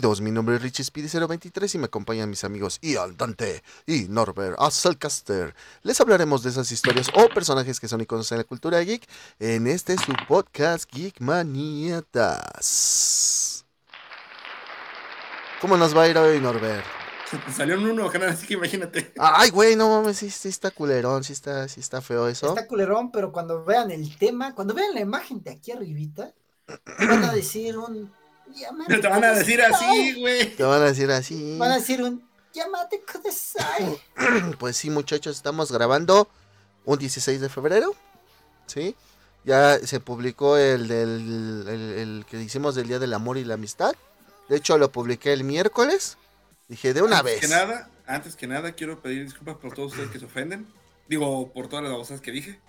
Bienvenidos, mi nombre es Richie Speedy023 y me acompañan mis amigos Ian Dante y Norbert Asselcaster. Les hablaremos de esas historias o personajes que son iconos en la cultura geek en este su podcast Geek Maníatas. ¿Cómo nos va a ir hoy, Norbert? Salió un uno, canal, así que imagínate. Ay, güey, no mames, sí, sí está culerón, sí está, sí está feo eso. Está culerón, pero cuando vean el tema, cuando vean la imagen de aquí arribita, van a decir un... "Llámate Te van a decir así, Kudasai". güey. Te van a decir así. Van a decir un... Llámate Kudasai. Pues sí, muchachos, estamos grabando un 16 de febrero. ¿Sí? Ya se publicó el, del, el, el que hicimos del Día del Amor y la Amistad. De hecho, lo publiqué el miércoles. Dije, de una antes vez. que nada, antes que nada, quiero pedir disculpas por todos ustedes que se ofenden. Digo, por todas las babosas que dije.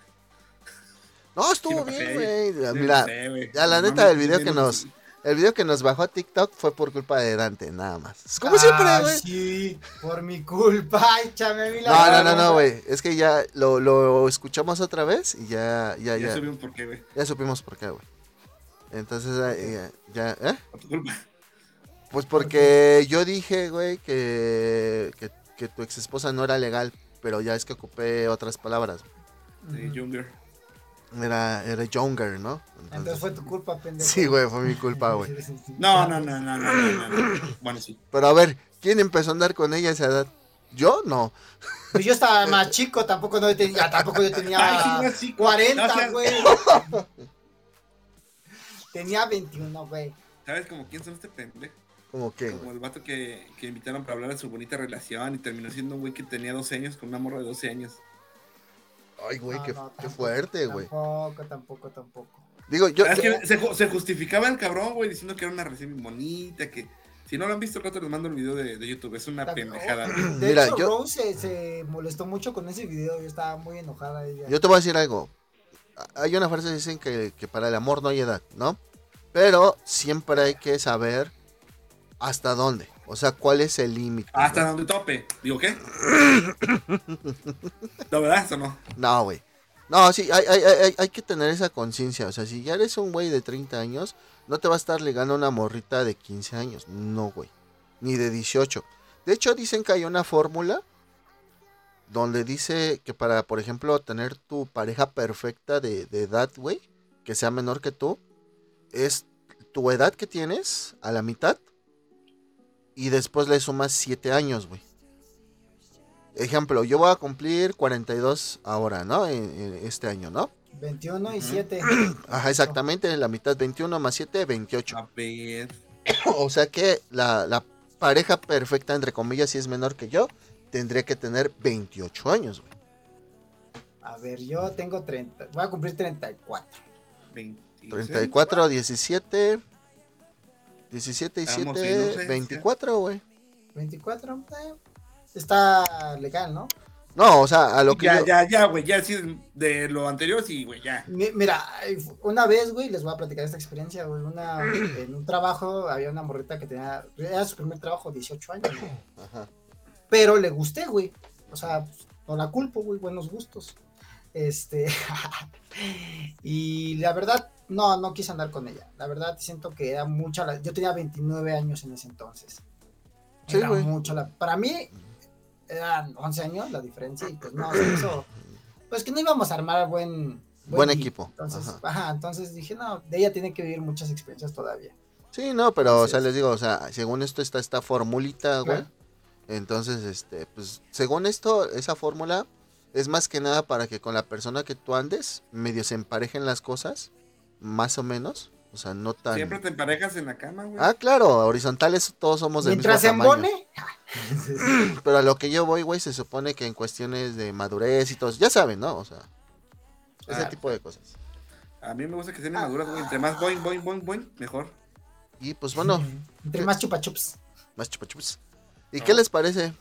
No, estuvo bien, güey. Sí, Mira, sé, güey. ya la No neta, mames, el video que nos, el video que nos bajó a TikTok fue por culpa de Dante, nada más. Es como Ah, siempre, güey. Sí, por mi culpa. Échame a mí la No, no, no, no, güey. Es que ya lo, lo escuchamos otra vez y ya, ya, Ya ya. subí un porqué, güey. Ya supimos por qué, güey. Entonces, eh, ya, ¿eh? Por tu culpa. Pues porque yo dije, güey, que, que, que tu ex esposa no era legal, pero ya es que ocupé otras palabras. De Ujú. Era, era younger, ¿no? Entonces fue tu culpa, pendejo. Sí, güey, fue mi culpa, güey. No, no, no, no, no, no, no, no. Bueno, sí. Pero a ver, ¿quién empezó a andar con ella a esa edad? ¿Yo? No. Pues yo estaba más chico, tampoco, no tenía, tampoco yo tenía Ay, sí, no, sí. 40, No seas- güey. Tenía 21, güey. ¿Sabes como quién son este pendejo? ¿Cómo que? Como el vato que, que invitaron para hablar de su bonita relación y terminó siendo un güey que tenía 12 años con una morra de 12 años. Ay, güey, No, qué, no, qué tampoco, fuerte, güey. Tampoco, tampoco, tampoco. Digo, yo... Es que se, ju- se justificaba el cabrón, güey, diciendo que era una bien bonita, que si no lo han visto, al rato les mando el video de, de YouTube, es una También- pendejada. De Mira, hecho, yo- Rose se, se molestó mucho con ese video. Yo estaba muy enojada. Ella. Yo te voy a decir algo. Hay una frase que dicen que, que para el amor no hay edad, ¿no? Pero siempre hay que saber hasta dónde. O sea, cuál es el límite. Hasta donde tope. ¿Digo qué? ¿No, verdad? Eso no. No, güey. No, sí, hay, hay, hay, hay que tener esa conciencia. O sea, si ya eres un güey de 30 años, no te va a estar ligando una morrita de 15 años. No, güey. Ni de 18. De hecho, dicen que hay una fórmula donde dice que para, por ejemplo, tener tu pareja perfecta de, de edad, güey, que sea menor que tú, es tu edad que tienes a la mitad y después le sumas 7 años, güey. Ejemplo, yo voy a cumplir 42 ahora, ¿no? En- en este año, ¿no? 21 y Ujú. 7. Ajá, exactamente, la mitad 21 más 7, 28. A ver. O sea que la, la pareja perfecta, entre comillas, si es menor que yo, tendría que tener 28 años, güey. A ver, yo tengo 30. Voy a cumplir 34. 26. 34, 17, 17 y Estamos 7, inocentes. 24, güey. 24. eh, está legal, ¿no? No, o sea, a lo que Ya, yo... ya, ya, güey. Ya, sí, de lo anterior, sí, güey, ya. Mi- Mira, una vez, güey, les voy a platicar esta experiencia, güey. Una, en un trabajo había una morrita que tenía, era su primer trabajo, 18 años, güey. Ajá. Pero le gusté, güey. O sea, pues, no la culpo, güey, buenos gustos. Este. y la verdad, no, no quise andar con ella. La verdad, siento que era mucha la. Yo tenía 29 años en ese entonces. Sí, Era güey. mucho la. Para mí, eran 11 años la diferencia y pues no, se hizo. Pues que no íbamos a armar buen. Buen equipo, Entonces, ajá. ajá. entonces dije, no, de ella tiene que vivir muchas experiencias todavía. Sí, no, pero, o sea, es. les digo, o sea, según esto está esta formulita, güey. Entonces, este, pues, según esto, esa fórmula es más que nada para que con la persona que tú andes, medio se emparejen las cosas, más o menos. O sea, no tan... Siempre te emparejas en la cama, güey. Ah, claro, horizontales todos somos del Mientras se tamaño. embone. Pero a lo que yo voy, güey, se supone que en cuestiones de madurez y todo, ya saben, ¿no? O sea, ese Ah. tipo de cosas. A mí me gusta que sean inmaduras, güey. Entre más boing, boing, boing, boing, mejor. Y pues bueno, Entre más chupa chups. más chupachups. ¿Y No. qué les parece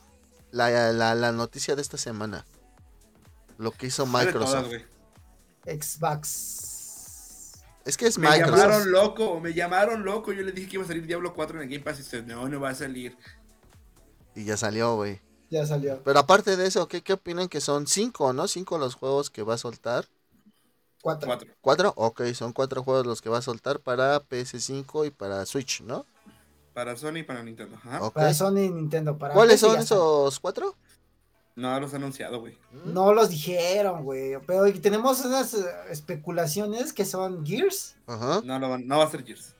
la, la, la noticia de esta semana? Lo que hizo Microsoft. Xbox. es que es Me Microsoft. llamaron loco, me llamaron loco. Yo les dije que iba a salir Diablo 4 en el Game Pass y ustedes, no, no va a salir. Y ya salió, güey. Ya salió. Pero aparte de eso, ¿qué, qué opinan que son cinco, no? Cinco los juegos que va a soltar. Cuatro. Cuatro. ¿Cuatro? Ok, son cuatro juegos los que va a soltar para PS5 y para Switch, ¿no? Para Sony y para Nintendo. Ajá. Para Sony y Nintendo. Para ¿Cuáles PC son esos cuatro? No los ha anunciado, güey. No los dijeron, güey. Pero tenemos unas eh, especulaciones que son Gears, Ajá, No, lo van- no va a ser Gears.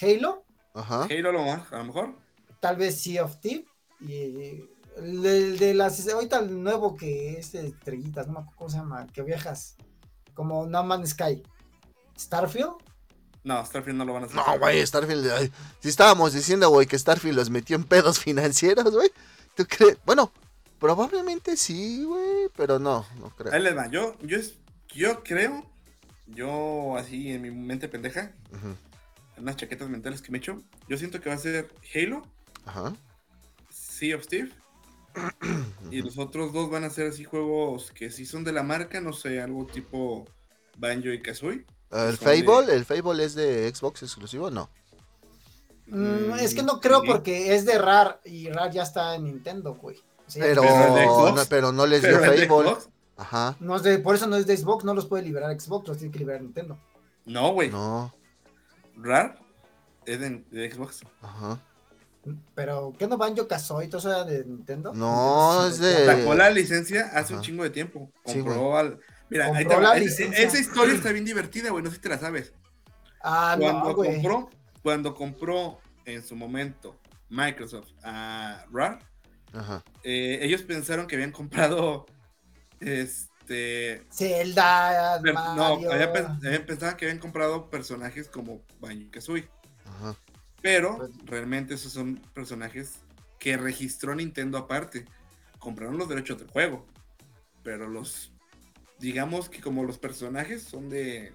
Halo, ajá. Halo lo más, a lo mejor. tal vez Sea of Thieves y el de, el de las ahorita el nuevo que es de estrellitas, no me acuerdo cómo se llama, que viajas como No Man's Sky. Starfield, No, Starfield no lo van a hacer. No, güey, Starfield. ay, si estábamos diciendo, güey, que Starfield los metió en pedos financieros, güey. ¿Tú crees? Bueno, probablemente sí, güey, pero no, no creo. Ahí les va. Yo, yo, es- yo creo, yo así en mi mente pendeja, en unas chaquetas mentales que me echo, yo siento que va a ser Halo, Ajá. Sea of Steve. y los otros dos van a ser así juegos que sí son de la marca, no sé, algo tipo Banjo y Kazooie. El Son de- Fable, el Fable es de Xbox exclusivo, no. Mm, es que no creo sí. porque es de RAR y RAR ya está en Nintendo, güey. Pero, Pero Xbox. no, pero no les dio Fable. Ajá. no es de, por eso no es de Xbox, no los puede liberar Xbox, los tiene que liberar Nintendo. No, güey. No. RAR es de, de Xbox. Ajá. Pero, ¿qué no Banjo Kazooie? ¿Todo eso era de Nintendo? No, es de- Sacó la licencia hace un chingo de tiempo. Sí, Compró al. Mira, ahí Compró te va. la Es- licencia. esa historia está bien divertida, güey. No sé si te la sabes. Ah, Cuando no, güey. compró, cuando compró en su momento Microsoft a RAR, Ajá. eh, ellos pensaron que habían comprado este. Zelda, per- no, Mario. habían, pen- habían pensado que habían comprado personajes como Banjo Kazooie. Ajá. Pero Pues- realmente esos son personajes que registró Nintendo aparte. Compraron los derechos del juego. Pero los. Digamos que como los personajes son de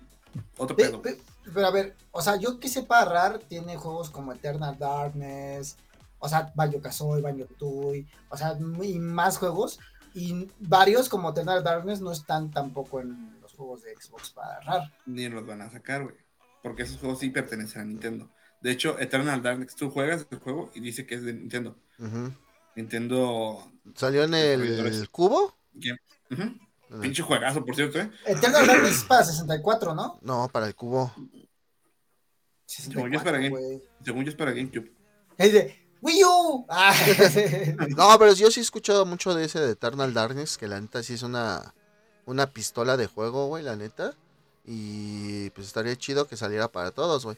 otro Pe- pedo. pe- pero a ver, o sea, yo que sepa, RAR tiene juegos como Eternal Darkness, o sea, Banjo Kazooie, Banjo Tooie, o sea, y más juegos. Y varios como Eternal Darkness no están tampoco en los juegos de Xbox para RAR. Ni los van a sacar, güey. Porque esos juegos sí pertenecen a Nintendo. De hecho, Eternal Darkness, tú juegas el juego y dice que es de Nintendo. Ujú. Nintendo. ¿Salió en el cubo? Pinche juegazo, por cierto, ¿eh? Eternal Darkness es para 64, ¿no? No, para el cubo. Según yo es para 64, Game-. Según yo es para GameCube. Es de Wii U. Ah. No, pero yo sí he escuchado mucho de ese de Eternal Darkness, que la neta sí es una, una pistola de juego, güey, la neta. Y pues estaría chido que saliera para todos, güey.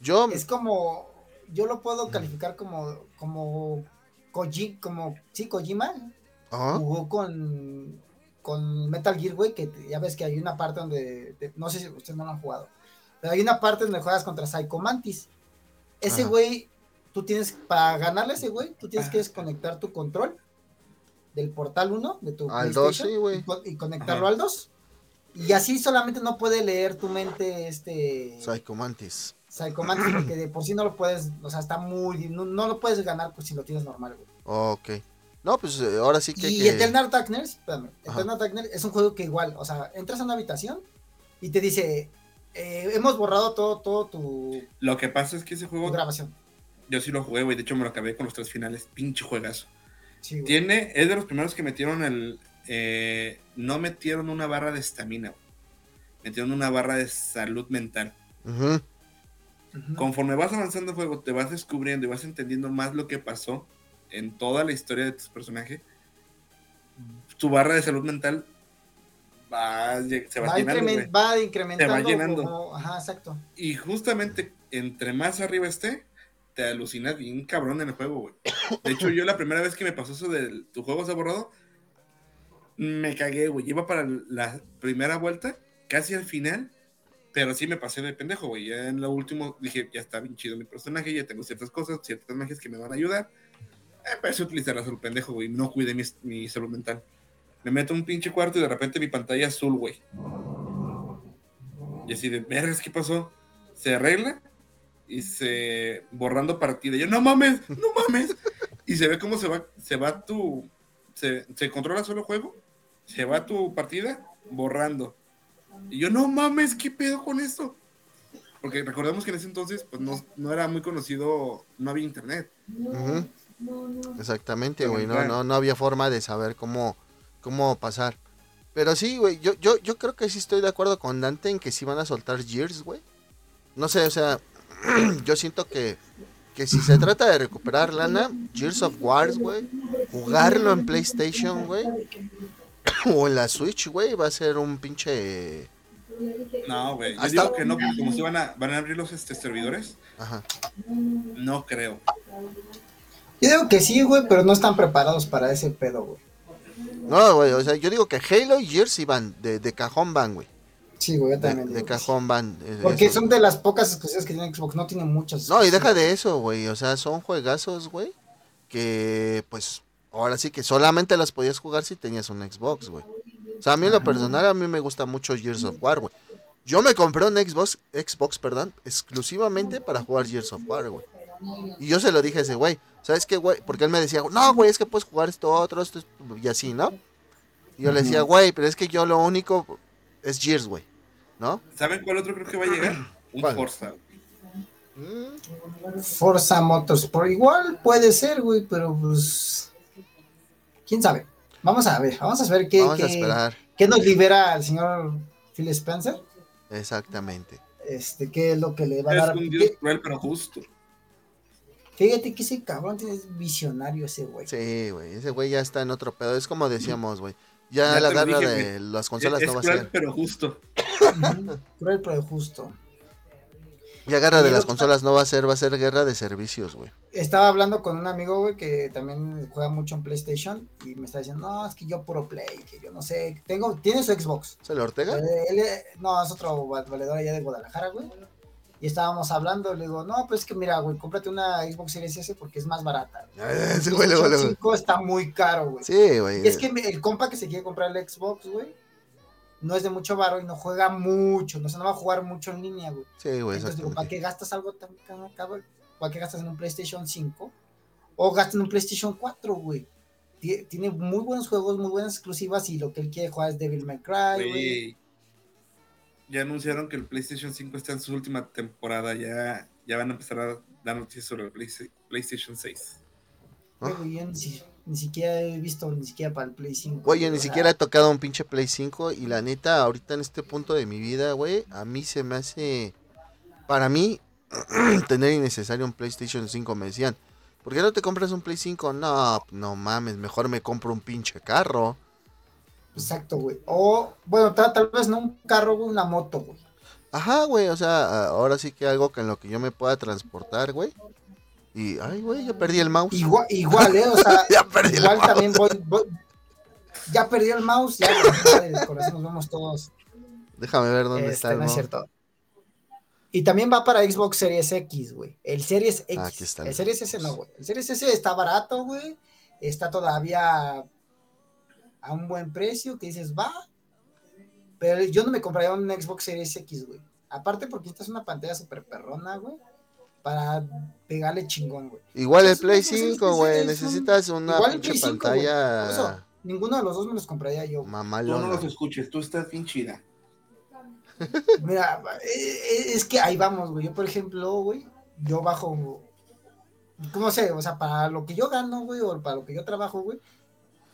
Yo, es como, yo lo puedo calificar como, como, Koji, como, sí, Kojima, Ajá, jugó con, con Metal Gear, güey, que ya ves que hay una parte donde, no sé si ustedes no lo han jugado, pero hay una parte donde juegas contra Psycho Mantis. Ese güey, tú tienes, para ganarle a ese güey, tú tienes que desconectar tu control del portal 1 de tu Al dos, PlayStation sí, güey. y, co- y conectarlo Ajá. al 2. Y así solamente no puede leer tu mente este Psycho Mantis. Psycho Mantis, porque de por sí no lo puedes, o sea, está muy, no, no lo puedes ganar pues, si lo tienes normal, güey. Ok. No, pues eh, ahora sí que. Y que- Eternal Darkness, espérame, Ajá. Eternal Darkness es un juego que igual, o sea, entras a una habitación y te dice, eh, hemos borrado todo, todo tu, Lo que pasa es que ese tu juego, grabación. Yo sí lo jugué, güey. De hecho, me lo acabé con los tres finales. Pinche juegazo. Sí. Tiene, es de los primeros que metieron el. eh, no metieron una barra de estamina, güey. Metieron una barra de salud mental. Conforme vas avanzando el juego, te vas descubriendo y vas entendiendo más lo que pasó en toda la historia de tus personajes. Tu barra de salud mental va, se va, va, llenando, incremen- güey. va incrementando. llenando. como- ajá, exacto. Y justamente entre más arriba esté, te alucinas bien cabrón en el juego, güey. De hecho, yo la primera vez que me pasó eso de tu juego se ha borrado, me cagué, güey. Iba para la primera vuelta, casi al final, pero sí me pasé de pendejo, güey. Ya en lo último dije, ya está bien chido mi personaje, ya tengo ciertas cosas, ciertas magias que me van a ayudar. Empecé a utilizar a pendejo, güey. No cuidé mi, mi salud mental. Me meto un pinche cuarto y de repente mi pantalla azul, güey. Y así de, vergas, ¿qué pasó? Se arregla y se borrando partida. Yo, no mames, no mames. Y se ve cómo se va, se va tu, se, se controla solo juego, se va tu partida borrando. Y yo, no mames, ¿qué pedo con esto? Porque recordemos que en ese entonces, pues no, no era muy conocido, no había internet. ujú. Exactamente, Pero güey. No, no, no había forma de saber cómo, cómo pasar. Pero sí, güey. Yo, yo, yo creo que sí estoy de acuerdo con Dante en que sí van a soltar Gears, güey. No sé, o sea, yo siento que, que si se trata de recuperar lana, Gears of Wars, güey, jugarlo en PlayStation, güey, o en la Switch, güey, va a ser un pinche. No, güey. Yo Hasta- digo que no, porque como si van a, van a abrir los este, servidores, Ajá. no creo. Yo digo que sí, güey, pero no están preparados para ese pedo, güey. No, güey, o sea, yo digo que Halo y Gears van, de, de cajón van, güey. Sí, güey, yo De, también. de cajón van. eh, Porque eso. son de las pocas exclusivas que tiene Xbox, no tiene muchas. No, y deja de eso, güey. O sea, son juegazos, güey. Que, pues, ahora sí que solamente las podías jugar si tenías un Xbox, güey. O sea, a mí en lo personal, a mí me gusta mucho Gears of War, güey. Yo me compré un Xbox, Xbox, perdón, exclusivamente para jugar Gears of War, güey. Y yo se lo dije a ese güey. ¿Sabes qué, güey? Porque él me decía, no, güey, es que puedes jugar esto, otro, esto, esto", y así, ¿no? Y yo le decía, güey, pero es que yo lo único es Gears, güey. ¿No? ¿Saben cuál otro creo que va a llegar? Un ¿Cuál? Forza. Mm, Forza Motorsport. Igual puede ser, güey, pero pues. ¿Quién sabe? Vamos a ver, vamos a ver qué, Vamos a qué- esperar. qué nos libera el señor Phil Spencer. Exactamente. Este, qué es lo que le va a Es dar. un dios ¿Qué- cruel pero justo. Fíjate que ese cabrón tiene- es visionario ese güey. Sí, güey, ese güey ya está en otro pedo. Es como decíamos, güey. Ya, Ya la garra dije, de las consolas es no va a cruel ser. pero justo. Cruel pero justo. Ya guerra de las consolas no va a ser, va a ser guerra de servicios, güey. Estaba hablando con un amigo, güey, que también juega mucho en PlayStation y me está diciendo, no, es que yo puro Play, que yo no sé, tengo, tiene su Xbox. ¿Se Ortega? Eh, él, eh, no, es otro va- valedor allá de Guadalajara, güey. Y estábamos hablando, le digo, no, pues es que mira, güey, cómprate una Xbox Series S porque es más barata. Güey, luego, PlayStation luego. 5 está muy caro, güey. Sí, güey. Y es que el compa que se quiere comprar el Xbox, güey, no es de mucho varo y no juega mucho, no, o sea, no va a jugar mucho en línea, güey. Sí, güey, Entonces digo, ¿para qué gastas algo tan caro, cabrón? ¿Para qué gastas en un PlayStation 5? O gastas en un PlayStation 4, güey. Tie- Tiene muy buenos juegos, muy buenas exclusivas y lo que él quiere jugar es Devil May Cry, güey. Ya anunciaron que el PlayStation 5 está en su última temporada. Ya, ya van a empezar a dar noticias sobre el Play- PlayStation 6. Güey, güey, yo ni, si- ni siquiera he visto ni siquiera para el Play 5. Oye, ni siquiera he tocado un pinche Play 5 y la neta, ahorita en este punto de mi vida, güey, a mí se me hace... Para mí, tener innecesario un PlayStation 5, me decían. ¿Por qué no te compras un Play 5? No, no mames, mejor me compro un pinche carro. Exacto, güey. O, bueno, tal, tal vez no un carro, güey, una moto, güey. Ajá, güey, o sea, ahora sí que algo que en lo que yo me pueda transportar, güey. Y, ay, güey, yo perdí el mouse. Igual, igual, ¿eh? O sea, Ya perdí el igual mouse. también voy, voy- Ya perdió el mouse, ya, eso nos vamos todos. Déjame ver dónde Este, está el no es cierto. Y también va para Xbox Series X, güey. El Series X. Ah, aquí está. El Series S no, güey. El Series S está barato, güey. Está todavía a un buen precio, que dices, va. Pero yo no me compraría un Xbox Series X, güey. Aparte porque esta es una pantalla súper perrona, güey. Para pegarle chingón, güey. Igual el Play una- pues, es- 5, es- güey. Necesitas una pinche Play 5, güey. Por pantalla eso, ninguno de los dos me los compraría yo. Tú no los escuches, tú estás bien chida. Mira, eh, es que ahí vamos, güey. Yo, por ejemplo, güey, yo bajo, ¿cómo sé? O sea, para lo que yo gano, güey, o para lo que yo trabajo, güey,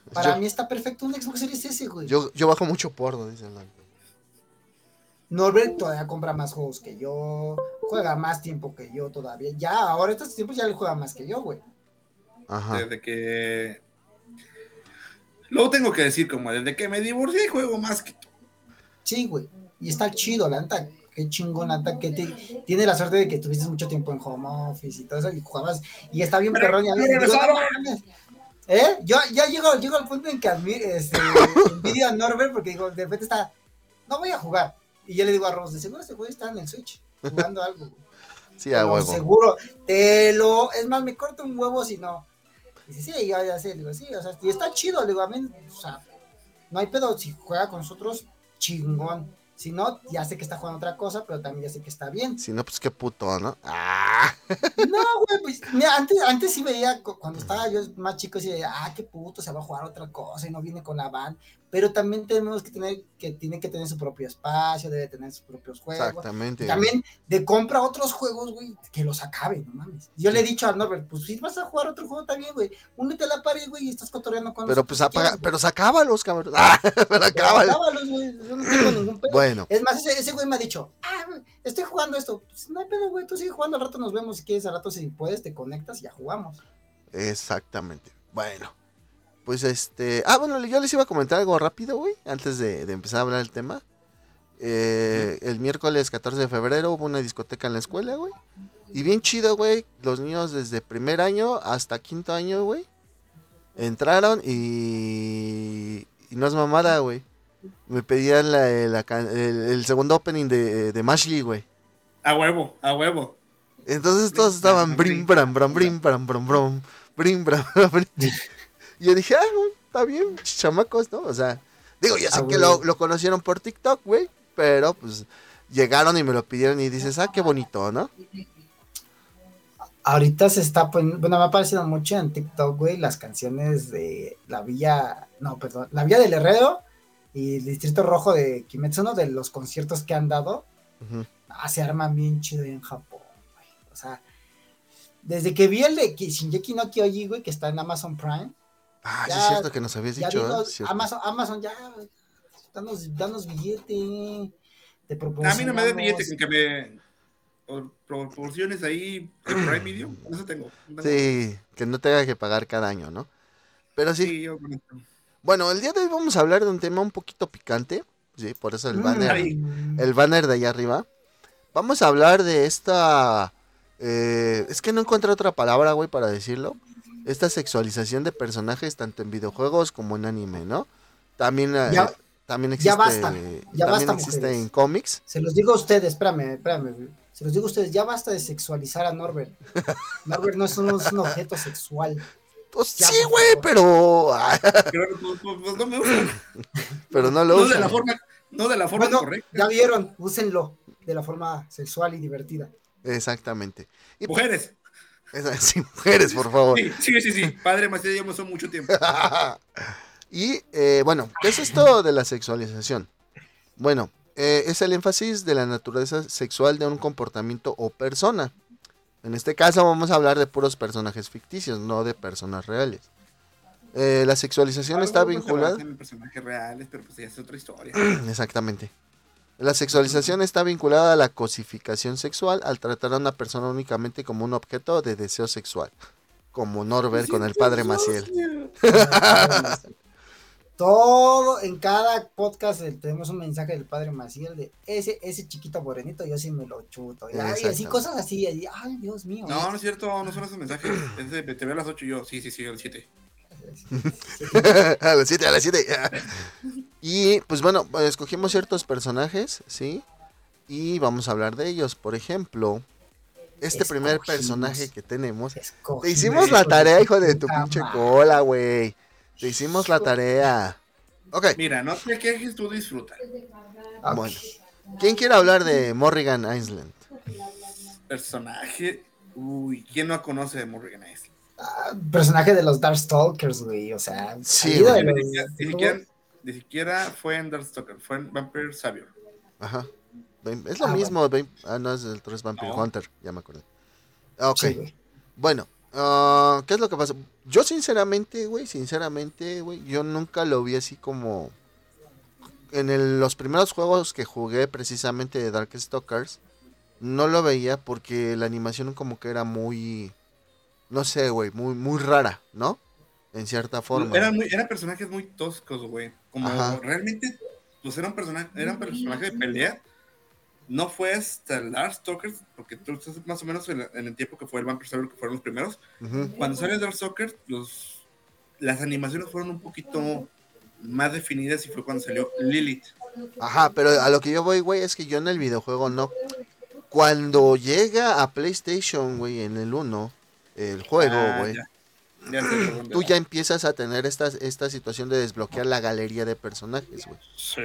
para Yo- mí está perfecto un Xbox Series S, güey. Yo, yo bajo mucho porno, dicen. ¿no? Norbert todavía compra más juegos que yo, juega más tiempo que yo todavía. Ya, ahora estos tiempos ya le juega más que yo, güey. Ajá. Desde que. Luego tengo que decir, como desde que me divorcié, juego más que tú. Sí, güey. Y está chido, la neta. Qué chingón, la neta, que te- tiene la suerte de que tuviste mucho tiempo en home office y todo eso, y jugabas, y está bien perrón. y a veces ¿Eh? Yo ya llego, llego al punto en que admiro, este, envidio a Norbert porque digo, de repente está, no voy a jugar. Y yo le digo a Rose, de seguro ese güey está en el Switch, jugando algo. güey. Sí, a huevo. Seguro, te lo, es más, me corto un huevo si no. Dice, sí, ya, ya sé, digo, sí, o sea, y está chido, digo, a mí, o sea, no hay pedo, si juega con nosotros, chingón. Si no, ya sé que está jugando otra cosa, pero también ya sé que está bien. Si no, pues qué puto, ¿no? Ah, No, güey, pues, mira, antes, antes sí veía, cu- cuando estaba yo más chico, sí veía, ah, qué puto, se va a jugar otra cosa y no viene con la van. Pero también tenemos que tener que tiene que tener su propio espacio, debe tener sus propios juegos. Exactamente. También de compra otros juegos, güey, que los acabe, no mames. Yo le he dicho a Norbert, pues si vas a jugar otro juego también, güey, únete a la pared, güey, y estás cotorreando con Pero pues apaga, quieres, pero sacábalos, cabrón. Ah, pero acábalos. Acábalos, güey, yo no tengo ningún pedo. Bueno, Es más, ese, ese güey me ha dicho, ah, güey, estoy jugando esto. Pues no hay pedo, güey, tú sigue jugando, al rato nos vemos si quieres, al rato si puedes, te conectas y ya jugamos. exactamente. Bueno. Pues este. Ah, bueno, yo les iba a comentar algo rápido, güey. Antes de, de empezar a hablar del tema. Eh, el miércoles 14 de febrero hubo una discoteca en la escuela, güey. Y bien chido, güey. Los niños desde primer año hasta quinto año, güey. Entraron y. Y no es mamada, güey. Me pedían la, el, el segundo opening de, de Mashley, güey. A huevo, a huevo. Entonces todos estaban brim, bram, bram, brim, bram, bram, bram, brim, bram, bram, brim. Y yo dije, ah, güey, está bien, chamacos, ¿no? O sea, digo, ya sé Ah, que lo, lo conocieron por TikTok, güey, pero pues llegaron y me lo pidieron y dices, ah, qué bonito, ¿no? Ahorita se está poniendo, bueno, me ha parecido mucho en TikTok, güey, las canciones de la Villa, no, perdón, la Villa del Herrero y el Distrito Rojo de Kimetsu, uno de los conciertos que han dado, Ujú. ah, se arman bien chido en Japón, güey. O sea, desde que vi el de Ki- Shinjeki no Kyoji, güey, que está en Amazon Prime, Ah, sí es cierto que nos habías ya dicho, ¿eh? Amazon, Amazon ya, danos, danos billete, te A mí no me da billete que me por- proporciones ahí Prime Video. Eso tengo. no tengo. Sí, que no tenga que pagar cada año, ¿no? Pero sí, Sí, yo con esto. bueno, el día de hoy vamos a hablar de un tema un poquito picante, sí, por eso el Mm, banner, el banner de allá arriba. Vamos a hablar de esta. eh, es que no encuentro otra palabra, güey, para decirlo. Esta sexualización de personajes, tanto en videojuegos como en anime, ¿no? También, eh, también existe, ya basta, ya también basta, existe mujeres. en cómics. Se los digo a ustedes, espérame, espérame. Se los digo a ustedes, ya basta de sexualizar a Norbert. Norbert no es un, es un objeto sexual. Pues Ya, sí, güey, pero. Pero pues, pues, pues, no me gustan. pero no lo No de la forma, no de la forma Bueno, correcta. ya vieron, úsenlo de la forma sexual y divertida. Exactamente. Y pues, Mujeres. Esa- sí, mujeres, por favor. Sí, sí, sí, sí. Padre Macías ya pasó mucho tiempo. y eh, bueno, ¿qué es esto de la sexualización? Bueno, eh, es el énfasis de la naturaleza sexual de un comportamiento o persona. En este caso vamos a hablar de puros personajes ficticios, no de personas reales. Eh, la sexualización está vinculada... en personajes reales, pero pues ya es otra historia. Exactamente. La sexualización está vinculada a la cosificación sexual al tratar a una persona únicamente como un objeto de deseo sexual. Como Norbert con el padre Maciel. Todo, en cada podcast tenemos un mensaje del padre Maciel de ese, ese chiquito morenito, yo sí me lo chuto. Y, ay, así cosas así, y, ay, Dios mío. No, no es cierto, no son esos mensajes. Es de, te veo a las 8 y yo. Sí, sí, sí, a las 7. a las 7, a las 7. Y pues bueno, escogimos ciertos personajes, ¿sí? Y vamos a hablar de ellos. Por ejemplo, este primer personaje que tenemos. Escogimos, Te hicimos la tarea, hijo de tu pinche cola, güey. Te hicimos la tarea. Ok, Mira, no te quejes, tú disfruta. Bueno. ¿Quién quiere hablar de Morrigan Island? Personaje. Uy, ¿quién no conoce de Morrigan Island? Ah, personaje de los Darkstalkers, güey, o sea, Sí, güey. los- ni siquiera fue en Darkstalker, fue en Vampire Savior. Ajá. Es lo Ah, mismo. Vaim- Ah, no, es el 3 Vampire No. Hunter. Ya me acordé. Ah, Ok. Sí. Bueno, ah, ¿qué es lo que pasa? Yo sinceramente, güey, sinceramente, güey, yo nunca lo vi así como... En el- los primeros juegos que jugué precisamente de Darkstalkers, no lo veía porque la animación como que era muy... No sé, güey, muy, muy rara, ¿no? En cierta forma. Eran, muy, eran personajes muy toscos, güey. Como Ajá. realmente, pues eran personajes, eran personajes de pelea. No fue hasta el Darkstalkers, porque tú estás más o menos en, en el tiempo que fue el Vampire Savior, que fueron los primeros. Cuando salió el Darkstalkers, los, las animaciones fueron un poquito más definidas y fue cuando salió Lilith. Ajá, pero a lo que yo voy, güey, es que yo en el videojuego no. Cuando llega a PlayStation, güey, en el 1, el juego, Ah, güey. Tú ya empiezas a tener esta, esta situación de desbloquear la galería de personajes, güey. Sí,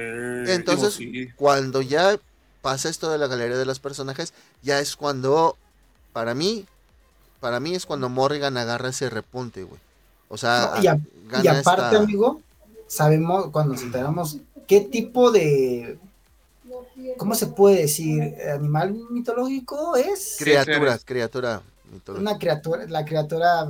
Entonces, sí. Cuando ya pasa esto de la galería de los personajes, ya es cuando, para mí, para mí es cuando Morrigan agarra ese repunte, güey. O sea, No, y, a- gana y aparte, esta- amigo, sabemos, cuando nos enteramos, qué tipo de, ¿cómo se puede decir? ¿Animal mitológico es? Criatura, criatura mitológica. Una criatura, la criatura...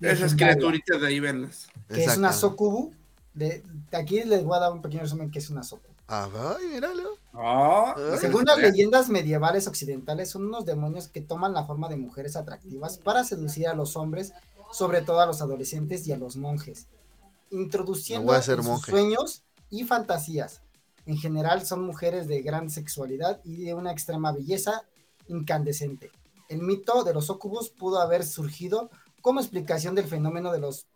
Esas criaturitas de ahí, verlas. Que es una sokubu. De, de aquí les voy a dar un pequeño resumen que es una sokubu. Ah, ay, míralo. Ay, Según las leyendas medievales occidentales, son unos demonios que toman la forma de mujeres atractivas para seducir a los hombres, sobre todo a los adolescentes y a los monjes, introduciendo sus sueños y fantasías. En general son mujeres de gran sexualidad y de una extrema belleza incandescente. El mito de los ócubos pudo haber surgido como explicación del fenómeno de las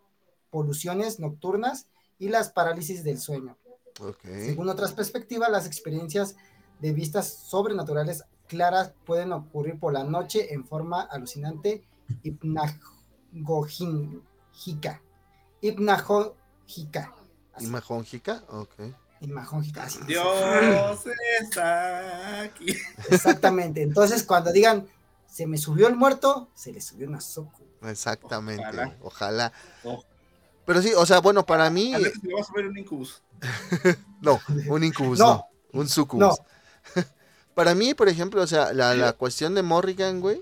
poluciones nocturnas y las parálisis del sueño. Según otras perspectivas, las experiencias de vistas sobrenaturales claras pueden ocurrir por la noche en forma alucinante hipnagogica. Hipnagogica. Así, ¿Imajóngica? Ok. dice. Dios está aquí. Exactamente. Entonces, cuando digan, se me subió el muerto, se le subió una soco. Exactamente. Ojalá. Ojalá. Oh. Pero sí, o sea, bueno, para mí. A veces vas a ver un incubus. No, un incubus, no. No. Un sucubus. No. para mí, por ejemplo, o sea, la, la cuestión de Morrigan, güey,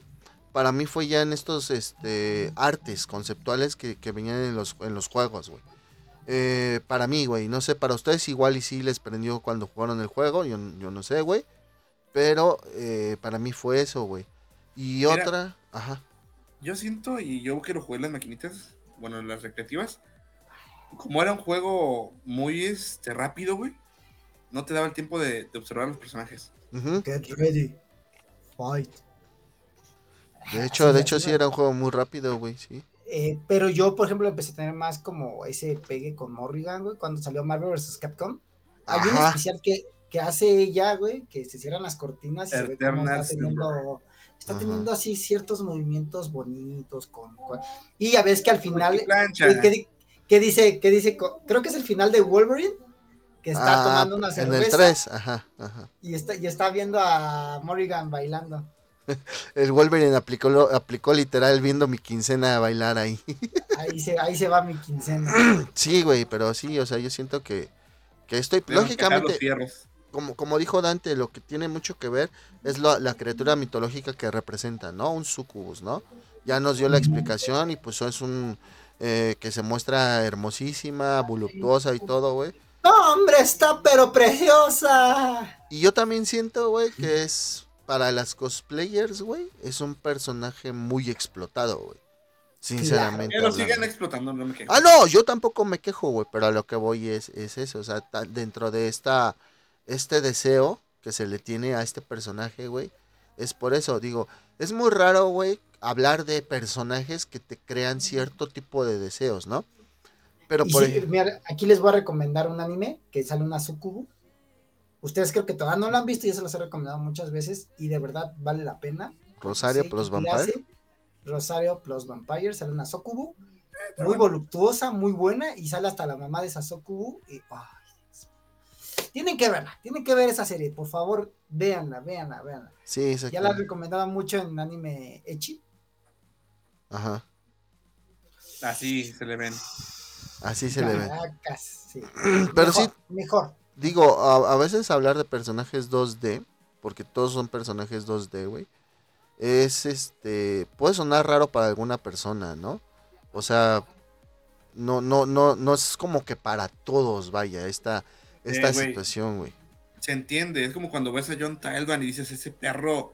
para mí fue ya en estos este, artes conceptuales que, que venían en los, en los juegos, güey. Eh, para mí, güey, no sé, para ustedes igual y sí les prendió cuando jugaron el juego, yo, yo no sé, güey. Pero eh, para mí fue eso, güey. Y Mira. otra, ajá. Yo siento, y yo quiero jugar las maquinitas, bueno, las recreativas. Como era un juego muy este, rápido, güey, no te daba el tiempo de, de observar los personajes. Get ready. Fight. De hecho, Así, de hecho sí era un juego muy rápido, güey, sí. Eh, pero yo, por ejemplo, empecé a tener más como ese pegue con Morrigan, güey, cuando salió Marvel vs. Capcom. Hay un especial que, que hace ella, güey, que se cierran las cortinas y se ve cómo Eternal está teniendo, está Ajá. teniendo así ciertos movimientos bonitos. Con, con- Y ya ves que al final, Plancha. eh, ¿qué, di- qué dice? ¿Qué dice? Creo que es el final de Wolverine, que está Ah, tomando una en cerveza el 3, ajá, ajá. y, está, y está viendo a Morrigan bailando. El Wolverine aplicó, lo- aplicó literal viendo mi quincena a bailar ahí. Ahí se, ahí se va mi quincena. Sí, güey, pero sí, o sea, yo siento que, que estoy, Tenemos que lógicamente, fierros. Como, como dijo Dante, lo que tiene mucho que ver es lo- la criatura mitológica que representa, ¿no? Un sucubus, ¿no? Ya nos dio la explicación y pues es un eh, que se muestra hermosísima, voluptuosa y todo, güey. ¡No, hombre, está pero preciosa! Y yo también siento, güey, que es para las cosplayers, güey, es un personaje muy explotado, güey. Sinceramente. Lo hablando. sigan explotando, no me quejo. Ah, no, yo tampoco me quejo, güey, pero a lo que voy es, es eso, o sea, dentro de esta, este deseo que se le tiene a este personaje, güey, es por eso, digo, es muy raro, güey, hablar de personajes que te crean cierto tipo de deseos, ¿no? Pero por sí, mira, aquí les voy a recomendar un anime que sale una Sukubu. Ustedes creo que todavía no lo han visto, ya se los he recomendado muchas veces y de verdad vale la pena. Rosario Sí, plus Vampire. Rosario plus Vampire, sale una Sokubu, muy voluptuosa, muy buena y sale hasta la mamá de esa Sokubu. Y, Dios. Tienen que verla, tienen que ver esa serie, por favor, véanla, véanla, véanla. Sí, exacto. Ya la recomendaba mucho en anime Echi. Ajá, Así se le ven. así se le ve. Caracas, sí. Pero mejor, sí, Mejor. digo, a, a veces hablar de personajes 2D, porque todos son personajes 2D, güey, es este, puede sonar raro para alguna persona, ¿no? O sea, no, no, no, no es como que para todos, vaya, esta, esta Eh, güey. situación, güey. Se entiende. Es como cuando ves a John Talban y dices, ese perro.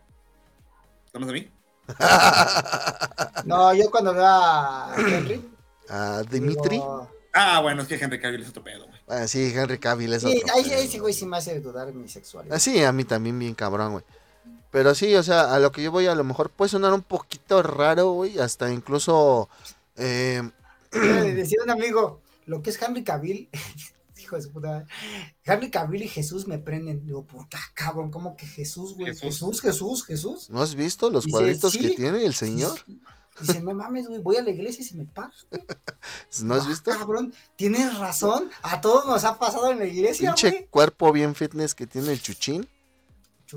¿Estamos a mí? No, yo cuando veo a Henry. Ah, Dimitri, digo, Ah, bueno, es que Henry Cavill es otro pedo, güey. ah, sí, Henry Cavill es Sí, otro ahí, pedo, ahí sí, güey, sí me hace dudar mi sexualidad. Ah, sí, a mí también bien cabrón, güey. Pero sí, o sea, a lo que yo voy a lo mejor puede sonar un poquito raro, güey, hasta incluso... eh, Decía un amigo, lo que es Henry Cavill, hijo de su puta, Henry Cavill y Jesús me prenden. Digo, puta cabrón, ¿cómo que Jesús, güey? Jesús. Jesús, Jesús, Jesús. ¿No has visto los Dice, cuadritos que tiene el señor? Dice, no mames, güey, voy a la iglesia y se me pasa. ¿No has Ah, visto? Cabrón, tienes razón. A todos nos ha pasado en la iglesia, Pinche güey. cuerpo bien fitness que tiene el chuchín.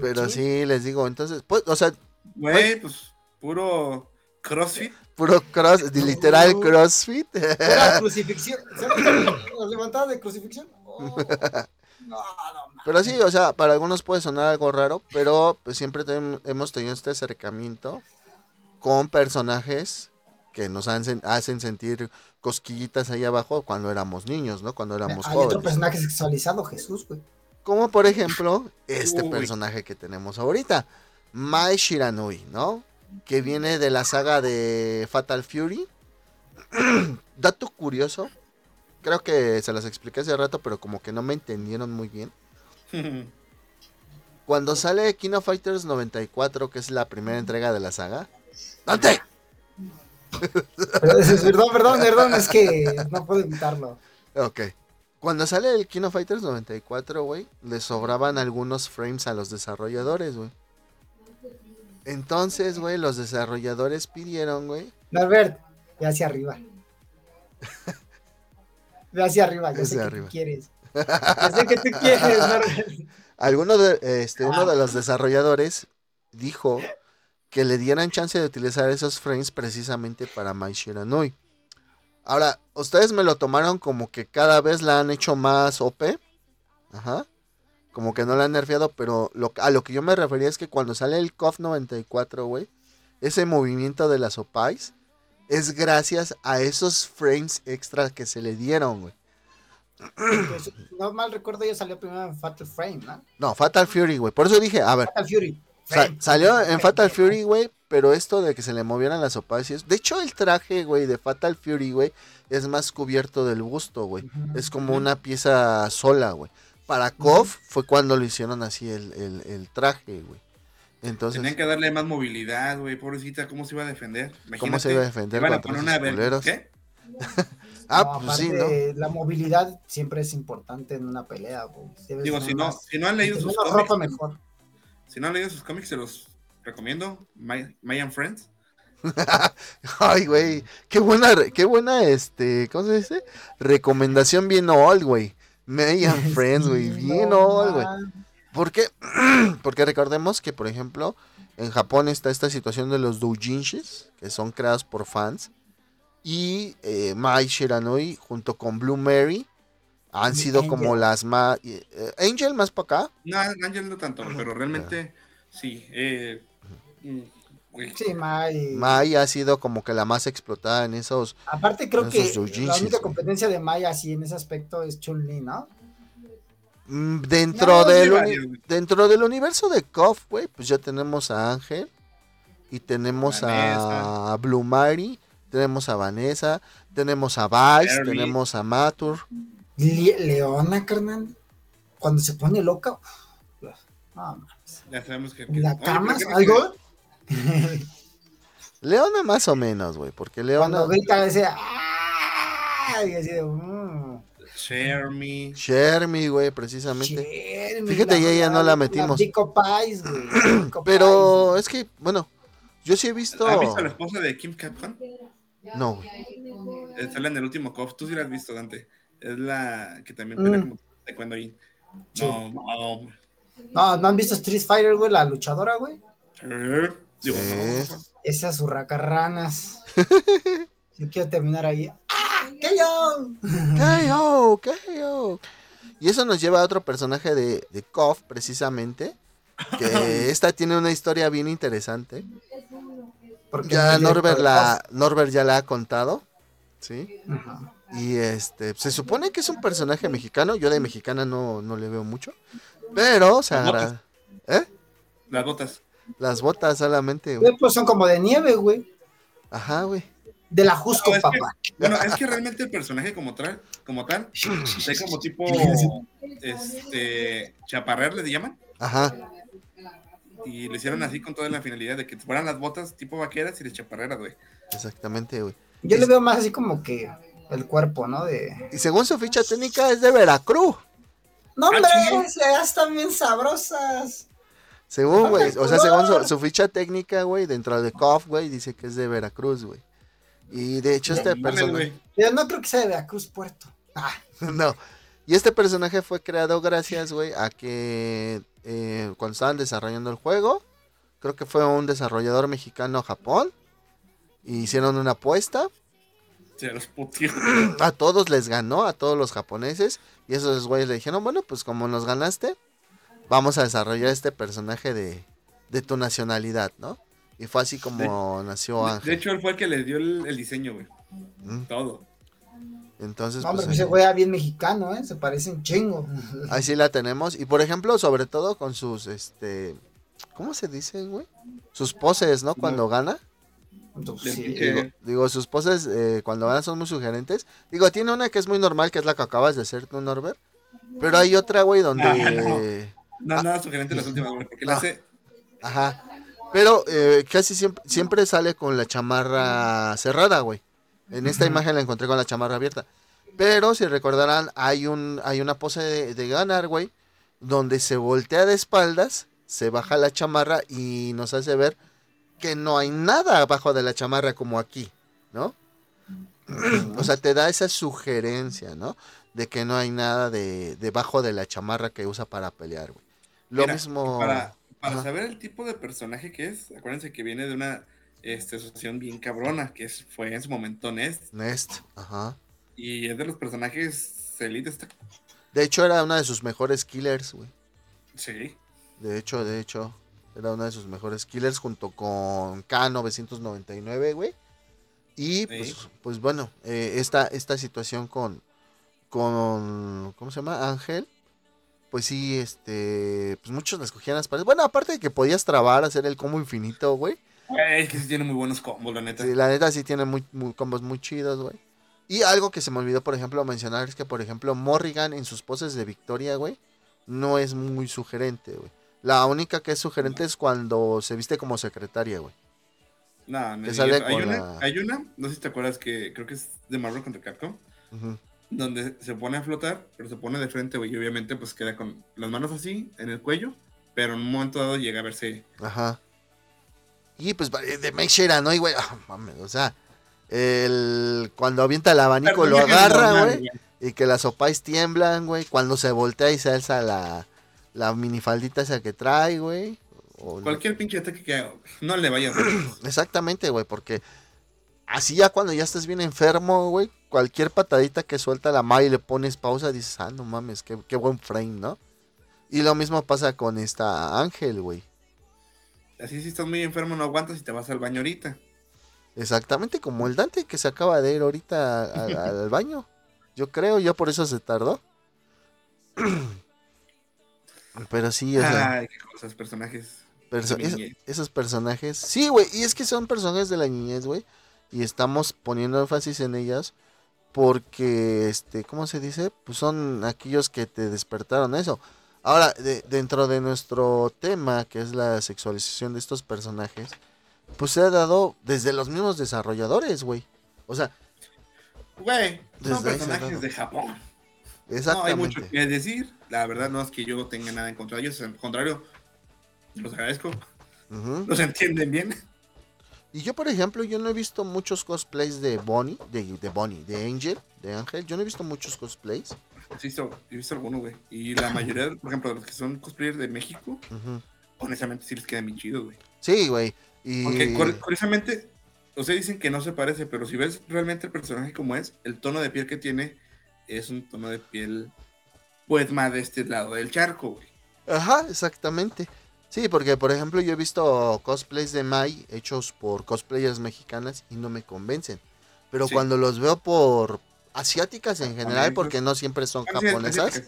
Pero Chuchín. sí, les digo, entonces, pues, o sea, Güey, pues puro CrossFit. Puro cross, literal crossfit. Era crucifixión. ¿Las levantadas de crucifixión? Oh. No, no, no. Pero sí, o sea, para algunos puede sonar algo raro, pero pues siempre hemos tenido este acercamiento con personajes que nos hacen, hacen sentir cosquillitas ahí abajo cuando éramos niños, ¿no? Cuando éramos Hay otro jóvenes. personaje sexualizado, Jesús, güey. Como por ejemplo, este Uy. personaje que tenemos ahorita, Mai Shiranui, ¿no? Que viene de la saga de Fatal Fury. Dato curioso, creo que se las expliqué hace rato, pero como que no me entendieron muy bien. Cuando sale Kino Fighters 94, que es la primera entrega de la saga. ¡Dante! Perdón, perdón, perdón, es que no puedo evitarlo. Ok. Cuando sale el Kino Fighters 94, güey, le sobraban algunos frames a los desarrolladores, güey. Entonces, güey, los desarrolladores pidieron, güey. Norbert, ve hacia arriba. Ve hacia arriba, yo sé Hacia que arriba. tú quieres. Yo sé que tú quieres, Norbert. Alguno de, este, uno de los desarrolladores dijo que le dieran chance de utilizar esos frames precisamente para Mai Shiranui. Ahora, ustedes me lo tomaron como que cada vez la han hecho más OP. Ajá. Como que no la han nerfeado, pero lo, a lo que yo me refería es que cuando sale el KOF 94, güey, ese movimiento de las OPAIs es gracias a esos frames extra que se le dieron, güey. Pues, no mal recuerdo, yo salió primero en Fatal Frame, ¿no? No, Fatal Fury, güey. Por eso dije, a ver, Fatal Fury. Salió en. Fatal Fury, güey, pero esto de que se le movieran las opacias. De hecho, el traje, güey, de Fatal Fury, güey, es más cubierto del busto, güey. Es como una pieza sola, güey. Para KOF fue cuando lo hicieron así el, el- el traje, güey. Entonces, Tenían que darle más movilidad, güey. Pobrecita, ¿cómo se iba a defender? ¿cómo se iba a defender Iban a poner una ver-? ¿Qué? Ah, No, pues sí, La movilidad siempre es importante en una pelea, güey. Digo, si no, más- si no han leído sus ropa cómics, mejor. si no han leído sus cómics, se los recomiendo. My, My and Friends. Ay, güey. Qué buena, qué buena, este, ¿cómo se dice? Recomendación bien old, güey. May and Friends, güey. Bien no, old, güey. ¿Por qué? Porque recordemos que, por ejemplo, en Japón está esta situación de los doujinshis, que son creados por fans. Y eh, Mai Shiranui, junto con Blue Mary, han sido como Angel. las más... eh, Angel más para acá. No, Ángel no tanto, pero realmente sí. Eh, güey. Sí, Mai. Mai ha sido como que la más explotada en esos... Aparte, creo Esos que la única güey. competencia de Mai así en ese aspecto es Chun-Li, ¿no? Mm, Dentro, No, del, dentro del universo de KOF, güey, pues ya tenemos a Ángel. Y tenemos a. Blue Mary. Tenemos a Vanessa. Tenemos a Vice. Barry. Tenemos a Matur. Le- Leona, carnal. Cuando se pone loca. uf, No, mames. Ya sabemos que. que- ¿La Oye, cama? ¿pero qué ¿Algo? Leona más o menos, güey. Porque Leona... Cuando grita ese. ¡ah! Y así de. mm, Share me. Shermie, güey, precisamente. Jeremy, Fíjate, y ella no la metimos. Pico Pies, güey. Pico Pero Pies. es que, bueno, yo sí he visto... ¿Has visto a la esposa de Kim Capcom? No, güey. Eh, Sale en el último KOF. Tú sí la has visto, Dante. Es la que también pelea Mm. como taekwondo ahí. Sí. No, no. No, ¿no han visto Street Fighter, güey? La luchadora, güey. Eh, Digo, Sí. no. Esas urracarranas. Yo quiero terminar ahí. ¡Ah! ¡Qué yo! KO, KO. Y eso nos lleva a otro personaje de, de KOF, precisamente. Que esta tiene una historia bien interesante. Porque Ya Norbert, la, Norbert ya la ha contado. ¿Sí? Ajá. Y este, se supone que es un personaje mexicano. Yo de mexicana no, no le veo mucho. Pero, o sea, Las. ¿eh? Las botas. Las botas solamente, güey. Pues son como de nieve, güey. Ajá, güey. De la Jusco, No, es que- papá. Bueno, es que realmente el personaje como tal, como tal, es como tipo este chaparrer le llaman. Ajá. Y lo hicieron así con toda la finalidad de que fueran las botas tipo vaqueras y de chaparreras, güey. Exactamente, güey. Yo le veo más así como que el cuerpo, ¿no? De. Y según su ficha técnica es de Veracruz. ¡No, hombre! Ya están bien sabrosas. Según, güey, o sea, según su, su ficha técnica, güey, dentro de KOF, güey, dice que es de Veracruz, güey. Y de hecho este personaje... Yo no creo que sea de Veracruz Puerto. Ah, No. Y este personaje fue creado gracias, güey, a que eh, cuando estaban desarrollando el juego, creo que fue un desarrollador mexicano a Japón, Hicieron una apuesta. Se los. A todos les ganó, a todos los japoneses. Y esos güeyes le dijeron, bueno, pues como nos ganaste, vamos a desarrollar este personaje de, de tu nacionalidad, ¿no? Y fue así como nació De, Ángel. de hecho, él fue el que le dio el, el diseño, güey. Mm, Todo. Entonces, No, hombre, pues, ese güey era bien mexicano, ¿eh? Se parece un chingo. Ahí sí la tenemos. Y por ejemplo, sobre todo con sus, este, ¿cómo se dice, güey? Sus poses, ¿no? Cuando gana. Entonces, Del sí. Digo, digo, sus poses eh, cuando gana son muy sugerentes. Digo, tiene una que es muy normal, que es la que acabas de hacer tú, Norbert. Pero hay otra, güey, donde... Ah, No, nada sugerente las últimas, güey. Porque le Ah. hace. Ajá. Pero eh, casi siempre, siempre sale con la chamarra cerrada, güey. En esta imagen la encontré con la chamarra abierta. Pero si recordarán, hay un hay una pose de, de ganar, güey, donde se voltea de espaldas, se baja la chamarra y nos hace ver que no hay nada abajo de la chamarra como aquí, ¿no? O sea, te da esa sugerencia, ¿no? De que no hay nada de debajo de la chamarra que usa para pelear, güey. Lo Mira, mismo. Para, para Ajá. saber el tipo de personaje que es, acuérdense que viene de una este, asociación bien cabrona, que es, fue en su momento Nest. Nest, ajá. Y es de los personajes elite. Está... De hecho, era una de sus mejores killers, güey. Sí. De hecho, de hecho, era una de sus mejores killers junto con K999, güey. Y pues, pues bueno, eh, esta, esta situación con, con, ¿cómo se llama? Ángel. Pues sí, este, pues muchos la escogían las paredes. Bueno, aparte de que podías trabar, hacer el combo infinito, güey. Es que sí tiene muy buenos combos, la neta. Sí, la neta sí tiene muy, muy- combos muy chidos, güey. Y algo que se me olvidó, por ejemplo, mencionar es que, por ejemplo, Morrigan en sus poses de victoria, güey, no es muy sugerente, güey. La única que es sugerente es cuando se viste como secretaria, güey. No, no Que sale hay, con una, la- hay una, no sé si te acuerdas que creo que es de Marvel contra Capcom, Ujú. Donde se pone a flotar, pero se pone de frente, güey, y obviamente pues queda con las manos así en el cuello, pero en un momento dado llega a verse. Ajá. Y pues va- de Mike Shera, ¿no? Y, güey, ah, mames, o sea, el, cuando avienta el abanico lo agarra, güey. Y que las sopais tiemblan, güey. Cuando se voltea y se alza la, la minifaldita esa que trae, güey. Cualquier pinche ataque que haga, no le vaya a. Exactamente, güey, porque así ya cuando ya estás bien enfermo, güey, cualquier patadita que suelta la ma y le pones pausa, dices, ah, no mames, qué, qué buen frame, ¿no? Y lo mismo pasa con esta Ángel, güey. Así si estás muy enfermo no aguantas y te vas al baño ahorita. Exactamente como el Dante que se acaba de ir ahorita al, al baño. Yo creo, yo por eso se tardó. Pero sí, o sea, Ay, qué cosas, personajes. perso- es- esos personajes. Sí, güey, y es que son personajes de la niñez, güey. Y estamos poniendo énfasis en ellas porque, este, ¿cómo se dice? Pues son aquellos que te despertaron eso. Ahora, de- dentro de nuestro tema, que es la sexualización de estos personajes, pues se ha dado desde los mismos desarrolladores, güey. O sea, Güey, son personajes de Japón. No hay exactamente. mucho que decir. La verdad no es que yo tenga nada en contra de ellos. Al contrario, los agradezco. Los entienden bien. Y yo, por ejemplo, yo no he visto muchos cosplays de Bonnie, de, de Bonnie, de Angel, de Ángel. Yo no he visto muchos cosplays. Sí, he visto, he visto alguno, güey. Y la mayoría, por ejemplo, de los que son cosplayers de México, honestamente sí les queda bien chido, güey. Sí, güey. Y... Porque cur- curiosamente, o sea, dicen que no se parece, pero si ves realmente el personaje como es, el tono de piel que tiene es un tono de piel, pues más de este lado del charco, güey. Ajá, exactamente. Sí, porque por ejemplo yo he visto cosplays de Mai hechos por cosplayers mexicanas y no me convencen. Pero Sí. cuando los veo por asiáticas en general, porque no siempre son japonesas,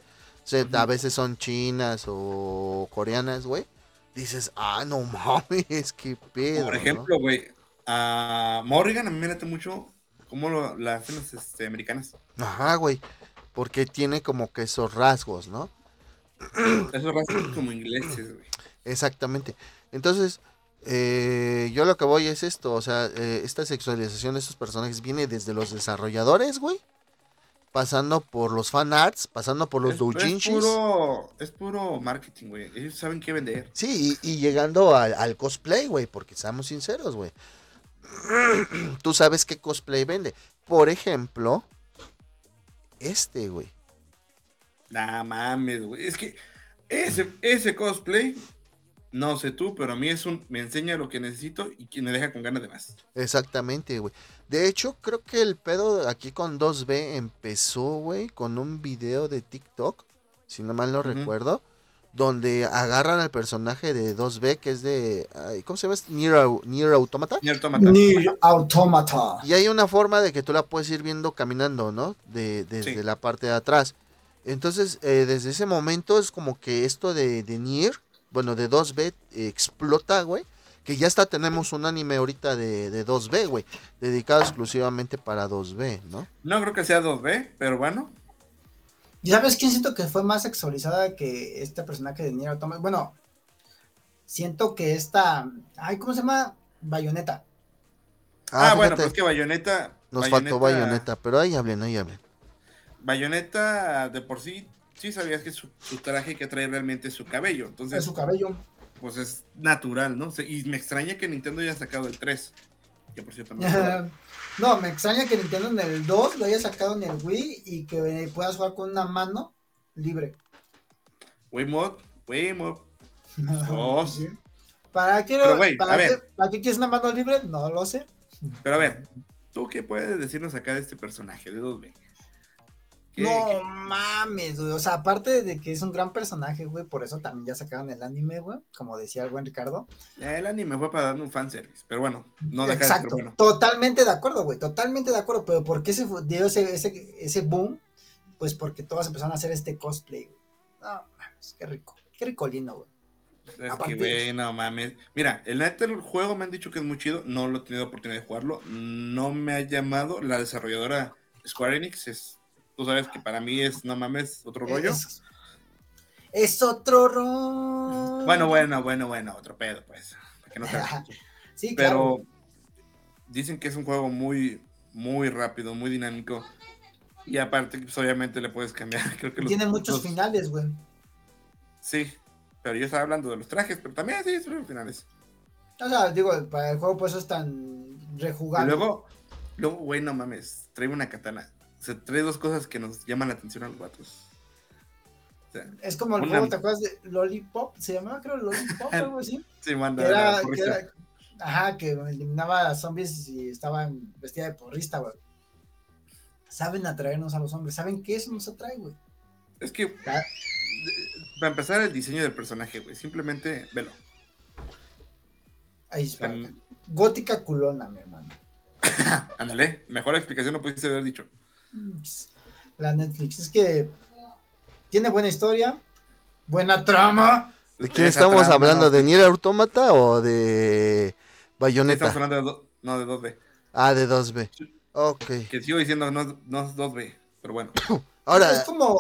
a veces son chinas o coreanas, güey. Dices, ah, no mames, qué pedo. Por ejemplo, güey, a Morrigan a mí me late mucho cómo lo, la hacen las este, americanas. Ajá, güey. Porque tiene como que esos rasgos, ¿no? Esos rasgos como ingleses, güey. Exactamente. Entonces, eh, yo lo que voy es esto, o sea, eh, esta sexualización de estos personajes viene desde los desarrolladores, güey, pasando por los fanarts, pasando por los es, doujinshis, puro, es puro marketing, güey. Ellos saben qué vender. sí, y, y llegando al, al cosplay, güey, porque seamos sinceros, güey. Tú sabes qué cosplay vende. Por ejemplo, este, güey. Nah, mames, güey. Es que ese, ese cosplay No sé tú, pero a mí es un. Me enseña lo que necesito y que me deja con ganas de más. Exactamente, güey. De hecho, creo que el pedo aquí con 2B empezó, güey, con un video de TikTok, si no mal no recuerdo, donde agarran al personaje de 2B, que es de. ay, ¿Cómo se llama? Nier, Nier Automata. Nier Automata. Nier Automata. Y hay una forma de que tú la puedes ir viendo caminando, ¿no? De, desde Sí. la parte de atrás. Entonces, eh, desde ese momento es como que esto de, de Nier, bueno, de 2B, eh, explota, güey. Que ya hasta tenemos un anime ahorita de, de 2B, güey. Dedicado exclusivamente para 2B, ¿no? No creo que sea 2B, pero bueno. ¿Y sabes quién siento que fue más sexualizada que este personaje de Nier Automata? Bueno, siento que esta. Ay, ¿cómo se llama? Bayonetta. Ah, bueno, fíjate, pues que Bayonetta. Nos faltó Bayonetta, pero ahí hablen, ahí hablen. Bayonetta de por sí, sí sabías que su, su traje que trae realmente es su cabello. Es Entonces, su cabello. pues es natural, ¿no? Y me extraña que Nintendo haya sacado el 3. Que por cierto, no. no, me extraña que Nintendo en el 2 lo haya sacado en el Wii y que puedas jugar con una mano libre. Wiimote, Wiimote. Dos. Sí. ¿Para qué, Pero, güey, para, a qué, ver. ¿Para qué quieres una mano libre? No lo sé. Pero a ver, ¿tú qué puedes decirnos acá de este personaje de 2B? ¿Qué- No qué- mames, güey. O sea, aparte de que es un gran personaje, güey, por eso también ya sacaron el anime, güey. Como decía el buen Ricardo. Ya, el anime fue para darle un fanservice, pero bueno, no deja de ser Exacto. bueno. Totalmente de acuerdo, güey. Totalmente de acuerdo. Pero ¿por qué se dio ese, ese, ese boom? Pues porque todas empezaron a hacer este cosplay, güey. No mames, qué rico. Qué ricolino, güey. Es Aparte- que, güey, no mames. Mira, el neta el juego me han dicho que es muy chido. No lo he tenido oportunidad de jugarlo. No me ha llamado. La desarrolladora Square Enix es. Tú sabes que para mí es, no mames, otro rollo. Es, es otro rollo. Bueno, bueno, bueno, bueno, otro pedo, pues. para que no. Sí, claro. Pero dicen que es un juego muy, muy rápido, muy dinámico. Y aparte, pues, obviamente le puedes cambiar. Creo que los- Tiene muchos los- finales, güey. Sí, pero yo estaba hablando de los trajes, pero también sí, son los finales. O sea, digo, para el juego, pues eso es tan Y rejugable. luego, luego, güey, no mames, trae una katana. O sea, trae dos cosas que nos llaman la atención a los vatos. O sea, Es como el una- juego, ¿te acuerdas de Lollipop? Se llamaba, creo, Lollipop, algo así. sí, manda. Que era, la que porrista. era- ajá, que eliminaba a zombies y estaban vestida de porrista, güey. Saben atraernos a los hombres, saben que eso nos atrae, güey. Es que, Ah. para empezar, el diseño del personaje, güey, simplemente velo. Ahí está. Tan- Gótica culona, mi hermano. Ándale, mejor explicación no pudiste haber dicho. La Netflix, es que tiene buena historia, buena trama. ¿De quién Esa estamos trama, hablando? no, ¿De Nier Automata o de Estamos Bayonetta? hablando de, do- no, de 2B. Ah, de 2B. Ok. Que sigo diciendo no, no es 2B, pero bueno. Ahora, Es como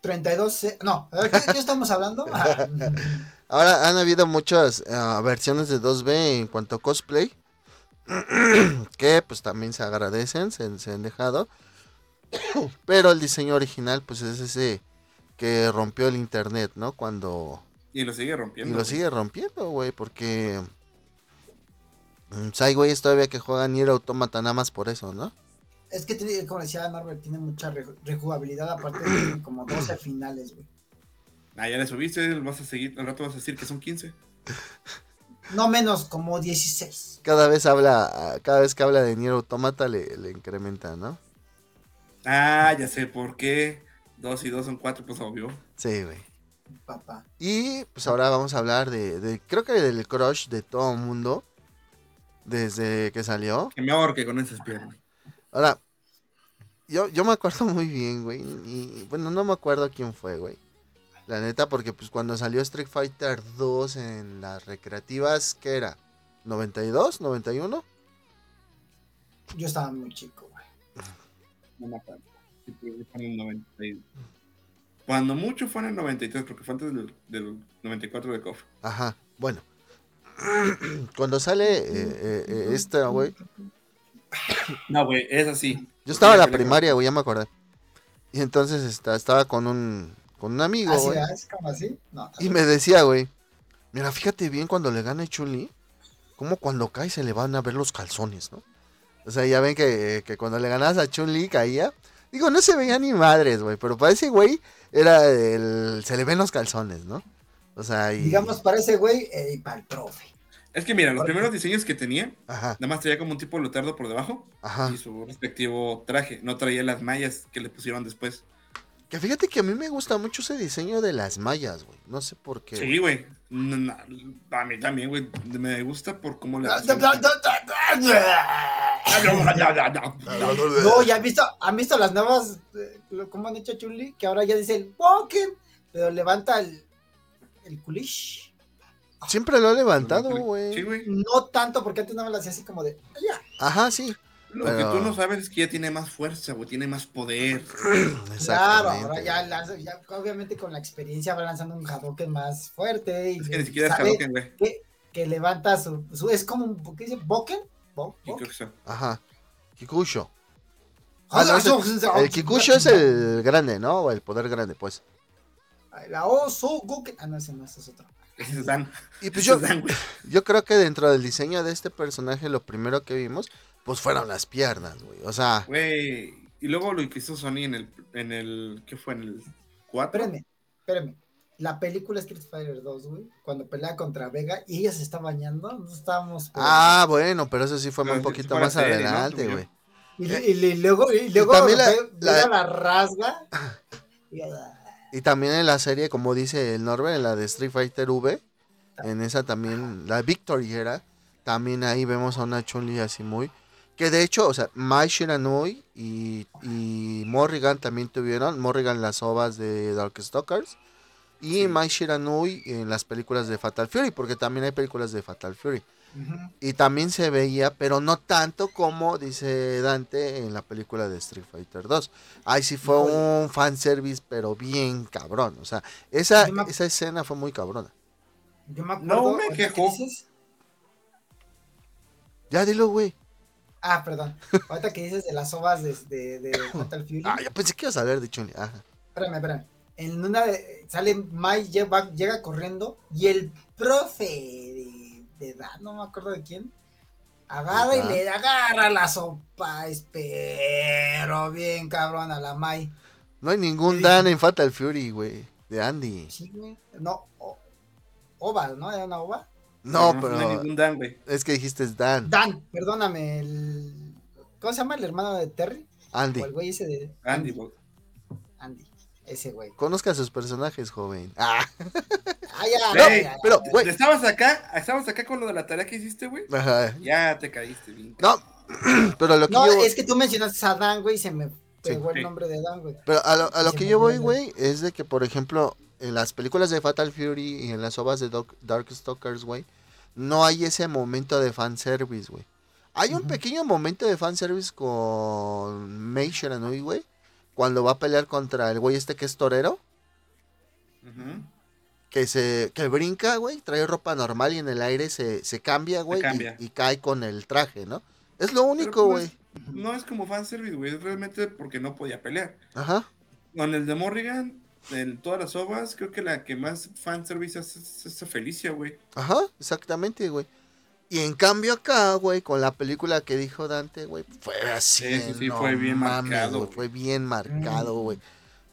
32. ce- No, ver, ¿qué, qué estamos hablando? Ah, ahora han habido muchas ah, versiones de 2B en cuanto a cosplay. que pues también se agradecen, se, se han dejado. Pero el diseño original pues es ese que rompió el internet, ¿no? Cuando... Y lo sigue Y rompiendo. lo güey. sigue rompiendo, güey, porque... mm, pues, hay güeyes todavía que juegan Nier Automata nada más por eso, ¿no? es que, tiene, como decía Norbert, tiene mucha re- rejugabilidad. Aparte, tiene como 12 finales, güey. Ah, ya le subiste, vas a seguir, al rato vas a decir que son 15. No menos, como 16. Cada vez habla, ah, cada vez que habla de Nier Automata le, le incrementa, ¿no? Ah, ya sé por qué. Dos y dos son cuatro, pues obvio. Sí, güey. Papá. Y pues ahora vamos a hablar de, de- creo que del crush de todo el mundo desde que salió. Que me ahorque con esas piernas. Ahora, yo, yo me acuerdo muy bien, güey. Y bueno, no me acuerdo quién fue, güey. La neta, porque pues cuando salió Street Fighter 2 en las recreativas, ¿qué era? ¿92? ¿91? Yo estaba muy chico. No me acuerdo. Sí, pero fue en el 92. Cuando mucho fue en el 93, porque fue antes del, del 94 de KOF. Ajá, bueno. Cuando sale eh, eh, eh, esta, güey. No, güey, es así. Yo estaba en la primaria, güey, ya me acordé. Y entonces esta- estaba con un, con un amigo, ¿Así güey. es? ¿Como así? No. Y me decía, güey, mira, fíjate bien cuando le gana Chuli, como cuando cae se le van a ver los calzones, ¿no? O sea, ya ven que, que cuando le ganas a Chun-Li caía. Digo, no se veía ni madres, güey, pero para ese güey era el... se le ven los calzones, ¿no? O sea, y... Digamos para ese güey eh, y para el profe. Es que mira, los primeros diseños que tenía, Ajá, nada más traía como un tipo de leotardo por debajo ajá. y su respectivo traje. No traía las mallas que le pusieron después. Que fíjate que a mí me gusta mucho ese diseño de las mallas, güey. No sé por qué. Sí, güey. No, no, a mí también, güey. Me gusta por cómo le. No, ya han visto, han visto las nuevas, eh, cómo han hecho Chuli, que ahora ya dice el Pokémon, pero levanta el, el culish. Siempre lo he levantado, güey. Sí, güey. No tanto, porque antes no me lo hacía así como de. Ajá, sí. Lo Pero- que tú no sabes es que ya tiene más fuerza, güey. Tiene más poder. Claro, ahora ya, lanza- ya obviamente con la experiencia va lanzando un Hadouken más fuerte y Es que ni siquiera es sabe Hadouken, güey. que, que levanta su, su- es como un, ¿qué dice? ¿Boken? Bo-. Ajá. Kikusho. Ah, no, Ah, El Kikusho es el grande, ¿no? O el poder grande, pues. La Oso Goken. Ah, no, ese no, ese es otro. Ese es Dan. Y pues yo, es Dan, güey. yo creo que dentro del diseño de este personaje, lo primero que vimos, pues fueron las piernas, güey. O sea, Güey. Y luego lo que hizo Sony en el. En el ¿Qué fue? En el 4. Espérenme, espérenme. La película Street Fighter 2, güey, cuando pelea contra Vega y ella se está bañando, no estábamos. pero- ah, bueno, pero eso sí fue Pero un poquito más adelante, güey. y, y- y luego, y luego también la- Ve- la- la rasga. y- Y también en la serie, como dice el Norbert, en la de Street Fighter V, en esa también, la Victory era, también ahí vemos a una Chun-Li así muy... Que de hecho, o sea, Mai Shiranui y, y Morrigan también tuvieron, Morrigan las ovas de Darkstalkers y Sí. Mai Shiranui en las películas de Fatal Fury, porque también hay películas de Fatal Fury. Y también se veía, pero no tanto como dice Dante en la película de Street Fighter 2. Ahí sí fue un fanservice, pero bien cabrón. O sea, esa, me- esa escena fue muy cabrona. Yo me No me ahorita que quejo. dices- Ya dilo, güey. Ah, perdón. Ahorita que dices de las ovas de, de, de Fatal Fury. Ah, yo pensé que ibas a hablar de Chun-Li. Ajá. Espérame, espérame. En una de, sale Mai, llega, llega corriendo y el profe de, de Dan, no me acuerdo de quién, agarra y le agarra la sopa, espero bien cabrón a la Mai. No hay ningún Sí. Dan en Fatal Fury, güey. De Andy. Sí, güey. No, o- ova, ¿no? ¿Era una ova? No, No hay pero ningún Dan, güey. es que dijiste es Dan. Dan, perdóname, el... ¿Cómo se llama el hermano de Terry? Andy. O el güey ese de... Andy, güey. Andy, ese güey. Conozca a sus personajes, joven. Ah, Ah, ya, No, pero, güey. Estabas acá, estabas acá con lo de la tarea que hiciste, güey. ajá. Ya te caíste, bien. No, pero lo que No, yo... es que tú mencionaste a Dan, güey, y se me pegó el nombre de Dan, güey. Pero a lo, a lo que yo voy, güey, es de que, por ejemplo, en las películas de Fatal Fury y en las obras de Doc- Darkstalkers, güey, no hay ese momento de fanservice, güey. Hay un pequeño momento de fanservice con Mei Shiranui, güey, cuando va a pelear contra el güey este que es torero, Ujú. que se que brinca, güey, trae ropa normal y en el aire se, se cambia, güey, y- cae con el traje, ¿no? Es lo único, güey. pues, No es como fanservice, güey. Es realmente porque no podía pelear. Ajá. Con el de Morrigan, en todas las ovas, creo que la que más fanservice hace es esa Felicia, güey. Ajá, exactamente, güey. Y en cambio acá, güey, con la película que dijo Dante, güey, fue así. Sí, sí, sí, no fue bien mames, marcado. Fue bien marcado, Mm. güey.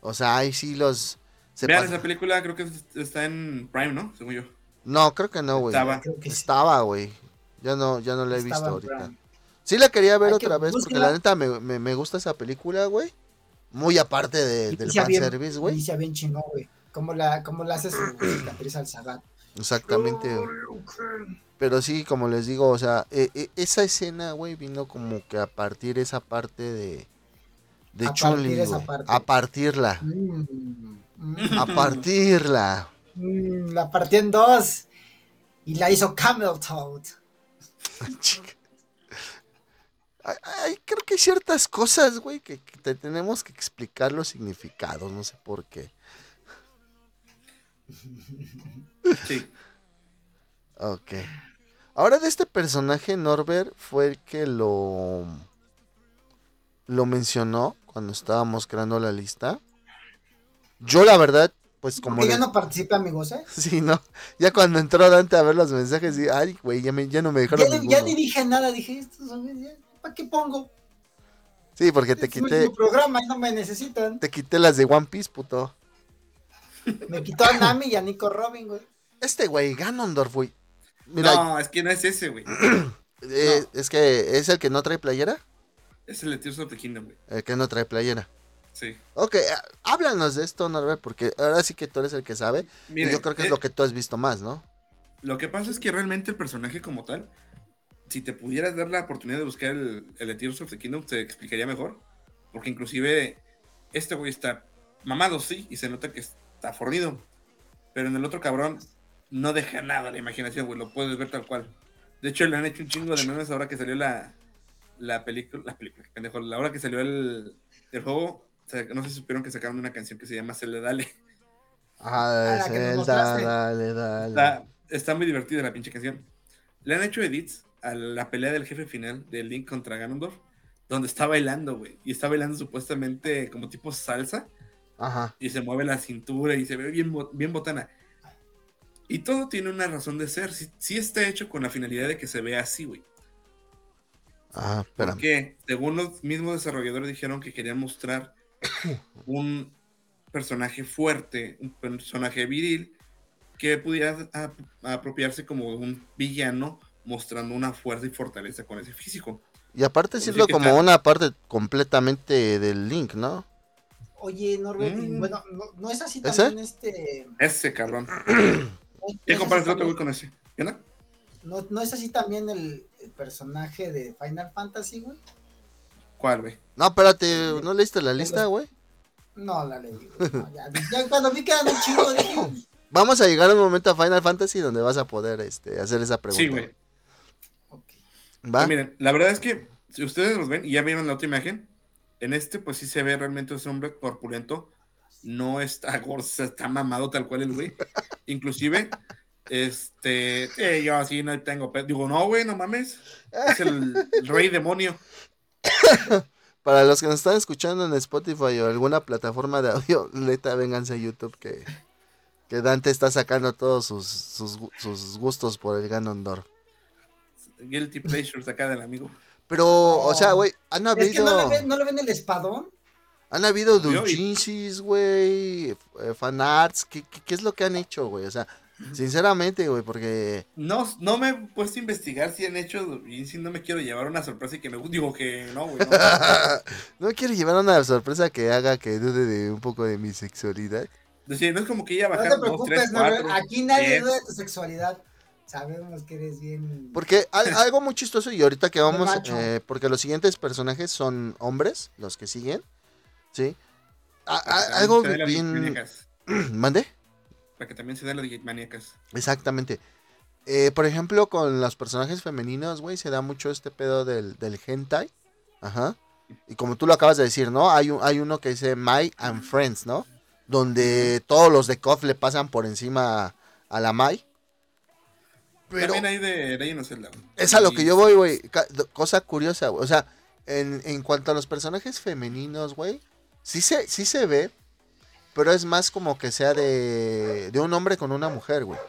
O sea, ahí sí los... se Vean esa película, creo que es- está en Prime, ¿no? Según yo. No, creo que no, güey. Estaba. Creo que sí. Estaba, güey. Ya no, ya no la he Estaba visto ahorita. Prime. Sí la quería ver Hay que- otra vez, porque la neta me, me, me gusta esa película, güey. Muy aparte de- del fanservice, güey. inicia bien chingón, güey. Como la, como la hace su cicatriz al Sagat. Exactamente. Pero sí, como les digo, o sea, e- e- esa escena, güey, vino como que a partir esa parte de... De A Chun-Li, partir esa güey. parte. A partirla. Mm, mm, A partirla. mm, la partió en dos. Y la hizo Camel Toad. Chica. Ay, creo que hay ciertas cosas, güey, que, que te tenemos que explicar los significados, no sé por qué. Sí. Ok. Ahora de este personaje, Norbert fue el que lo, lo mencionó cuando estábamos creando la lista. Yo la verdad, pues como... Que ya les- no participa, amigos, ¿eh? Sí, no. Ya cuando entró Dante a ver los mensajes, y, ay, güey, ya, me- ya no me dejaron Ya, ninguno. ya ni dije nada, dije, estos son, ya, ¿para qué pongo? Sí, porque te Es mi quité, programa y no me necesitan. te quité las de One Piece, puto. Me quitó a Nami y a Nico Robin, güey. Este güey, Ganondorf, güey. Mira, No, es que no es ese, güey. eh, es que es el que no trae playera. Es el de Tears of the Kingdom, güey. El que no trae playera. Sí. Ok, eh, háblanos de esto, Norbert, porque ahora sí que tú eres el que sabe. y yo creo que es eh, lo que tú has visto más, ¿no? Lo que pasa es que realmente el personaje como tal, si te pudieras dar la oportunidad de buscar el, el de Tears of the Kingdom, te explicaría mejor. Porque inclusive este güey está mamado, sí, y se nota que está fornido. Pero en el otro cabrón no deja nada a la imaginación, güey, lo puedes ver tal cual. De hecho, le han hecho un chingo de memes ahora que salió la, la película, la película, pendejo, la hora que salió el, el juego, o sea, no sé si supieron que sacaron una canción que se llama Se le dale. Ah, nos Zelda, dale, dale. Está, está muy divertida la pinche canción. Le han hecho edits a la pelea del jefe final de Link contra Ganondorf, donde está bailando, güey. Y está bailando supuestamente como tipo salsa, Ajá. y se mueve la cintura y se ve bien, bo- bien botana. Y todo tiene una razón de ser. Sí, sí está hecho con la finalidad de que se vea así, güey. Ah, espérame. Porque según los mismos desarrolladores dijeron que querían mostrar un personaje fuerte, un personaje viril, que pudiera ap- apropiarse como un villano, mostrando una fuerza y fortaleza con ese físico. Y aparte que como está- una parte completamente del link, ¿no? Oye, Norbert, Mm. bueno, no, no es así ¿Ese? también este. Ese cabrón. no- no ¿Qué es comparas así el otro güey también- con ese? ¿Qué? No, no es así también el, el personaje de Final Fantasy, güey. ¿Cuál, güey? No, espérate, ¿no leíste la lista, güey? No, la leí, güey. no, ya, ya cuando vi que eran un chingo, dije, Vamos a llegar a un momento a Final Fantasy donde vas a poder este, hacer esa pregunta. Sí, güey. Pues miren, la verdad es que si ustedes los ven y ya vieron la otra imagen, en este pues sí se ve realmente ese hombre corpulento. No está gordo, está mamado tal cual el güey. Inclusive, este, eh, yo así no tengo Digo, no, güey, no mames. Es el rey demonio. Para los que nos están escuchando en Spotify o alguna plataforma de audio, neta, vénganse a YouTube que, que Dante está sacando todos sus, sus gustos por el Ganondorf. Guilty pleasures acá del amigo. Pero, o sea, güey, han Es que habido, no le, ven, no le ven el espadón. han habido doujinshis, güey, eh, fanarts, ¿qué, qué, qué es lo que han hecho, güey? O sea, sinceramente, güey, porque... No, no me he puesto a investigar si han hecho y si no me quiero llevar una sorpresa y que me digo que no, güey. No. no quiero llevar una sorpresa que haga que dude de un poco de mi sexualidad. Decir, no es como que ella No bajar te dos, preocupes, tres, Norbert. cuatro. Aquí nadie diez. duda de tu sexualidad. Sabemos que eres bien. Porque al- algo muy chistoso y ahorita que vamos, eh, porque los siguientes personajes son hombres, los que siguen, ¿sí? A- a- algo bien... maníacas. ¿Mande? Para que también se den las maníacas. Exactamente. Eh, por ejemplo, con los personajes femeninos, güey, se da mucho este pedo del, del hentai. Ajá. Y como tú lo acabas de decir, ¿no? Hay, un, hay uno que dice My and Friends, ¿no? Donde todos los de KOF le pasan por encima a la Mai. Pero También hay de Legend of Zelda. güey. es a lo que yo voy, güey. Cosa curiosa, güey. O sea, en, en cuanto a los personajes femeninos, güey, sí se, sí se ve, pero es más como que sea de, de un hombre con una mujer, güey.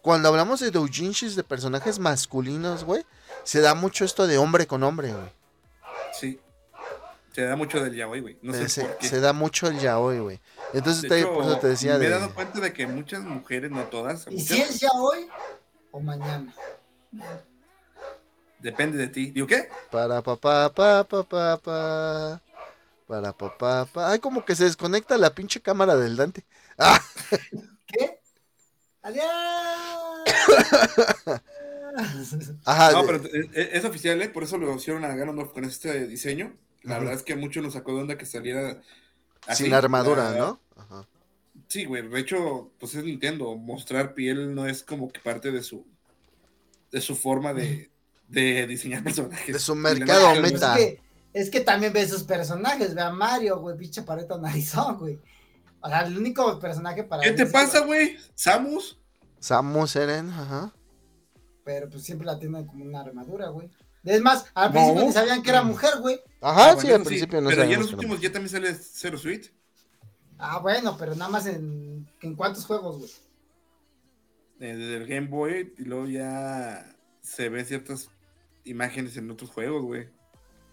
Cuando hablamos de doujinshis de personajes masculinos, güey, se da mucho esto de hombre con hombre, güey. Sí. Se da mucho del yaoi, güey. No sé Eh, se, por qué. se da mucho el yaoi, güey. Entonces, De te, hecho, por eso te decía me he dado cuenta de que muchas mujeres, no todas, ¿Y muchas, si es ya hoy o mañana? depende de ti. ¿Digo qué? Para papá, pa, pa, pa, pa. Para papá, pa. Ay, como que se desconecta la pinche cámara del Dante. Ah, ¿Qué? ¡Adiós! ajá. no, pero eh, eh, es oficial, ¿eh? Por eso lo hicieron a Ganondorf con este diseño. La verdad es que mucho nos sacó de onda que saliera así. sin armadura, La- ¿no? Ajá. Sí, güey. De hecho, pues es Nintendo. Mostrar piel no es como que parte de su de su forma de, de diseñar personajes. De su mercado meta. es, que, es que también ves sus personajes. Ve a Mario, güey, pinche pareto narizón, güey. O sea, el único personaje para. ¿Qué te pasa, güey? Samus. Samus Eren, ajá. Pero pues siempre la tiene como una armadura, güey. Es más, al No. principio ni sabían que era mujer, güey. Ajá, Ah, sí, bueno, al principio no Pero ya en los últimos ya también sale Zero Suite. Ah, bueno, pero nada más en, en cuántos juegos, güey. desde el Game Boy y luego ya se ven ciertas imágenes en otros juegos, güey.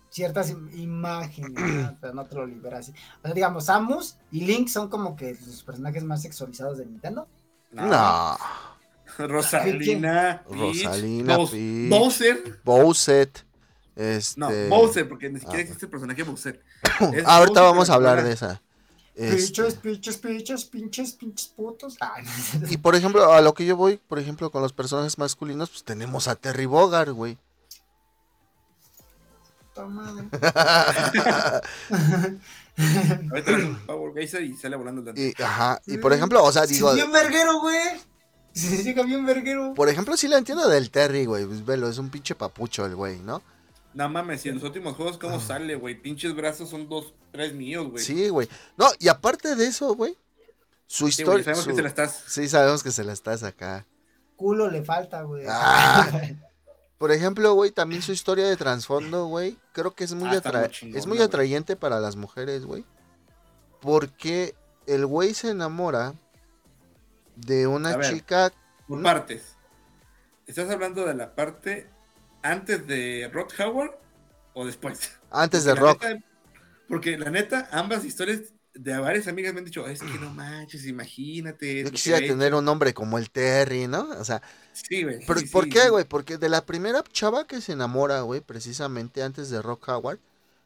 ciertas im- imágenes, pero no te lo libera así. O sea, digamos, Samus y Link son como que los personajes más sexualizados de Nintendo. No. Rosalina, Peach, Rosalina, Peach. Bowser. Bowset. Este... No, Bowser, porque ni siquiera Ah, existe el personaje Bowser. Ahorita Bowser, vamos a hablar de esa. Este, Pichos, pichos, pichos, pinches, pinches putos. Ay, Y por ejemplo, a lo que yo voy, por ejemplo, con los personajes masculinos, pues tenemos a Terry Bogard, güey. puta madre. Ahorita le hace Power Geyser y sale volando. Y, ajá, y por ejemplo, o sea, digo, Sí, bien verguero, güey. Sí, llega bien verguero. por ejemplo, sí la entiendo del Terry, güey. Pues velo, es un pinche papucho el güey, ¿no? No mames, y en los últimos juegos, ¿cómo sale, güey? Pinches brazos son dos, tres míos, güey. Sí, güey. No, y aparte de eso, güey, su Sí, historia. sabemos su- que se la estás. Sí, sabemos que se la estás acá. Culo le falta, güey. Ah. Por ejemplo, güey, también su historia de trasfondo, güey, creo que es muy, Ah, atra- muy es muy atrayente para las mujeres, güey. Porque el güey se enamora de una ver. chica. Por ¿Mm? partes. ¿Estás hablando de la parte antes de Rod Howard o después? Antes de Porque Rock. neta- porque la neta, ambas historias de varias amigas me han dicho, es que no manches, imagínate. Yo quisiera ha hecho". tener un hombre como el Terry, ¿no? O sea, Sí, güey. ¿por, sí, por sí. qué, güey? Porque de la primera chava que se enamora, güey, precisamente antes de Rock Howard,